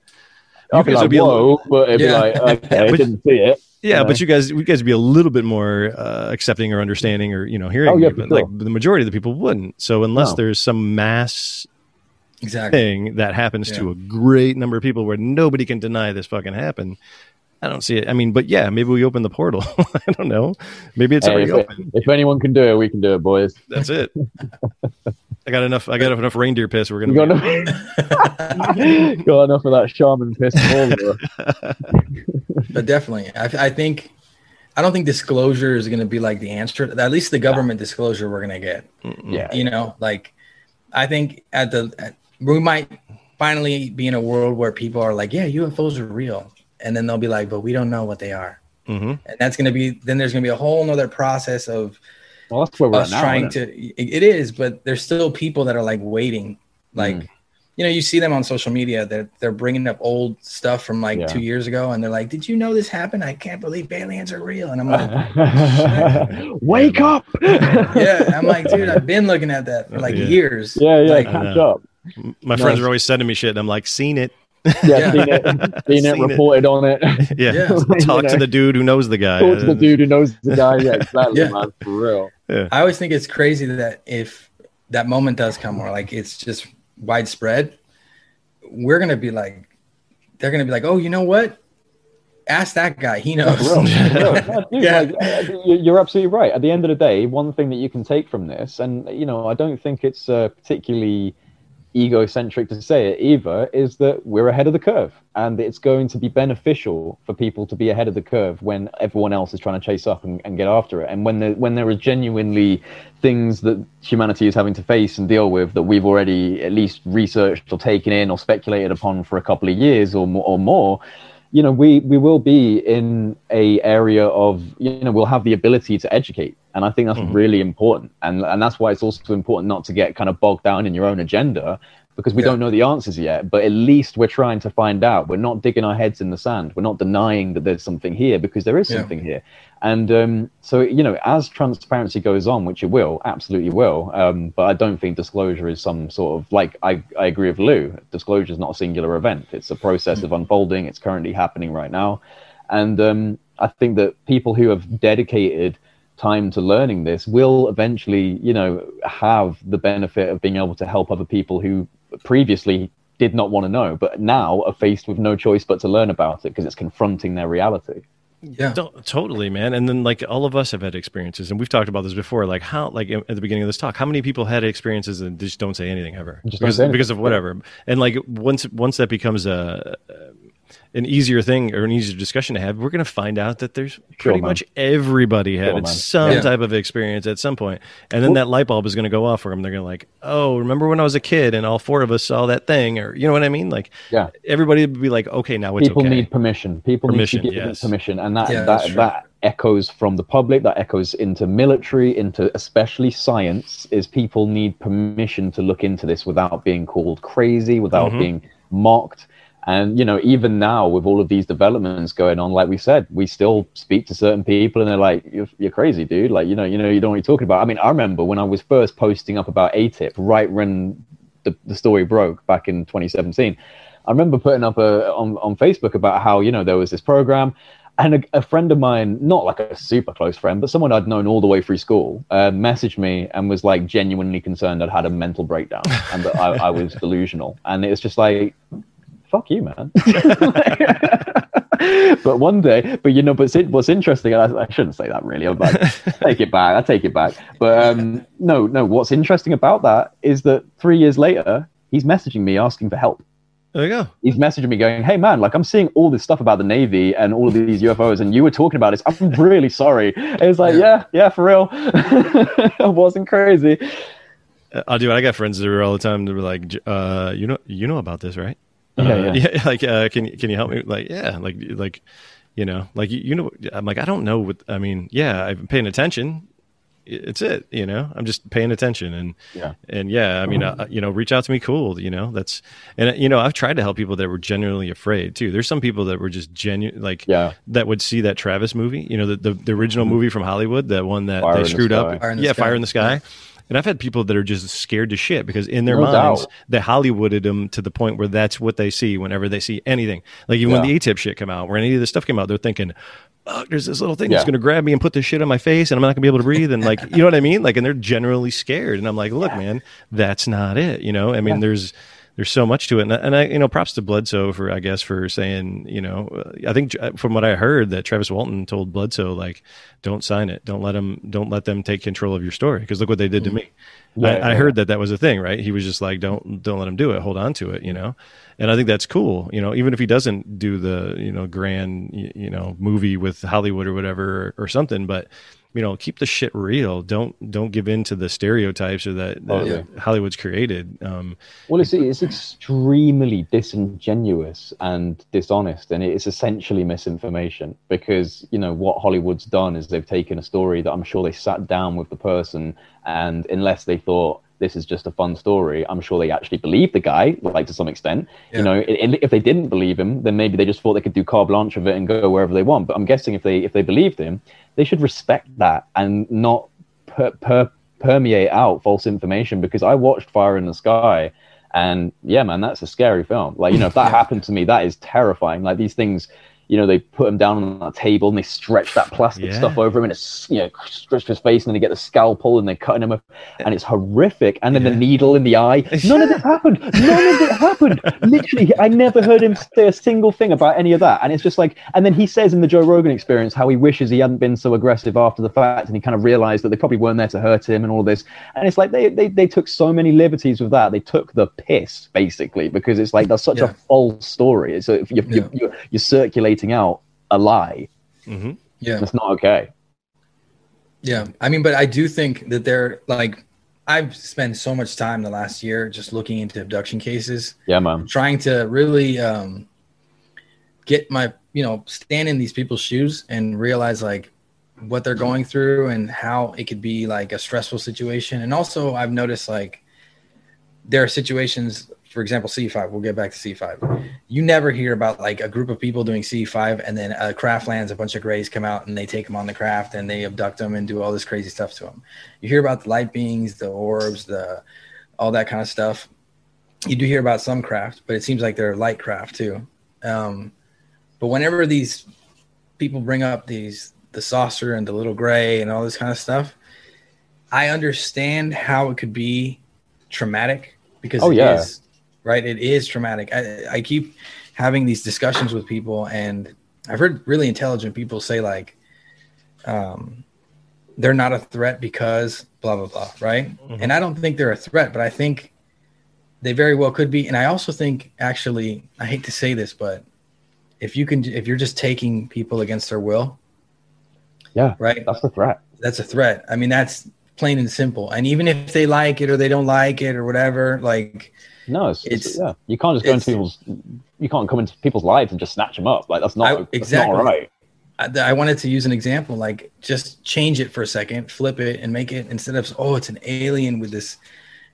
I'll be like, be whoa, little, but it'd yeah. be like, okay, I didn't see it. Yeah, but you guys, you guys would be a little bit more uh, accepting or understanding or you know hearing. Oh, yeah, me, but sure. like the majority of the people wouldn't. So unless no. there's some mass exactly. thing that happens yeah. to a great number of people where nobody can deny this fucking happened. I don't see it. I mean, but yeah, maybe we open the portal. I don't know. Maybe it's hey, already if, open. If anyone can do it, we can do it, boys. That's it. I got enough. I got enough reindeer piss. We're gonna got enough, got enough of that shaman piss. but definitely, I, I, think I don't think disclosure is going to be like the answer. At least the government disclosure we're going to get. Yeah, you know, like I think at the at, we might finally be in a world where people are like, yeah, UFOs are real. And then they'll be like, but we don't know what they are. Mm-hmm. And that's going to be, then there's going to be a whole nother process of well, that's where we're us now, trying to, it? it is, but there's still people that are like waiting. Like, mm. you know, you see them on social media that they're, bringing up old stuff from like yeah. two years ago. And they're like, did you know this happened? I can't believe aliens are real. And I'm like, wake up. yeah. I'm like, dude, I've been looking at that for like yeah. years. Yeah. Yeah. Like, catch up. My nice. friends are always sending me shit, and I'm like, seen it. Yeah, seen it, seen it, reported it. on it. Yeah, yeah. talk to the dude who knows the guy. Talk to the dude who knows the guy. Yeah, exactly, yeah. man, for real. Yeah. I always think it's crazy that if that moment does come, or like it's just widespread, we're gonna be like, they're gonna be like, oh, you know what? Ask that guy. He knows. yeah. Like, you're absolutely right. At the end of the day, one thing that you can take from this, and you know, I don't think it's uh, particularly egocentric to say it either, is that we're ahead of the curve. And it's going to be beneficial for people to be ahead of the curve when everyone else is trying to chase up and, and get after it. And when there, when there are genuinely things that humanity is having to face and deal with that we've already at least researched or taken in or speculated upon for a couple of years or or more you know we we will be in a area of you know we'll have the ability to educate and i think that's mm-hmm. really important and and that's why it's also important not to get kind of bogged down in your own agenda because we yeah. don't know the answers yet but at least we're trying to find out we're not digging our heads in the sand we're not denying that there's something here because there is something yeah. here and um, so, you know, as transparency goes on, which it will, absolutely will, um, but I don't think disclosure is some sort of like I, I agree with Lou. Disclosure is not a singular event; it's a process of unfolding. It's currently happening right now, and um, I think that people who have dedicated time to learning this will eventually, you know, have the benefit of being able to help other people who previously did not want to know, but now are faced with no choice but to learn about it because it's confronting their reality. Yeah, totally, man. And then like all of us have had experiences, and we've talked about this before. Like how, like at the beginning of this talk, how many people had experiences and just don't say anything ever because, because of whatever. And like once once that becomes a, an easier thing or an easier discussion to have, we're going to find out that there's pretty much everybody had sure, some yeah. type of experience at some point. And then that light bulb is going to go off for them. They're going to like, oh, remember when I was a kid and all four of us saw that thing? Or, you know what I mean? Like, yeah, everybody would be like, okay, now it's People okay. need permission. People permission, need to give yes. permission. And that, yeah, that, that echoes from the public, that echoes into military, into especially science, is people need permission to look into this without being called crazy, without mm-hmm. being mocked and you know, even now with all of these developments going on, like we said, we still speak to certain people, and they're like, "You're, you're crazy, dude! Like, you know, you know, you don't know what you're talking about." I mean, I remember when I was first posting up about AATIP, right when the, the story broke back in 2017. I remember putting up a, on on Facebook about how you know there was this program, and a, a, friend of mine, not like a super close friend, but someone I'd known all the way through school, uh, messaged me and was like genuinely concerned I'd had a mental breakdown and that I, I was delusional. And it was just like, fuck you, man. but one day, but you know, but what's interesting, I, I shouldn't say that really. I'm like, take it back. I take it back. But um, no, no. What's interesting about that is that three years later, he's messaging me asking for help. There you go. He's messaging me going, "Hey man, like I'm seeing all this stuff about the Navy and all of these UFOs, and you were talking about this. I'm really sorry." And it's like, yeah, yeah, for real. I wasn't crazy. I'll do it. I got friends that are all the time. They're like, uh, "You know, you know about this, right?" Yeah, uh, yeah. yeah, like uh, can can you help me? Like, yeah, like like you know, like you know, I'm like I don't know what I mean. Yeah, I'm paying attention. It's it, you know. I'm just paying attention, and yeah, and yeah. I mean, uh, you know, reach out to me, cool. You know, that's and you know, I've tried to help people that were genuinely afraid too. There's some people that were just genuine, like yeah, that would see that Travis movie. You know, the the, the original mm-hmm. movie from Hollywood, that one that Fire they screwed the up. Fire yeah, Fire in the Sky. Yeah and I've had people that are just scared to shit because in their no minds doubt. they Hollywooded them to the point where that's what they see whenever they see anything. Like even yeah. when the AATIP shit came out, where any of this stuff came out, they're thinking, "Oh, there's this little thing yeah. that's going to grab me and put this shit on my face, and I'm not going to be able to breathe." And like, you know what I mean? Like, and they're generally scared. And I'm like, look, yeah. man, that's not it. You know, I mean, there's there's so much to it. And, and, I, you know, props to Bledsoe for, I guess, for saying, you know, I think from what I heard that Travis Walton told Bledsoe, like, don't sign it. Don't let them, don't let them take control of your story. Cause look what they did to mm-hmm. me. Yeah, I, yeah. I, heard that that was a thing, right? He was just like, don't, don't let him do it. Hold on to it, you know? And I think that's cool, you know, even if he doesn't do the, you know, grand, you know, movie with Hollywood or whatever or, or something, but you know keep the shit real don't don't give in to the stereotypes or that, that oh, yeah. hollywood's created um, well it's, it's extremely disingenuous and dishonest and it's essentially misinformation because you know what hollywood's done is they've taken a story that i'm sure they sat down with the person and unless they thought this is just a fun story. I'm sure they actually believe the guy, like to some extent. Yeah. You know, if they didn't believe him, then maybe they just thought they could do carte blanche of it and go wherever they want. But I'm guessing if they if they believed him, they should respect that and not per, per, permeate out false information. Because I watched Fire in the Sky, and yeah, man, that's a scary film. Like you know, if that happened to me, that is terrifying. Like these things you know, they put him down on that table and they stretch that plastic Yeah. stuff over him and it's, you know, stretch his face and then they get the scalpel and they're cutting him up and it's horrific. And then the needle in the eye. None of it happened. None of it happened. Literally, I never heard him say a single thing about any of that. And it's just like, and then he says in the Joe Rogan experience how he wishes he hadn't been so aggressive after the fact and he kind of realized that they probably weren't there to hurt him and all this. And it's like they, they, they took so many liberties with that. They took the piss basically because it's like that's such Yeah. a false story. So if you're, Yeah. you're, you're, you're circulating out a lie, hmm Yeah. that's not okay. Yeah, I mean, but I do think that they're like, I've spent so much time the last year just looking into abduction cases, Yeah, man. trying to really um, get my, you know, stand in these people's shoes and realize like what they're going through and how it could be like a stressful situation. And also, I've noticed like there are situations, for example, CE5. We'll get back to CE5. You never hear about like a group of people doing CE5 and then a craft lands, a bunch of grays come out and they take them on the craft and they abduct them and do all this crazy stuff to them. You hear about the light beings, the orbs, the all that kind of stuff. You do hear about some craft, but it seems like they're light craft too. Um, but whenever these people bring up these the saucer and the little gray and all this kind of stuff, I understand how it could be traumatic because Oh, it yeah. is right. It is traumatic. I, I keep having these discussions with people, and I've heard really intelligent people say like, um, they're not a threat because blah blah blah, right? And I don't think they're a threat, but I think they very well could be. And I also think, actually, I hate to say this, but if you can, if you're just taking people against their will, Yeah, right? that's a threat. that's a threat. I mean, that's plain and simple. And even if they like it or they don't like it or whatever, like No, it's, it's, It's- yeah. You can't just go into people's. You can't come into people's lives and just snatch them up. Like that's not I- that's exactly. not right. I, I wanted to use an example, like just change it for a second, flip it, and make it instead of oh, it's an alien with this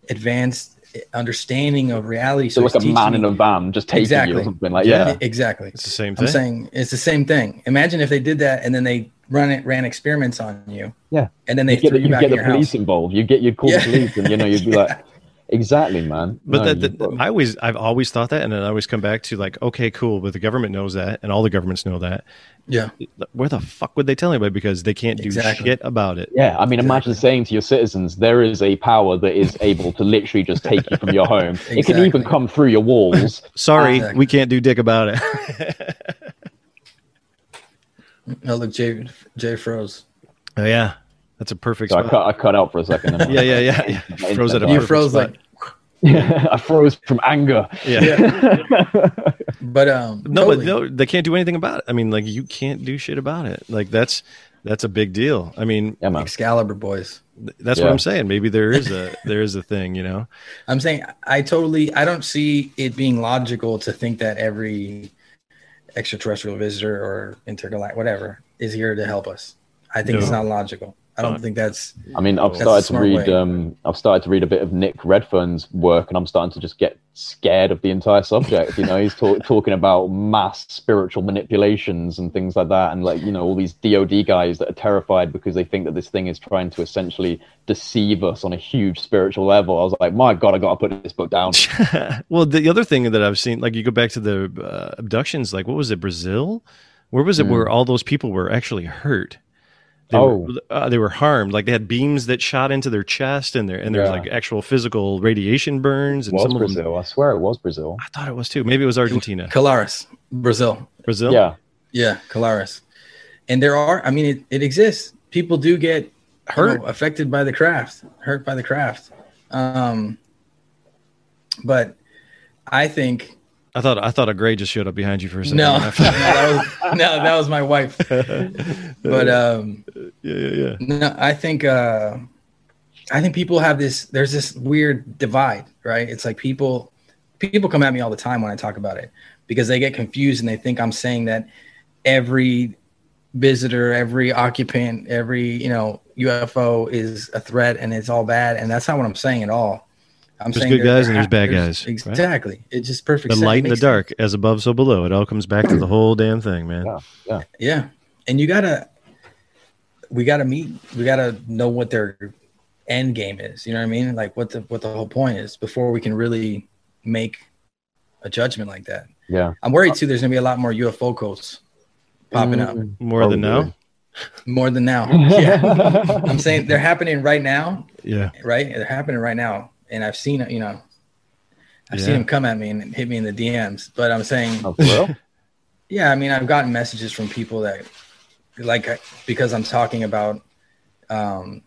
advanced understanding of reality. So like it's a man teaching in a van just taking you Exactly. or something. Like Yeah. yeah, exactly. It's the same thing. I'm saying it's the same thing. Imagine if they did that and then they run it, ran experiments on you. Yeah. And then they you get, threw the, you you back get in the your police house. involved. You get you'd call Yeah. the police, and you know you'd be like, exactly, man. But No, that, that, I always, I've always thought that, and then I always come back to like, okay, cool, but the government knows that, and all the governments know that. Yeah. Where the fuck would they tell anybody? Because they can't do Exactly. shit about it. yeah, I mean, imagine saying to your citizens, there is a power that is able to literally just take you from your home. It can even come through your walls. Sorry, Exactly. we can't do dick about it. Oh look, Jay Jay froze. oh yeah, that's a perfect. So I cut, I cut out for a second. Yeah, yeah, yeah, yeah. My Froze at a You froze spot. like I froze from anger. yeah. but um No, totally. but no, they can't do anything about it. I mean, like you can't do shit about it. Like that's that's a big deal. I mean, Yeah. Excalibur boys. th- that's what I'm saying. Maybe there is a there is a thing, you know. I'm saying I totally I don't see it being logical to think that every extraterrestrial visitor or intergalactic whatever is here to help us. I think it's not logical. I don't think that's I mean, I've started to read. way. Um, I've started to read a bit of Nick Redfern's work, and I'm starting to just get scared of the entire subject. You know, he's talk, talking about mass spiritual manipulations and things like that, and like you know, all these DoD guys that are terrified because they think that this thing is trying to essentially deceive us on a huge spiritual level. I was like, my god, I got to put this book down. well, the other thing that I've seen, like you go back to the uh, abductions, like what was it, Brazil? Where was it where all those people were actually hurt? They Oh. were, uh, they were harmed. Like they had beams that shot into their chest, and there and there's Yeah. like actual physical radiation burns. And was some of them, Brazil. I swear it was Brazil. I thought it was too. Maybe it was Argentina, Colares, Brazil. Brazil. Yeah, Yeah, Colares. And there are I mean it, it exists. People do get Hurt. hurt affected by the craft, hurt by the craft. Um but I think I thought I thought a gray just showed up behind you for a second. no, no, that was, no, that was my wife. But um, yeah, yeah, yeah. no, I think uh, I think people have this. There's this weird divide, right? It's like people people come at me all the time when I talk about it because they get confused and they think I'm saying that every visitor, every occupant, every you know UFO is a threat and it's all bad, and that's not what I'm saying at all. I'm There's good guys and there's bad there's- guys, right? Exactly. It's just perfect. The sense. Light and the makes dark, as above, so below. It all comes back to the whole damn thing, man. yeah, yeah. Yeah. And you gotta we gotta meet we gotta know what their end game is. You know what I mean? Like what the what the whole point is before we can really make a judgment like that. yeah. I'm worried too there's gonna be a lot more UFO cults popping up Mm, More than Probably. now. more than now. Yeah, I'm saying they're happening right now, Yeah. right? They're happening right now, and I've seen it. You know, I've Yeah. seen them come at me and hit me in the DMs. But I'm saying, Oh, yeah, I mean, I've gotten messages from people that, like, because I'm talking about um,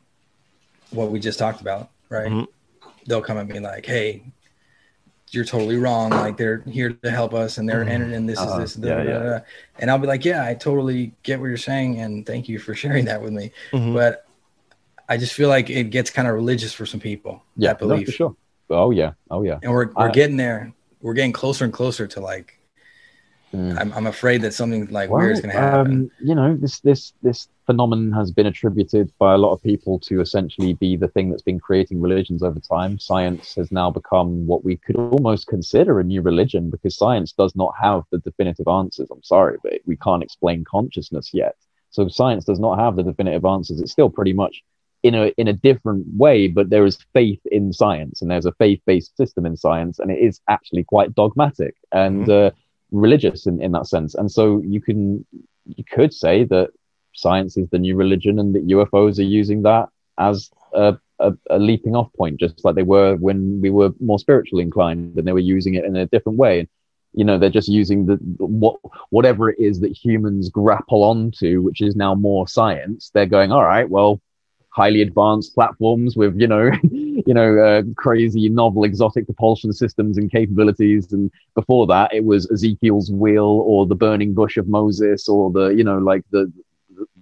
what we just talked about, right? Mhm. They'll come at me like, "Hey, you're totally wrong. Like, they're here to help us, and they're Mhm. entered in this Uh-huh. is this." Yeah, da, yeah. da, da. And I'll be like, "Yeah, I totally get what you're saying, and thank you for sharing that with me." Mhm. But I just feel like it gets kind of religious for some people. Yeah, that no, for sure. Oh yeah, oh yeah. and we're we're I- getting there. We're getting closer and closer to like. Mm. I'm, I'm afraid that something like Well, weird is going to happen. Um, you know, this this this phenomenon has been attributed by a lot of people to essentially be the thing that's been creating religions over time. Science has now become what we could almost consider a new religion because science does not have the definitive answers. I'm sorry, but we can't explain consciousness yet. So science does not have the definitive answers. It's still pretty much in a in a different way, but there is faith in science and there's a faith-based system in science, and it is actually quite dogmatic and uh, religious in, in that sense. And so you can you could say that science is the new religion and that UFOs are using that as a, a, a leaping off point, just like they were when we were more spiritually inclined and they were using it in a different way. And you know, they're just using the what whatever it is that humans grapple onto, which is now more science. They're going, all right, well, highly advanced platforms with you know, you know, uh, crazy, novel, exotic propulsion systems and capabilities. And before that, it was Ezekiel's wheel or the burning bush of Moses or the you know, like the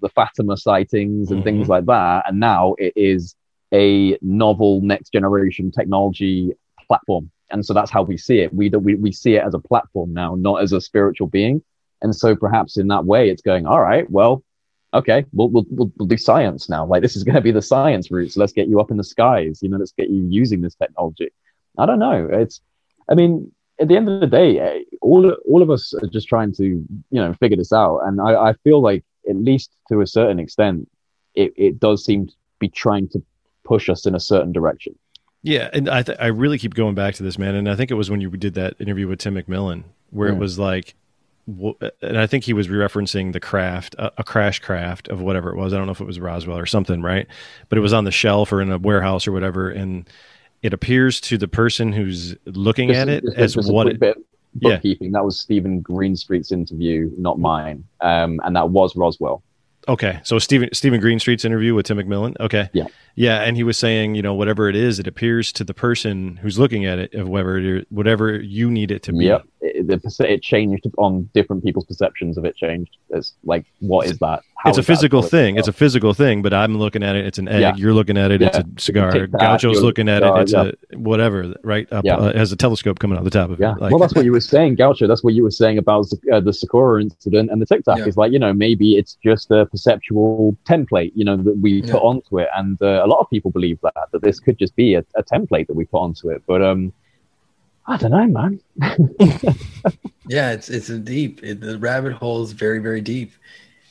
the Fatima sightings and things Mhm. like that. And now it is a novel next generation technology platform. And so that's how we see it. We, we, we see it as a platform now, not as a spiritual being. And so perhaps in that way, it's going, all right, well, okay, we'll, we'll, we'll, we'll do science now. Like this is going to be the science route. So let's get you up in the skies. You know, let's get you using this technology. I don't know. It's, I mean, at the end of the day, eh, all, all of us are just trying to, you know, figure this out. And I, I feel like at least to a certain extent, it, it does seem to be trying to push us in a certain direction. Yeah, and I th- I really keep going back to this man, and I think it was when you did that interview with Tim McMillan where it Mm. was like, and I think he was referencing the craft, a, a crash craft of whatever it was. I don't know if it was Roswell or something, right? But it was on the shelf or in a warehouse or whatever, and it appears to the person who's looking Just- at it just- as just what it. bit of Yeah. That was Stephen Greenstreet's interview, not mine. Um, and that was Roswell. Okay, so Stephen Stephen Greenstreet's interview with Tim McMillan. Okay, Yeah. yeah, and he was saying, you know, whatever it is, it appears to the person who's looking at it of whatever it, whatever you need it to be. Yep. It, it changed on different people's perceptions of it changed. It's like, what is that? How it's a is that physical political? thing. It's a physical thing, but I'm looking at it. It's an egg. Yeah. You're looking at it. It's a cigar. Gaucho's looking at uh, it. It's yeah. a whatever, right? Up, Yeah. uh, it has a telescope coming out the top of Yeah. it. Like, well, that's what you were saying, Gaucho. That's what you were saying about uh, the Socorro incident and the Tic Tac. Yeah. Is like, you know, maybe it's just a perceptual template, you know, that we Yeah. put onto it. And uh, a lot of people believe that, that this could just be a, a template that we put onto it. But um, I don't know, man. Yeah, it's it's a deep. It, the rabbit hole is very very deep,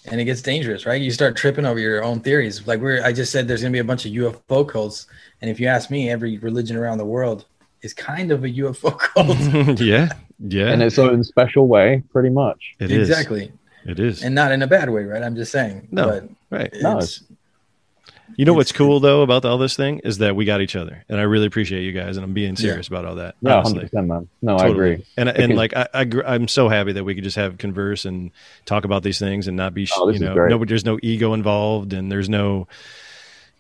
and it gets dangerous, right? You start tripping over your own theories. Like we're, I just said, there's gonna be a bunch of UFO cults, and if you ask me, every religion around the world is kind of a UFO cult. yeah, yeah. In its own special way, pretty much. It is. exactly, It is. and not in a bad way, right? I'm just saying. No, but right. No, it's, You know it's- what's cool though about all this thing is that we got each other, and I really appreciate you guys, and I'm being serious about all that. Yeah, honestly. hundred percent, man. No, I agree. And and like I, I gr- I'm so happy that we could just have converse and talk about these things and not be sh- Oh, you know no there's no ego involved and there's no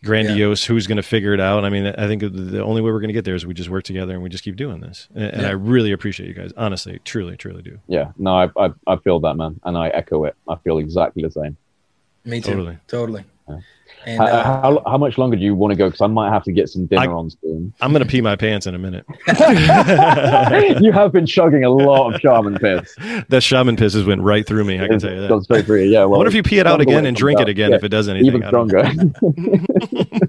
grandiose who's going to figure it out. I mean, I think the- the only way we're going to get there is we just work together and we just keep doing this. And, and Yeah. I really appreciate you guys. Honestly, truly, truly do. Yeah, no, I, I, I feel that, man, and I echo it. I feel exactly the same. me too, Totally. totally. Yeah. And How, uh, how, how much longer do you want to go? Because I might have to get some dinner I- on soon. I'm going to pee my pants in a minute. you have been chugging a lot of shaman piss. that shaman pisses went right through me. I can It's tell you that. gone straight through you. Yeah, I well, wonder if you pee it out again and drink out. it again Yeah, if it does anything. even I don't know. stronger.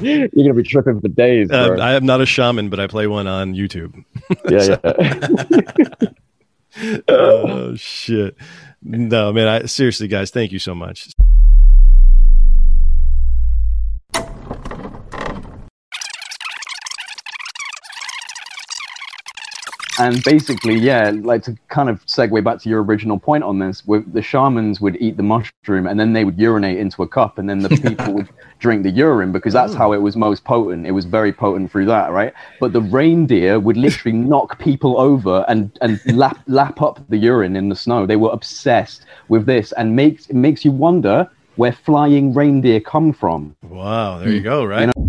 You're gonna be tripping for days. Uh. I am not a shaman, but I play one on YouTube. yeah, yeah. oh shit! No, man. I seriously, guys, thank you so much. And basically, yeah, like to kind of segue back to your original point on this, the shamans would eat the mushroom and then they would urinate into a cup, and then the people would drink the urine because that's mm. how it was most potent. It was very potent through that, right? But the reindeer would literally knock people over and and lap lap up the urine in the snow. They were obsessed with this, and makes it makes you wonder where flying reindeer come from. Wow, there you hmm. go, right? You know